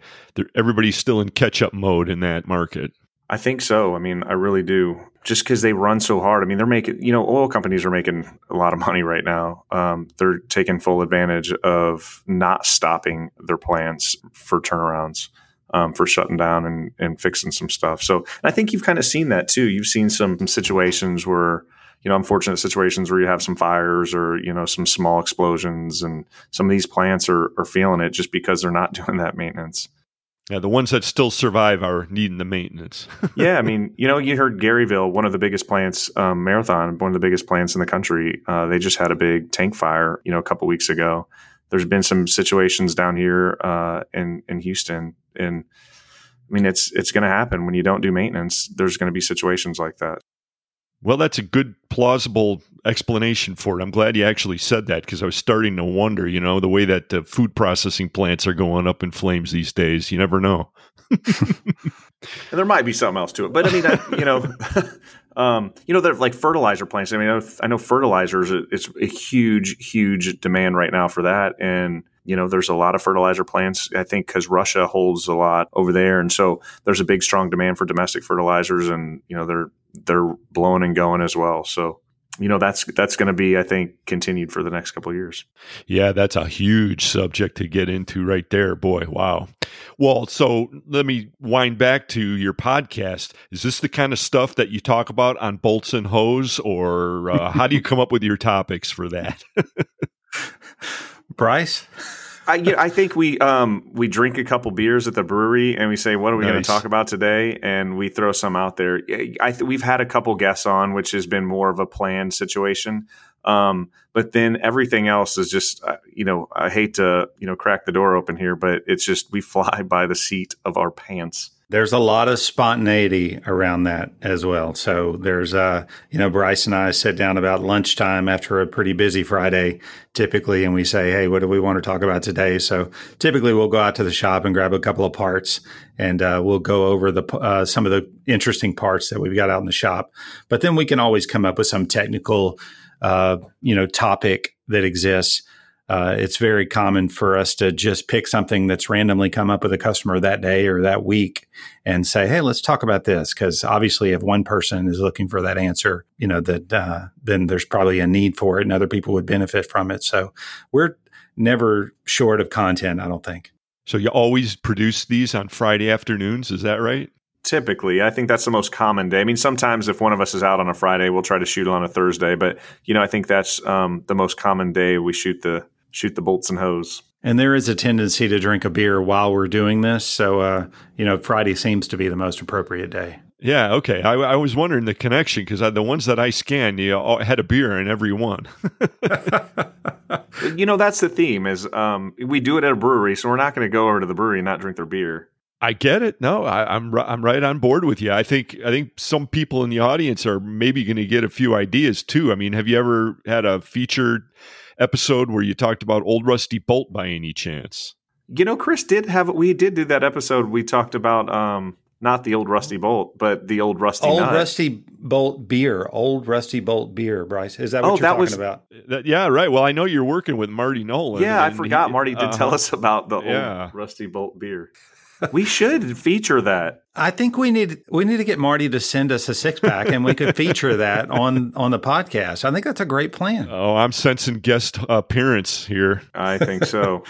Speaker 4: everybody's still in catch up mode in that market.
Speaker 32: I think so. I mean, I really do. Just because they run so hard. I mean, they're making, you know, oil companies are making a lot of money right now. Um, they're taking full advantage of not stopping their plants for turnarounds, um, for shutting down and, and fixing some stuff. So I think you've kind of seen that too. You've seen some situations where, you know, unfortunate situations where you have some fires or, you know, some small explosions and some of these plants are, are feeling it just because they're not doing that maintenance.
Speaker 4: Yeah, the ones that still survive are needing the maintenance.
Speaker 32: yeah, I mean, you know, you heard Garyville, one of the biggest plants, um, Marathon, one of the biggest plants in the country. Uh, they just had a big tank fire, you know, a couple weeks ago. There's been some situations down here uh, in in Houston, and I mean, it's it's going to happen when you don't do maintenance. There's going to be situations like that.
Speaker 4: Well, that's a good, plausible explanation for it. I'm glad you actually said that because I was starting to wonder, you know, the way that the food processing plants are going up in flames these days. You never know.
Speaker 32: And there might be something else to it, but I mean, I, you know, um, you know, they're like fertilizer plants. I mean, I know, I know fertilizers. It's a huge, huge demand right now for that, and you know, there's a lot of fertilizer plants. I think because Russia holds a lot over there, and so there's a big, strong demand for domestic fertilizers, and you know, they're they're blowing and going as well. So you know that's that's going to be I think continued for the next couple of years.
Speaker 4: Yeah, that's a huge subject to get into right there, boy. Wow. Well, so let me wind back to your podcast. Is this the kind of stuff that you talk about on Bolts N Hose, or uh, how do you come up with your topics for that?
Speaker 33: Bryce.
Speaker 32: I, you know, I think we um, we drink a couple beers at the brewery and we say, "What are we nice. going to talk about today?" And we throw some out there. I th- we've had a couple guests on, which has been more of a planned situation. Um, but then everything else is just, uh, you know, I hate to you know crack the door open here, but it's just we fly by the seat of our pants.
Speaker 33: There's a lot of spontaneity around that as well. So there's, uh, you know, Bryce and I sit down about lunchtime after a pretty busy Friday, typically, and we say, Hey, what do we want to talk about today? So typically we'll go out to the shop and grab a couple of parts and, uh, we'll go over the, uh, some of the interesting parts that we've got out in the shop. But then we can always come up with some technical, uh, you know, topic that exists uh, it's very common for us to just pick something that's randomly come up with a customer that day or that week and say, "Hey, let's talk about this." Because obviously, if one person is looking for that answer, you know that uh, then there's probably a need for it, and other people would benefit from it. So we're never short of content. I don't think.
Speaker 4: So you always produce these on Friday afternoons, is that right?
Speaker 32: Typically, I think that's the most common day. I mean, sometimes if one of us is out on a Friday, we'll try to shoot on a Thursday, but you know, I think that's um, the most common day we shoot the shoot the bolts and hose.
Speaker 33: And there is a tendency to drink a beer while we're doing this. So, uh, you know, Friday seems to be the most appropriate day.
Speaker 4: Yeah, okay. I, I was wondering the connection because the ones that I scanned, you know, had a beer in every one.
Speaker 32: you know, that's the theme is um, we do it at a brewery, so we're not going to go over to the brewery and not drink their beer.
Speaker 4: I get it. No, I, am I'm, I'm right on board with you. I think I think some people in the audience are maybe going to get a few ideas too. I mean, have you ever had a featured episode where you talked about Old Rusty Bolt by any chance?
Speaker 32: You know, Kris did have we did do that episode. We talked about um not the old rusty bolt, but the old rusty
Speaker 33: old
Speaker 32: nut.
Speaker 33: rusty bolt beer, old rusty bolt beer. Bryce, is that what oh, you're that talking was, about?
Speaker 4: That, yeah, right. Well, I know you're working with Marty Nolan.
Speaker 32: Yeah, I forgot he, Marty did uh, tell us about the yeah. old rusty bolt beer. We should feature that.
Speaker 33: I think we need we need to get Marty to send us a six pack, and we could feature that on on the podcast. I think that's a great plan.
Speaker 4: Oh, I'm sensing guest appearance here.
Speaker 32: I think so.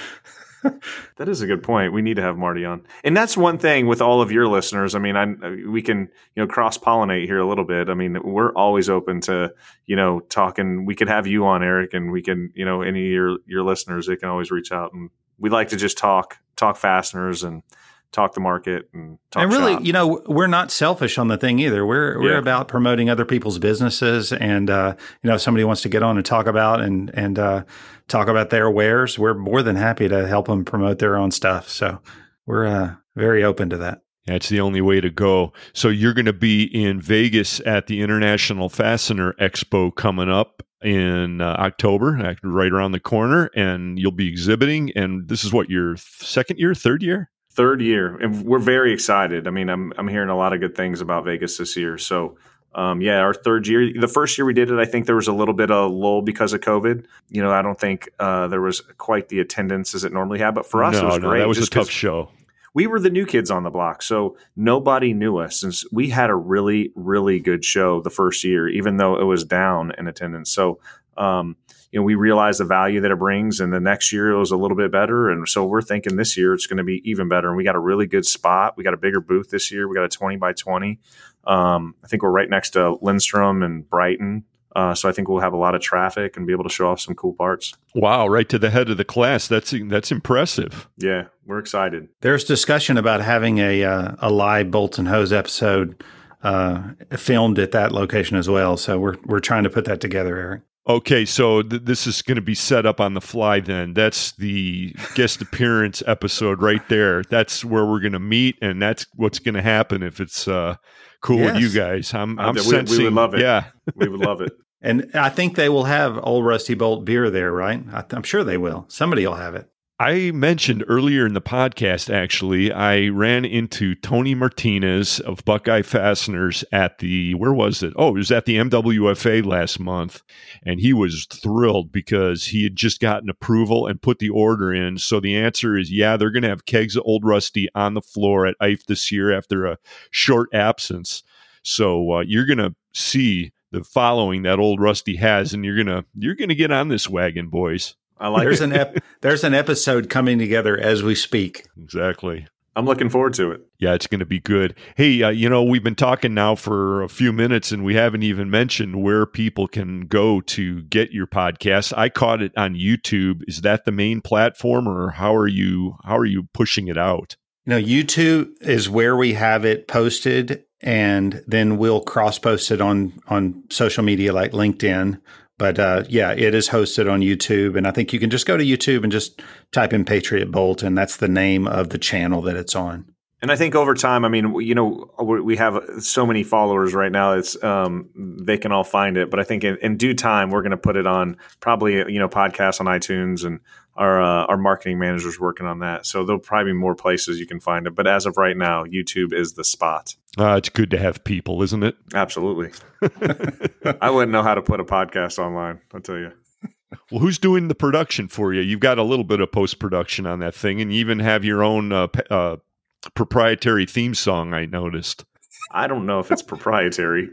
Speaker 32: that is a good point. We need to have Marty on, and that's one thing with all of your listeners. I mean, I we can you know cross pollinate here a little bit. I mean, we're always open to you know talking. We could have you on, Eric, and we can you know any of your your listeners. They can always reach out, and we like to just talk talk fasteners and talk the market and talk
Speaker 33: and really
Speaker 32: shop.
Speaker 33: you know we're not selfish on the thing either we're we're yeah. about promoting other people's businesses and uh, you know if somebody wants to get on and talk about and and uh, talk about their wares we're more than happy to help them promote their own stuff so we're uh, very open to that
Speaker 4: that's the only way to go. So you're going to be in Vegas at the International Fastener Expo coming up in uh, October, right around the corner, and you'll be exhibiting. And this is what your second year, third year?
Speaker 32: Third year, and we're very excited. I mean, I'm I'm hearing a lot of good things about Vegas this year. So, um, yeah, our third year. The first year we did it, I think there was a little bit of a lull because of COVID. You know, I don't think uh, there was quite the attendance as it normally had, but for us,
Speaker 4: no,
Speaker 32: it was
Speaker 4: no,
Speaker 32: great.
Speaker 4: That was a tough show.
Speaker 32: We were the new kids on the block, so nobody knew us. Since we had a really, really good show the first year, even though it was down in attendance. So, um, you know, we realize the value that it brings. And the next year it was a little bit better. And so we're thinking this year it's going to be even better. And we got a really good spot. We got a bigger booth this year. We got a 20 by 20. Um, I think we're right next to Lindstrom and Brighton. Uh, so I think we'll have a lot of traffic and be able to show off some cool parts.
Speaker 4: Wow, right to the head of the class. That's that's impressive.
Speaker 32: Yeah, we're excited.
Speaker 33: There's discussion about having a uh, a live bolts and hose episode uh, filmed at that location as well. So we're we're trying to put that together, Eric.
Speaker 4: Okay, so th- this is going to be set up on the fly then. That's the guest appearance episode right there. That's where we're going to meet, and that's what's going to happen if it's uh, cool yes. with you guys. I'm, I'm uh, sensing.
Speaker 32: We would love it.
Speaker 4: Yeah,
Speaker 32: we would love it.
Speaker 33: And I think they will have Old Rusty Bolt beer there, right? I am sure they will. Somebody will have it.
Speaker 4: I mentioned earlier in the podcast, actually, I ran into Tony Martinez of Buckeye Fasteners at the, where was it? Oh, it was at the MWFA last month. And he was thrilled because he had just gotten approval and put the order in. So the answer is yeah, they're going to have kegs of Old Rusty on the floor at IFE this year after a short absence. So uh, you're going to see the following that old Rusty has, and you're gonna you're gonna get on this wagon, boys.
Speaker 32: I like
Speaker 33: there's
Speaker 32: it.
Speaker 33: an ep- there's an episode coming together as we speak.
Speaker 4: Exactly.
Speaker 32: I'm looking forward to it.
Speaker 4: Yeah, it's going to be good. Hey, uh, you know, we've been talking now for a few minutes and we haven't even mentioned where people can go to get your podcast. I caught it on YouTube. Is that the main platform or how are you how are you pushing it out?
Speaker 33: You know, YouTube is where we have it posted and then we'll cross post it on on social media like LinkedIn. But uh, yeah, it is hosted on YouTube, and I think you can just go to YouTube and just type in Patriot Bolt, and that's the name of the channel that it's on.
Speaker 32: And I think over time, I mean, you know, we have so many followers right now. It's um, they can all find it, but I think in, in due time, we're going to put it on probably you know podcasts on iTunes and our uh, our marketing manager's working on that. So there'll probably be more places you can find it. But as of right now, YouTube is the spot.
Speaker 4: Uh, it's good to have people, isn't it?
Speaker 32: Absolutely. I wouldn't know how to put a podcast online. I'll tell you.
Speaker 4: Well, who's doing the production for you? You've got a little bit of post production on that thing, and you even have your own uh, uh, proprietary theme song. I noticed.
Speaker 32: I don't know if it's proprietary.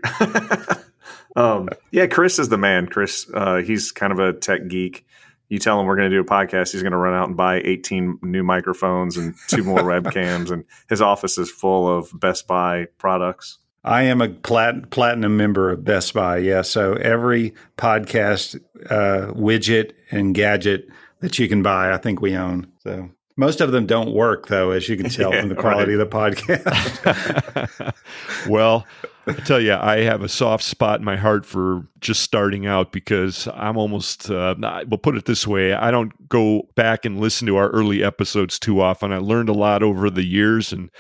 Speaker 32: um, yeah, Kris is the man. Kris, uh, he's kind of a tech geek you tell him we're going to do a podcast, he's going to run out and buy 18 new microphones and two more webcams, and his office is full of Best Buy products.
Speaker 33: I am a plat- platinum member of Best Buy. Yeah, so every podcast uh, widget and gadget that you can buy, I think we own. So most of them don't work, though, as you can tell yeah, from the quality right. of the podcast.
Speaker 4: well, I tell you, I have a soft spot in my heart for just starting out because I'm almost, uh, we'll put it this way I don't go back and listen to our early episodes too often. I learned a lot over the years, and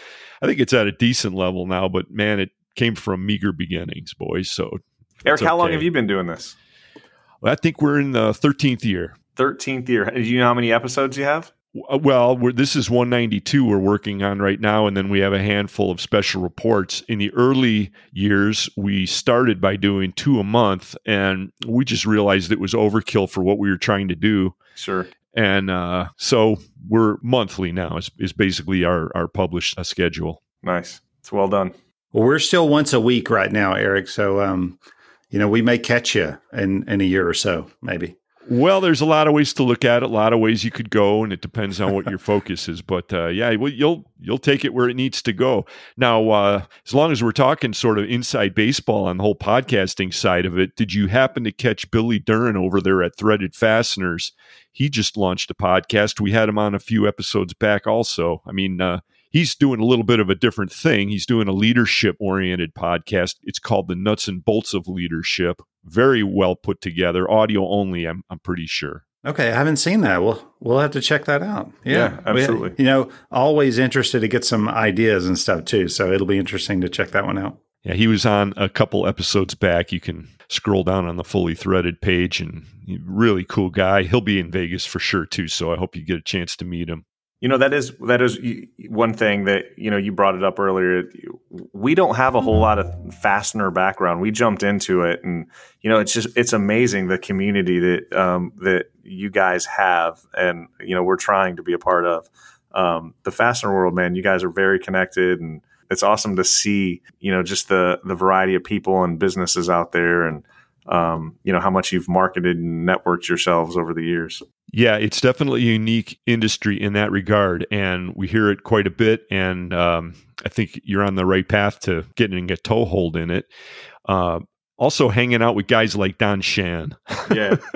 Speaker 4: I think it's at a decent level now, but man, it came from meager beginnings, boys. So,
Speaker 32: Eric, how long have you been doing this?
Speaker 4: Well, I think we're in the 13th year.
Speaker 32: 13th year. Do you know how many episodes you have?
Speaker 4: Well, this is 192 we're working on right now, and then we have a handful of special reports. In the early years, we started by doing two a month, and we just realized it was overkill for what we were trying to do.
Speaker 32: Sure.
Speaker 4: And uh, so we're monthly now. Is is basically our our published uh, schedule.
Speaker 32: Nice. It's well done.
Speaker 33: Well, we're still once a week right now, Eric. So, um, you know, we may catch you in in a year or so, maybe.
Speaker 4: Well, there's a lot of ways to look at it, a lot of ways you could go, and it depends on what your focus is. But uh, yeah, well, you'll you'll take it where it needs to go. Now, uh, as long as we're talking sort of inside baseball on the whole podcasting side of it, did you happen to catch Billy Duren over there at Threaded Fasteners? He just launched a podcast. We had him on a few episodes back. Also, I mean, uh, he's doing a little bit of a different thing. He's doing a leadership oriented podcast. It's called The Nuts and Bolts of Leadership. Very well put together, audio only, I'm, I'm pretty sure.
Speaker 33: Okay, I haven't seen that. We'll we'll have to check that out. Yeah,
Speaker 32: yeah absolutely.
Speaker 33: We, you know, always interested to get some ideas and stuff too. So it'll be interesting to check that one out.
Speaker 4: Yeah, he was on a couple episodes back. You can scroll down on the fully threaded page and really cool guy. He'll be in Vegas for sure too. So I hope you get a chance to meet him.
Speaker 32: You know that is that is one thing that you know you brought it up earlier. We don't have a whole lot of fastener background. We jumped into it, and you know it's just it's amazing the community that um, that you guys have, and you know we're trying to be a part of um, the fastener world. Man, you guys are very connected, and it's awesome to see you know just the the variety of people and businesses out there, and um, you know how much you've marketed and networked yourselves over the years.
Speaker 4: Yeah, it's definitely a unique industry in that regard, and we hear it quite a bit. And um, I think you're on the right path to getting a toehold in it. Uh, also hanging out with guys like Don Shan.
Speaker 32: yeah.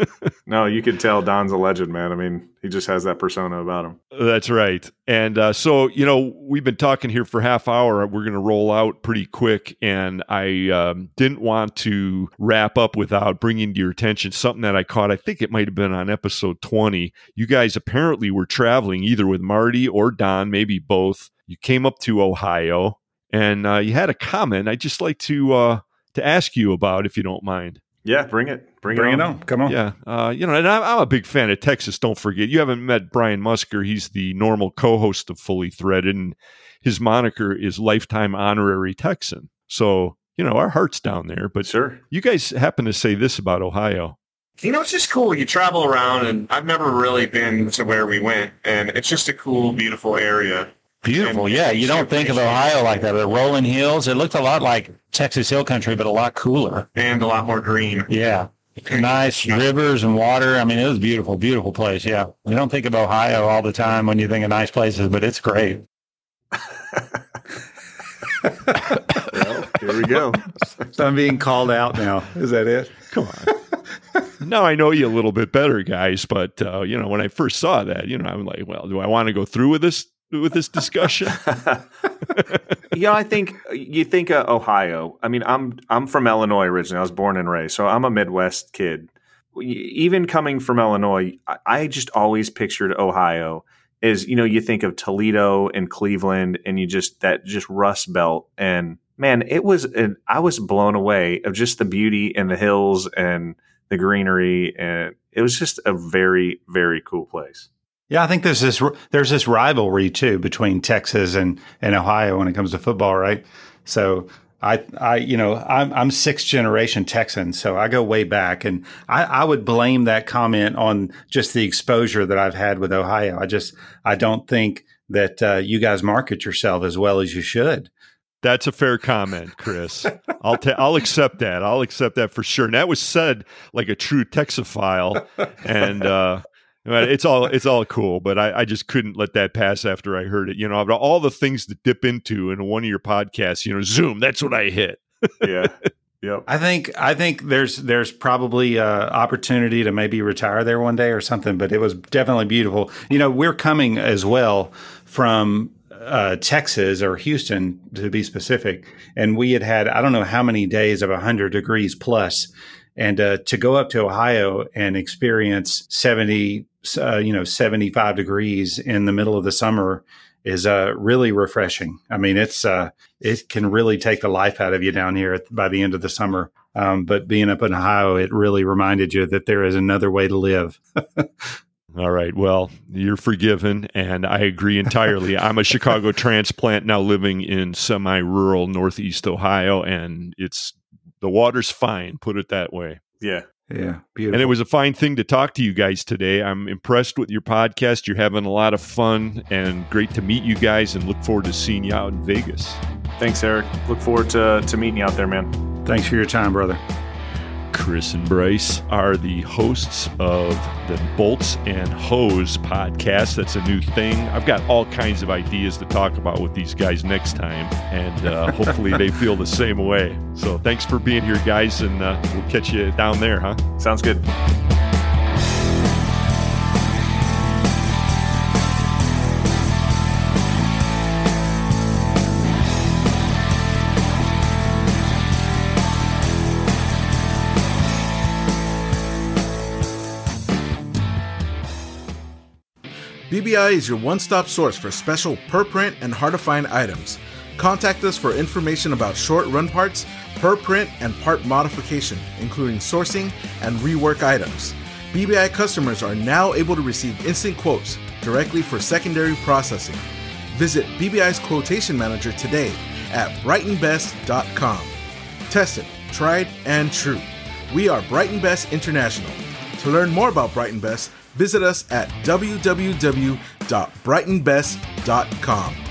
Speaker 32: No, you could tell Don's a legend, man. I mean, he just has that persona about him.
Speaker 4: That's right. And uh, so, you know, we've been talking here for half hour. We're going to roll out pretty quick. And I um, didn't want to wrap up without bringing to your attention something that I caught. I think it might have been on episode 20. You guys apparently were traveling either with Marty or Don, maybe both. You came up to Ohio and uh, you had a comment. I'd just like to uh, to ask you about, if you don't mind.
Speaker 32: Yeah, bring it. Bring,
Speaker 33: bring
Speaker 32: it,
Speaker 33: on. it on. Come on.
Speaker 4: Yeah. Uh, you know, and I'm, I'm, a big fan of Texas. Don't forget, you haven't met Brian Musker. He's the normal co host of Fully Threaded, and his moniker is Lifetime Honorary Texan. So, you know, our heart's down there. But
Speaker 32: sure.
Speaker 4: you guys happen to say this about Ohio.
Speaker 34: You know, it's just cool. You travel around, and I've never really been to where we went, and it's just a cool, beautiful area.
Speaker 33: Beautiful. Yeah. You don't think of Ohio like that. The rolling hills. It looked a lot like Texas Hill Country, but a lot cooler.
Speaker 34: And a lot more green.
Speaker 33: Yeah. Nice rivers and water. I mean, it was beautiful, beautiful place. Yeah. You don't think of Ohio all the time when you think of nice places, but it's great.
Speaker 32: well, here we go.
Speaker 33: so I'm being called out now. Is that it?
Speaker 4: Come on. now I know you a little bit better, guys. But uh, you know, when I first saw that, you know, I'm like, well, do I want to go through with this with this discussion?
Speaker 32: yeah, I think you think uh, Ohio. I mean, I'm I'm from Illinois originally. I was born and raised, so I'm a Midwest kid. Even coming from Illinois, I, I just always pictured Ohio as you know you think of Toledo and Cleveland and you just that just Rust Belt and man it was an, I was blown away of just the beauty and the hills and the greenery and it was just a very very cool place.
Speaker 33: Yeah, I think there's this there's this rivalry too between Texas and and Ohio when it comes to football, right? So I, I, you know, I'm, I'm sixth generation Texan, so I go way back, and I, I would blame that comment on just the exposure that I've had with Ohio. I just, I don't think that uh, you guys market yourself as well as you should.
Speaker 4: That's a fair comment, Kris. I'll ta- I'll accept that. I'll accept that for sure. And that was said like a true Texophile, and uh, it's all it's all cool, but I, I, just couldn't let that pass after I heard it. You know, all the things to dip into in one of your podcasts. You know, Zoom. That's what I hit.
Speaker 32: yeah. Yep.
Speaker 33: I think I think there's there's probably a opportunity to maybe retire there one day or something, but it was definitely beautiful. You know, we're coming as well from uh, Texas or Houston to be specific, and we had had I don't know how many days of 100 degrees plus, and uh, to go up to Ohio and experience 70 uh, you know 75 degrees in the middle of the summer is uh, really refreshing. I mean, it's uh, it can really take the life out of you down here by the end of the summer. Um, but being up in Ohio, it really reminded you that there is another way to live.
Speaker 4: All right. Well, you're forgiven, and I agree entirely. I'm a Chicago transplant now living in semi rural Northeast Ohio, and it's the water's fine, put it that way.
Speaker 32: Yeah.
Speaker 33: Yeah, beautiful.
Speaker 4: And it was a fine thing to talk to you guys today. I'm impressed with your podcast. You're having a lot of fun and great to meet you guys and look forward to seeing you out in Vegas.
Speaker 32: Thanks, Eric. Look forward to, to meeting you out there, man.
Speaker 33: Thanks for your time, brother.
Speaker 4: Kris and Bryce are the hosts of the Bolts N Hose podcast. That's a new thing. I've got all kinds of ideas to talk about with these guys next time, and uh, hopefully they feel the same way. So thanks for being here, guys, and uh, we'll catch you down there, huh?
Speaker 32: Sounds good.
Speaker 35: BBI is your one stop source for special per print and hard to find items. Contact us for information about short run parts, per print, and part modification, including sourcing and rework items. BBI customers are now able to receive instant quotes directly for secondary processing. Visit BBI's quotation manager today at brightonbest.com. Tested, tried, and true. We are Brighton Best International. To learn more about Brighton Best, visit us at www.brightonbest.com.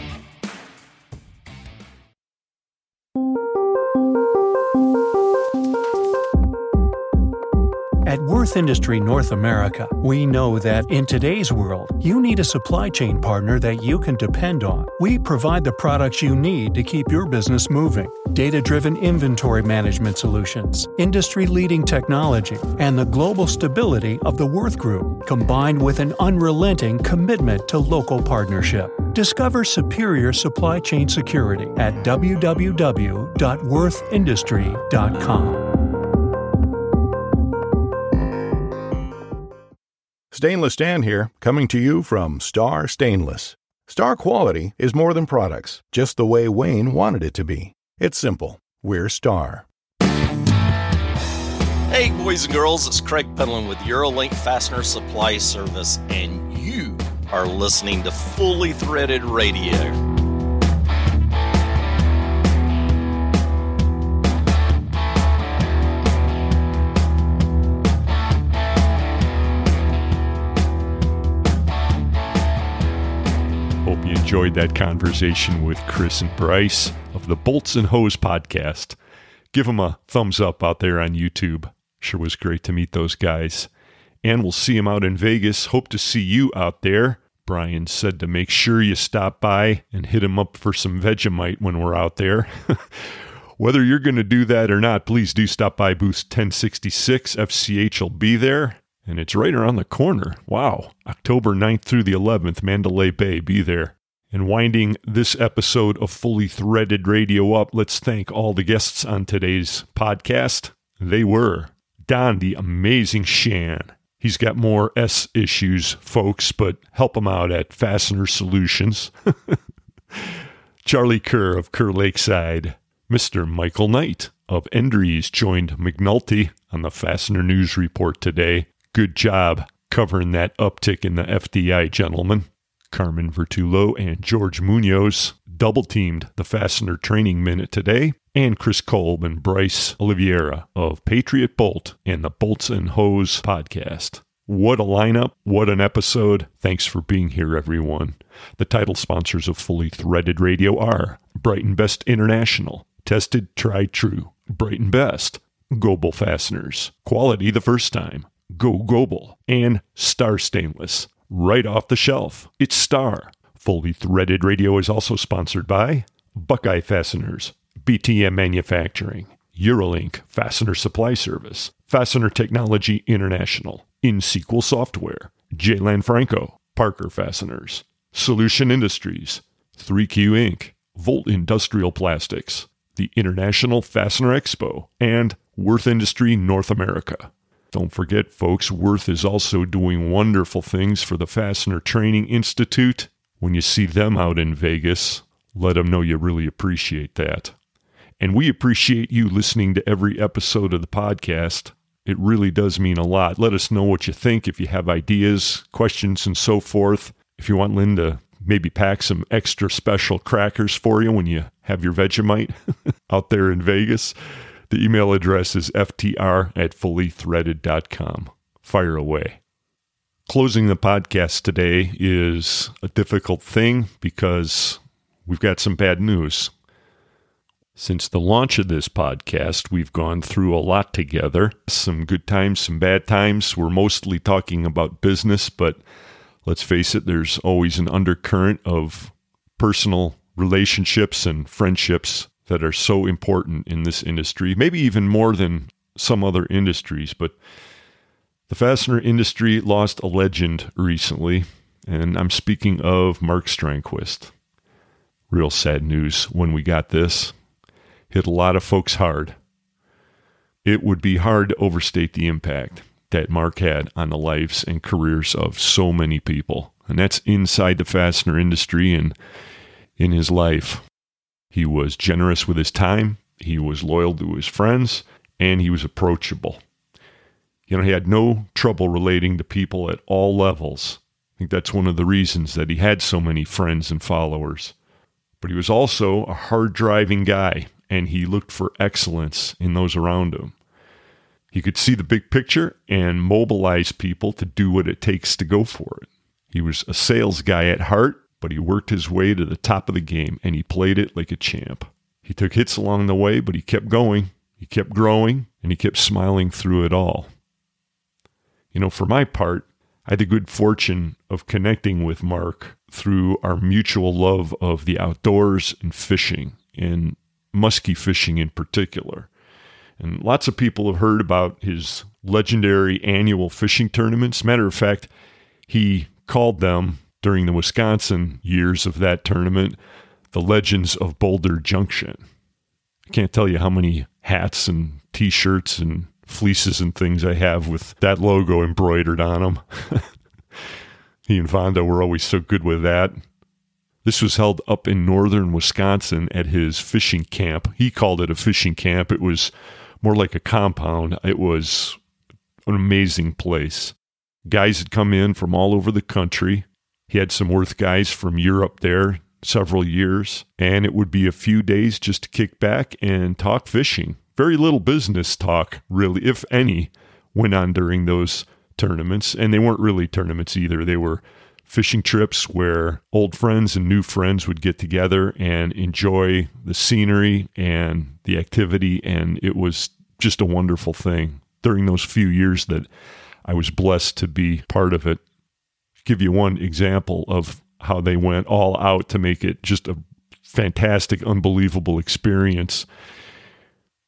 Speaker 36: At Würth Industry North America, we know that in today's world, you need a supply chain partner that you can depend on. We provide the products you need to keep your business moving data driven inventory management solutions, industry leading technology, and the global stability of the Würth Group, combined with an unrelenting commitment to local partnership. Discover superior supply chain security at www.wurthindustry.com.
Speaker 37: Stainless Dan here, coming to you from Star Stainless. Star quality is more than products, just the way Wayne wanted it to be. It's simple. We're Star.
Speaker 38: Hey, boys and girls, it's Craig Penland with Eurolink Fastener Supply Service, and you are listening to Fully Threaded Radio.
Speaker 4: Enjoyed that conversation with Kris and Bryce of the Bolts N Hose podcast. Give them a thumbs up out there on YouTube. Sure was great to meet those guys. And we'll see them out in Vegas. Hope to see you out there. Brian said to make sure you stop by and hit him up for some Vegemite when we're out there. Whether you're going to do that or not, please do stop by booth 1066. FCH will be there, and it's right around the corner. Wow. October 9th through the 11th, Mandalay Bay, be there. And winding this episode of Fully Threaded Radio up, let's thank all the guests on today's podcast. They were Don, the amazing Shan. He's got more S issues, folks, but help him out at Fastener Solutions. Charlie Kerr of Kerr Lakeside. Mr. Michael Knight of Endries joined McNulty on the Fastener News Report today. Good job covering that uptick in the FDI, gentlemen. Carmen Vertullo and George Munoz double teamed the Fastener Training Minute today, and Kris Kolb and Bryce Oliveira of Patriot Bolt and the Bolts N Hose podcast. What a lineup. What an episode. Thanks for being here, everyone. The title sponsors of Fully Threaded Radio are Brighton Best International, Tested, tried, true. Brighton Best. Goebel Fasteners. Quality the first time. Go Goebel. And Star Stainless. Right off the shelf. It's Star. Fully Threaded Radio is also sponsored by Buckeye Fasteners, BTM Manufacturing, Eurolink Fastener Supply Service, Fastener Technology International, InSequel Software, J. Lanfranco, Parker Fasteners, Solution Industries, 3Q Inc., Volt Industrial Plastics, the International Fastener Expo, and Würth Industry North America. Don't forget, folks, Würth is also doing wonderful things for the Fastener Training Institute. When you see them out in Vegas, let them know you really appreciate that. And we appreciate you listening to every episode of the podcast. It really does mean a lot. Let us know what you think if you have ideas, questions, and so forth. If you want to maybe pack some extra special crackers for you when you have your Vegemite out there in Vegas. The email address is ftr at fullythreaded.com. Fire away. Closing the podcast today is a difficult thing because we've got some bad news. Since the launch of this podcast, we've gone through a lot together. Some good times, some bad times. We're mostly talking about business, but let's face it, there's always an undercurrent of personal relationships and friendships that are so important in this industry, maybe even more than some other industries. But the fastener industry lost a legend recently, and I'm speaking of Mark Strandquist. Real sad news when we got this. Hit a lot of folks hard. It would be hard to overstate the impact that Mark had on the lives and careers of so many people. And that's inside the fastener industry and in his life. He was generous with his time, he was loyal to his friends, and he was approachable. You know, he had no trouble relating to people at all levels. I think that's one of the reasons that he had so many friends and followers. But he was also a hard driving guy, and he looked for excellence in those around him. He could see the big picture and mobilize people to do what it takes to go for it. He was a sales guy at heart, but he worked his way to the top of the game and he played it like a champ. He took hits along the way, but he kept going, he kept growing, and he kept smiling through it all. You know, for my part, I had the good fortune of connecting with Mark through our mutual love of the outdoors and fishing, and musky fishing in particular. And lots of people have heard about his legendary annual fishing tournaments. Matter of fact, he called them during the Wisconsin years of that tournament the Legends of Boulder Junction. I can't tell you how many hats and t shirts and fleeces and things I have with that logo embroidered on them. he and Vonda were always so good with that. This was held up in northern Wisconsin at his fishing camp. He called it a fishing camp. It was more like a compound. It was an amazing place. Guys had come in from all over the country. He had some Würth guys from Europe there several years, and it would be a few days just to kick back and talk fishing. Very little business talk, really, if any, went on during those tournaments. And they weren't really tournaments either. They were fishing trips where old friends and new friends would get together and enjoy the scenery and the activity. And it was just a wonderful thing during those few years that I was blessed to be part of it. Give you one example of how they went all out to make it just a fantastic, unbelievable experience.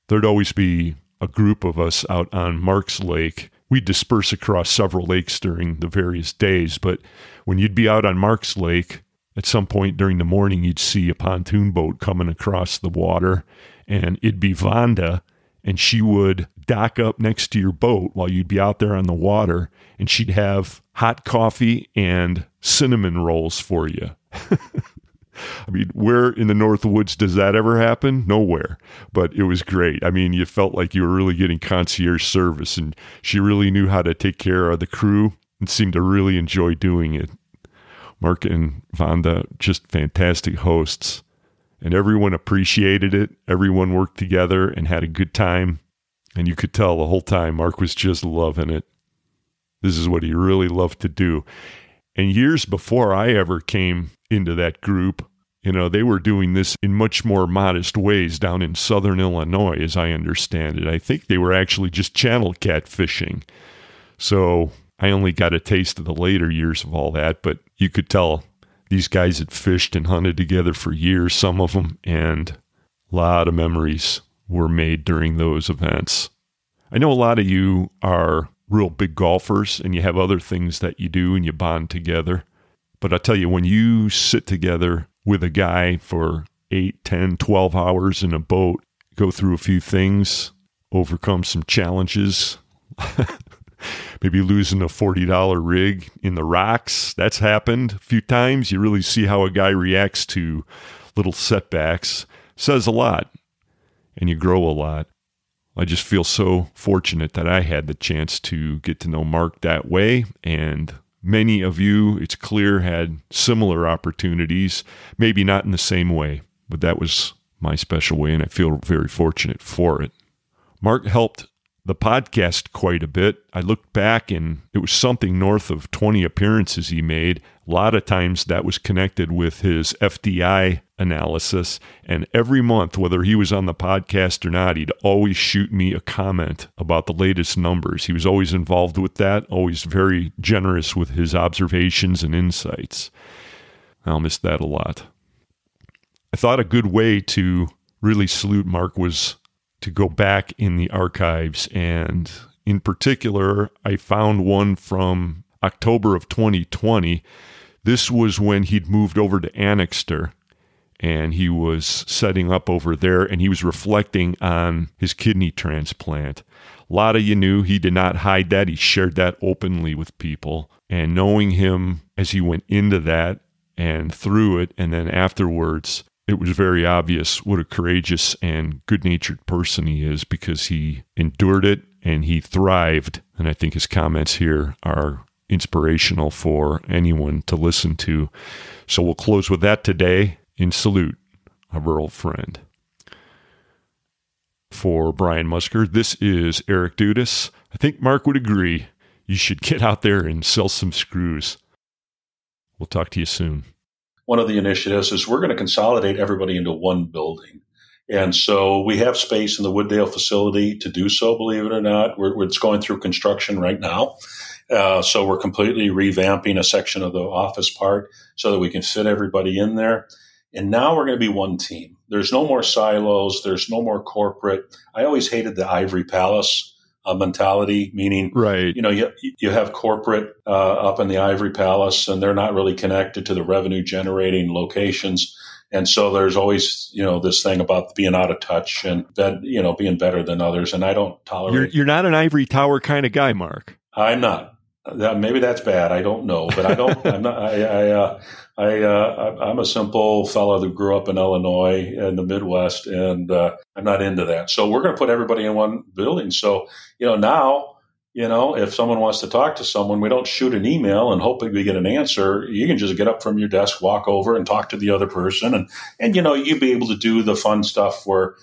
Speaker 4: There'd always be a group of us out on Marks Lake. We'd disperse across several lakes during the various days, but when you'd be out on Marks Lake, at some point during the morning, you'd see a pontoon boat coming across the water, and it'd be Vonda, and she would dock up next to your boat while you'd be out there on the water, and she'd have hot coffee and cinnamon rolls for you. I mean, where in the North Woods does that ever happen? Nowhere. But it was great. I mean, you felt like you were really getting concierge service, and she really knew how to take care of the crew and seemed to really enjoy doing it. Mark and Vonda, just fantastic hosts. And everyone appreciated it. Everyone worked together and had a good time. And you could tell the whole time Mark was just loving it. This is what he really loved to do. And years before I ever came into that group, you know, they were doing this in much more modest ways down in southern Illinois, as I understand it. I think they were actually just channel cat fishing. So I only got a taste of the later years of all that, but you could tell these guys had fished and hunted together for years, some of them, and a lot of memories were made during those events. I know a lot of you are real big golfers and you have other things that you do and you bond together. But I tell you, when you sit together with a guy for 8, 10, 12 hours in a boat, go through a few things, overcome some challenges, maybe losing a $40 rig in the rocks. That's happened a few times. You really see how a guy reacts to little setbacks. Says a lot, and you grow a lot. I just feel so fortunate that I had the chance to get to know Mark that way. And many of you, it's clear, had similar opportunities, maybe not in the same way, but that was my special way, and I feel very fortunate for it. Mark helped the podcast quite a bit. I looked back and it was something north of 20 appearances he made. A lot of times that was connected with his FDI analysis. And every month, whether he was on the podcast or not, he'd always shoot me a comment about the latest numbers. He was always involved with that, always very generous with his observations and insights. I'll miss that a lot. I thought a good way to really salute Mark was to go back in the archives. And in particular, I found one from October of 2020. This was when he'd moved over to Anixter and he was setting up over there and he was reflecting on his kidney transplant. A lot of you knew he did not hide that. He shared that openly with people. And knowing him as he went into that and through it, and then afterwards, it was very obvious what a courageous and good natured person he is because he endured it and he thrived. And I think his comments here are inspirational for anyone to listen to. So we'll close with that today in salute our old friend. For Brian Musker, this is Eric Dudas. I think Mark would agree. You should get out there and sell some screws. We'll talk to you soon
Speaker 39: one of the initiatives is we're going to consolidate everybody into one building. And so we have space in the Wooddale facility to do so, believe it or not. We're, it's going through construction right now. Uh, so we're completely revamping a section of the office part so that we can fit everybody in there. And now we're going to be one team. There's no more silos. There's no more corporate. I always hated the ivory palace uh, mentality, meaning,
Speaker 4: right?
Speaker 39: You know, you you have corporate uh, up in the Ivory Palace, and they're not really connected to the revenue generating locations, and so there's always you know this thing about being out of touch and that you know being better than others, and I don't tolerate.
Speaker 4: You're, you're not an ivory tower kind of guy, Mark.
Speaker 39: I'm not. That, maybe that's bad. I don't know, but I don't. I'm not. I. I, uh, I uh, I'm a simple fellow that grew up in Illinois in the Midwest, and uh, I'm not into that. So we're going to put everybody in one building. So you know now, you know, if someone wants to talk to someone, we don't shoot an email and hope we get an answer. You can just get up from your desk, walk over, and talk to the other person, and and you know you'd be able to do the fun stuff where,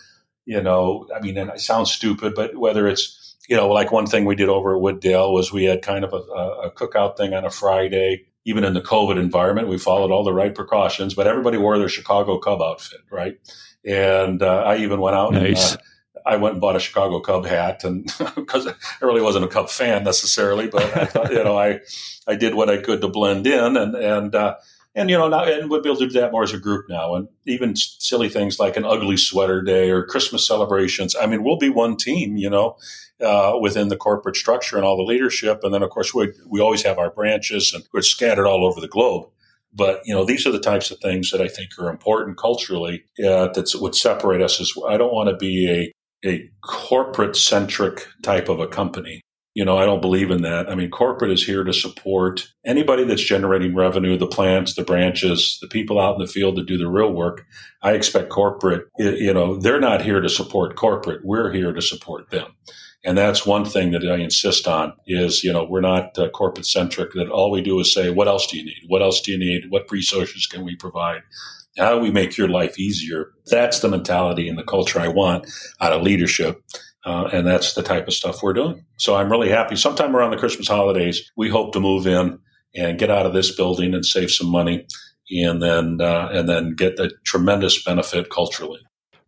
Speaker 39: you know, I mean, and it sounds stupid, but whether it's you know, like one thing we did over at Wooddale was we had kind of a, a cookout thing on a Friday. even in the COVID environment, we followed all the right precautions, but everybody wore their Chicago Cub outfit, right? And uh, I even went out nice. and uh, I went and bought a Chicago Cub hat, and because I really wasn't a Cub fan necessarily, but I thought, you know, I I did what I could to blend in, and and uh, and you know now and we'll be able to do that more as a group now and even silly things like an ugly sweater day or christmas celebrations i mean we'll be one team you know uh, within the corporate structure and all the leadership and then of course we, we always have our branches and we're scattered all over the globe but you know these are the types of things that i think are important culturally uh, that would separate us as i don't want to be a a corporate centric type of a company you know, I don't believe in that. I mean, corporate is here to support anybody that's generating revenue, the plants, the branches, the people out in the field to do the real work. I expect corporate, you know, they're not here to support corporate. We're here to support them. And that's one thing that I insist on is, you know, we're not uh, corporate centric that all we do is say, what else do you need? What else do you need? What resources can we provide? How do we make your life easier? That's the mentality and the culture I want out of leadership. Uh, and that's the type of stuff we're doing. So I'm really happy. Sometime around the Christmas holidays, we hope to move in and get out of this building and save some money, and then uh, and then get a tremendous benefit culturally.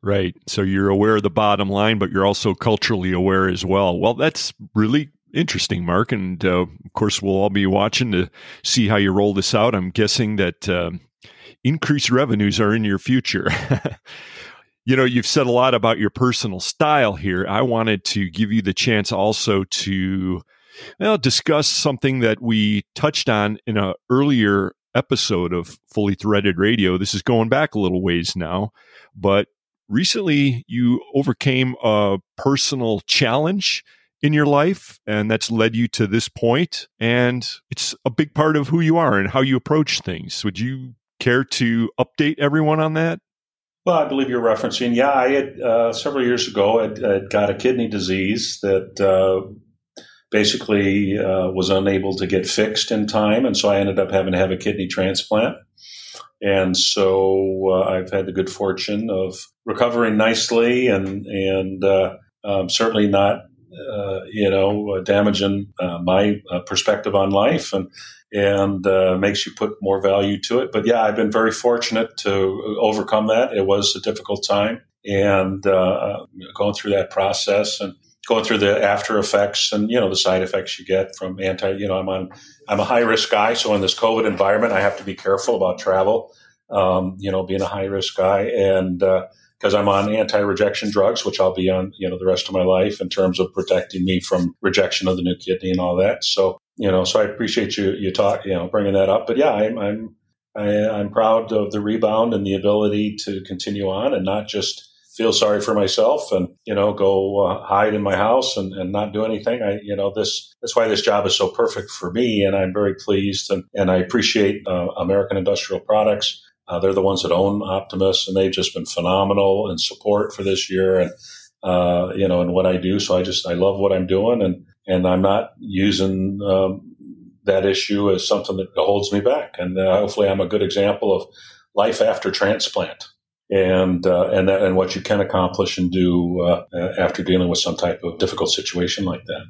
Speaker 4: Right. So you're aware of the bottom line, but you're also culturally aware as well. Well, that's really interesting, Mark. And uh, of course, we'll all be watching to see how you roll this out. I'm guessing that uh, increased revenues are in your future. you know, you've said a lot about your personal style here. I wanted to give you the chance also to well, discuss something that we touched on in an earlier episode of Fully Threaded Radio. This is going back a little ways now, but recently you overcame a personal challenge in your life and that's led you to this point and it's a big part of who you are and how you approach things. Would you care to update everyone on that?
Speaker 39: Well, I believe you're referencing. Yeah, I had uh, several years ago. I'd, got a kidney disease that uh, basically uh, was unable to get fixed in time, and so I ended up having to have a kidney transplant. And so uh, I've had the good fortune of recovering nicely, and and uh, um, certainly not, uh, you know, damaging my perspective on life and and uh, makes you put more value to it. But yeah, I've been very fortunate to overcome that. It was a difficult time, and uh, going through that process and going through the after effects and you know the side effects you get from anti. You know, I'm on I'm a high risk guy, so in this COVID environment, I have to be careful about travel. Um, you know, being a high risk guy and. because uh, I'm on anti-rejection drugs, which I'll be on, you know, the rest of my life in terms of protecting me from rejection of the new kidney and all that. So you know, so I appreciate you you talk you know bringing that up. But yeah, I'm I'm I, am i am proud of the rebound and the ability to continue on and not just feel sorry for myself and you know go uh, hide in my house and, and not do anything. I you know this that's why this job is so perfect for me, and I'm very pleased and and I appreciate uh, American Industrial Products. Uh, they're the ones that own Optimus, and they've just been phenomenal in support for this year and uh, you know and what I do. So I just I love what I'm doing and and I'm not using um, that issue as something that holds me back. And uh, hopefully, I'm a good example of life after transplant, and uh, and that, and what you can accomplish and do uh, after dealing with some type of difficult situation like that.